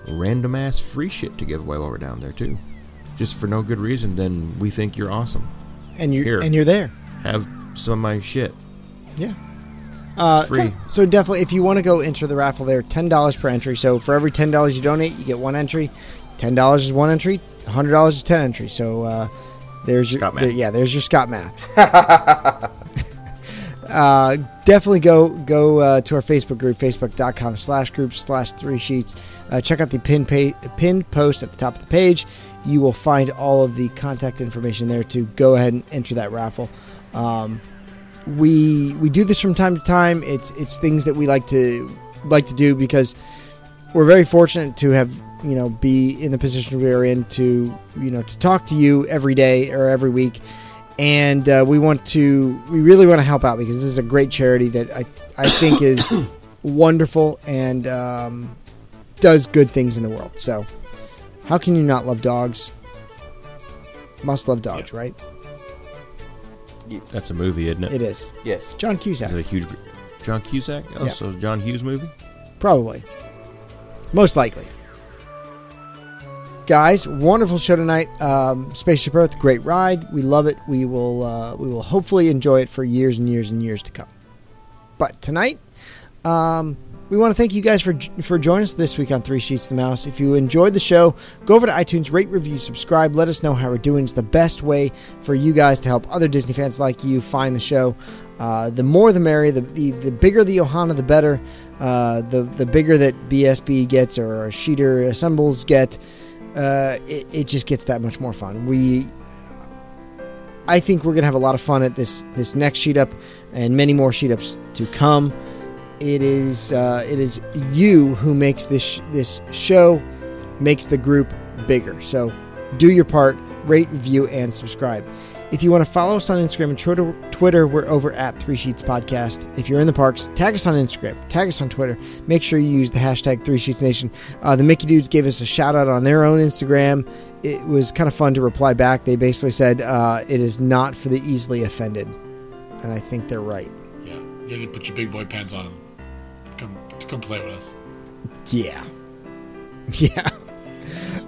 random ass free shit to give away while we're down there too, just for no good reason. Then we think you're awesome. And you're Here. and you're there. Have some of my shit. Yeah. Uh, free. So definitely, if you want to go enter the raffle, there ten dollars per entry. So for every ten dollars you donate, you get one entry. Ten dollars is one entry. hundred dollars is ten entries. So uh, there's your Scott math. yeah, there's your Scott math. (laughs) uh, definitely go go uh, to our Facebook group, facebook.com slash group slash three sheets. Uh, check out the pin pinned post at the top of the page. You will find all of the contact information there to go ahead and enter that raffle. Um, we we do this from time to time. It's it's things that we like to like to do because we're very fortunate to have you know be in the position we are in to you know to talk to you every day or every week and uh, we want to we really want to help out because this is a great charity that i i think (coughs) is wonderful and um, does good things in the world so how can you not love dogs must love dogs right That's a movie, isn't it? it is Yes. john cusack Is a huge John Cusack? Oh, Yeah. so John Hughes movie? Probably. Most likely. Guys, wonderful show tonight. Um, Spaceship Earth, great ride. We love it. We will uh, we will hopefully enjoy it for years and years and years to come. But tonight, um, we want to thank you guys for for joining us this week on Three Sheets to the Mouse. If you enjoyed the show, go over to iTunes, rate, review, subscribe. Let us know how we're doing. It's the best way for you guys to help other Disney fans like you find the show. Uh, the more the merrier. The, the the bigger the Ohana, the better. Uh, the the bigger that BSB gets or Sheeter assembles get, uh, it, it just gets that much more fun. We I think we're gonna have a lot of fun at this this next sheet up, and many more sheet ups to come. It is uh, it is you who makes this this show, makes the group bigger. So do your part, rate, review, and subscribe. If you want to follow us on Instagram and Twitter, we're over at Three Sheets Podcast. If you're in the parks, tag us on Instagram, tag us on Twitter. Make sure you use the hashtag Three Sheets Nation. Uh, the Mickey Dudes gave us a shout out on their own Instagram. It was kind of fun to reply back. They basically said uh, it is not for the easily offended, and I think they're right. Yeah, you have to put your big boy pants on and come come play with us. Yeah. (laughs) Yeah.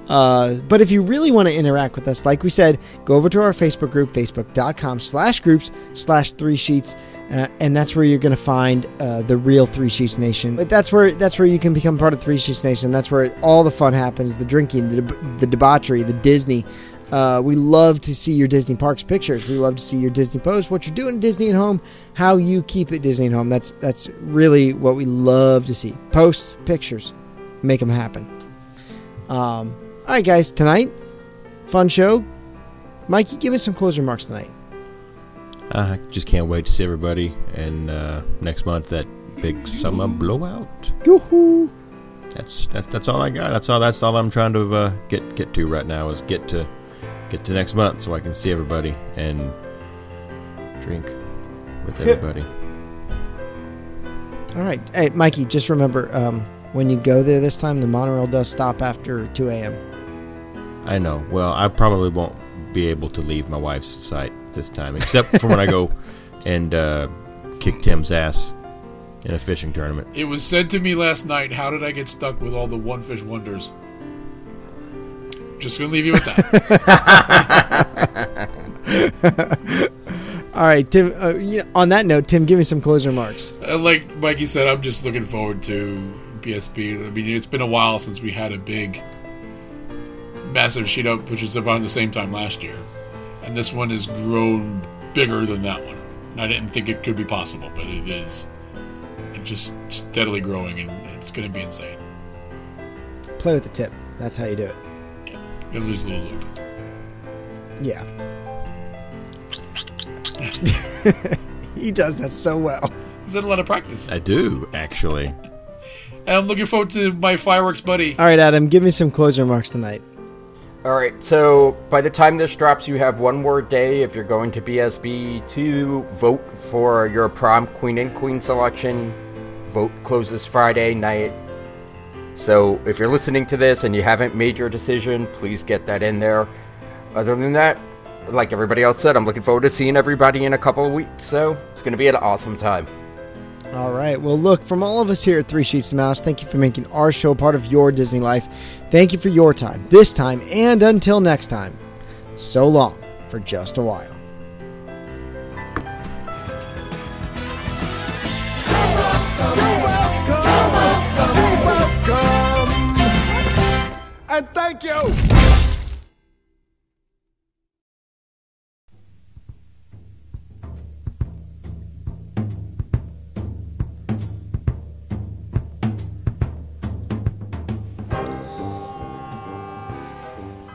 Uh, but if you really want to interact with us, like we said, go over to our Facebook group, facebook.com slash groups slash three sheets, uh, and that's where you're going to find uh, the real Three Sheets Nation. But that's where that's where you can become part of Three Sheets Nation. That's where all the fun happens: the drinking, the, deb- the debauchery, the Disney. Uh, we love to see your Disney parks pictures. We love to see your Disney posts, what you're doing Disney at home, how you keep it Disney at home. That's that's really what we love to see. Posts, pictures, make them happen. Um, all right, guys, tonight, fun show. Mikey, give me some closing remarks tonight. I just can't wait to see everybody. And uh, next month, that big summer blowout. Yoo-hoo. that's that's that's all I got. That's all. That's all I'm trying to uh, get get to right now is get to get to next month so I can see everybody and drink with (laughs) everybody. All right. Hey, Mikey, just remember um, when you go there this time, the monorail does stop after 2 a.m. I know. Well, I probably won't be able to leave my wife's sight this time, except for when I go (laughs) and uh, kick Tim's ass in a fishing tournament. It was said to me last night, how did I get stuck with all the one fish wonders? Just gonna leave you with that. (laughs) All right, Tim. Uh, you know, on that note, Tim, give me some closing remarks. Uh, like Mikey said, I'm just looking forward to BSB. I mean, it's been a while since we had a big, massive sheet up, which was around the same time last year, and this one has grown bigger than that one. And I didn't think it could be possible, but it is. And just steadily growing, and it's going to be insane. Play with the tip. That's how you do it. Gonna lose a little loop. Yeah. (laughs) he does that so well. Is that a lot of practice? I do actually. And I'm looking forward to my fireworks buddy. All right, Adam, give me some closing remarks tonight. All right, so by the time this drops, you have one more day if you're going to BSB to vote for your prom queen and queen selection. Vote closes Friday night. So if you're listening to this and you haven't made your decision, please get that in there. Other than that, like everybody else said, I'm looking forward to seeing everybody in a couple of weeks. So it's going to be an awesome time. All right. Well, look, from all of us here at Three Sheets to Mouse, thank you for making our show part of your Disney life. Thank you for your time, this time, and until next time. So long for just a while.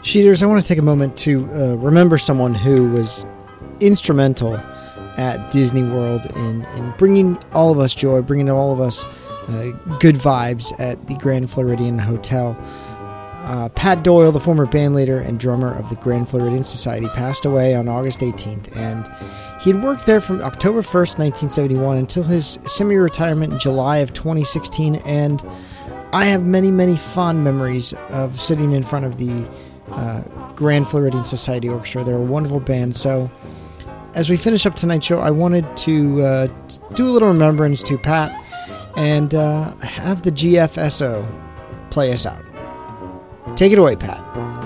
Sheeters, I want to take a moment to uh, remember someone who was instrumental at Disney World in, in bringing all of us joy, bringing all of us uh, good vibes at the Grand Floridian Hotel. Uh, Pat Doyle, the former bandleader and drummer of the Grand Floridian Society, passed away on August 18th, and he had worked there from October 1st, 1971, until his semi retirement in July of 2016. And I have many, many fond memories of sitting in front of the uh, Grand Floridian Society Orchestra. They're a wonderful band. So, as we finish up tonight's show, I wanted to uh, do a little remembrance to Pat and uh, have the GFSO play us out. Take it away, Pat.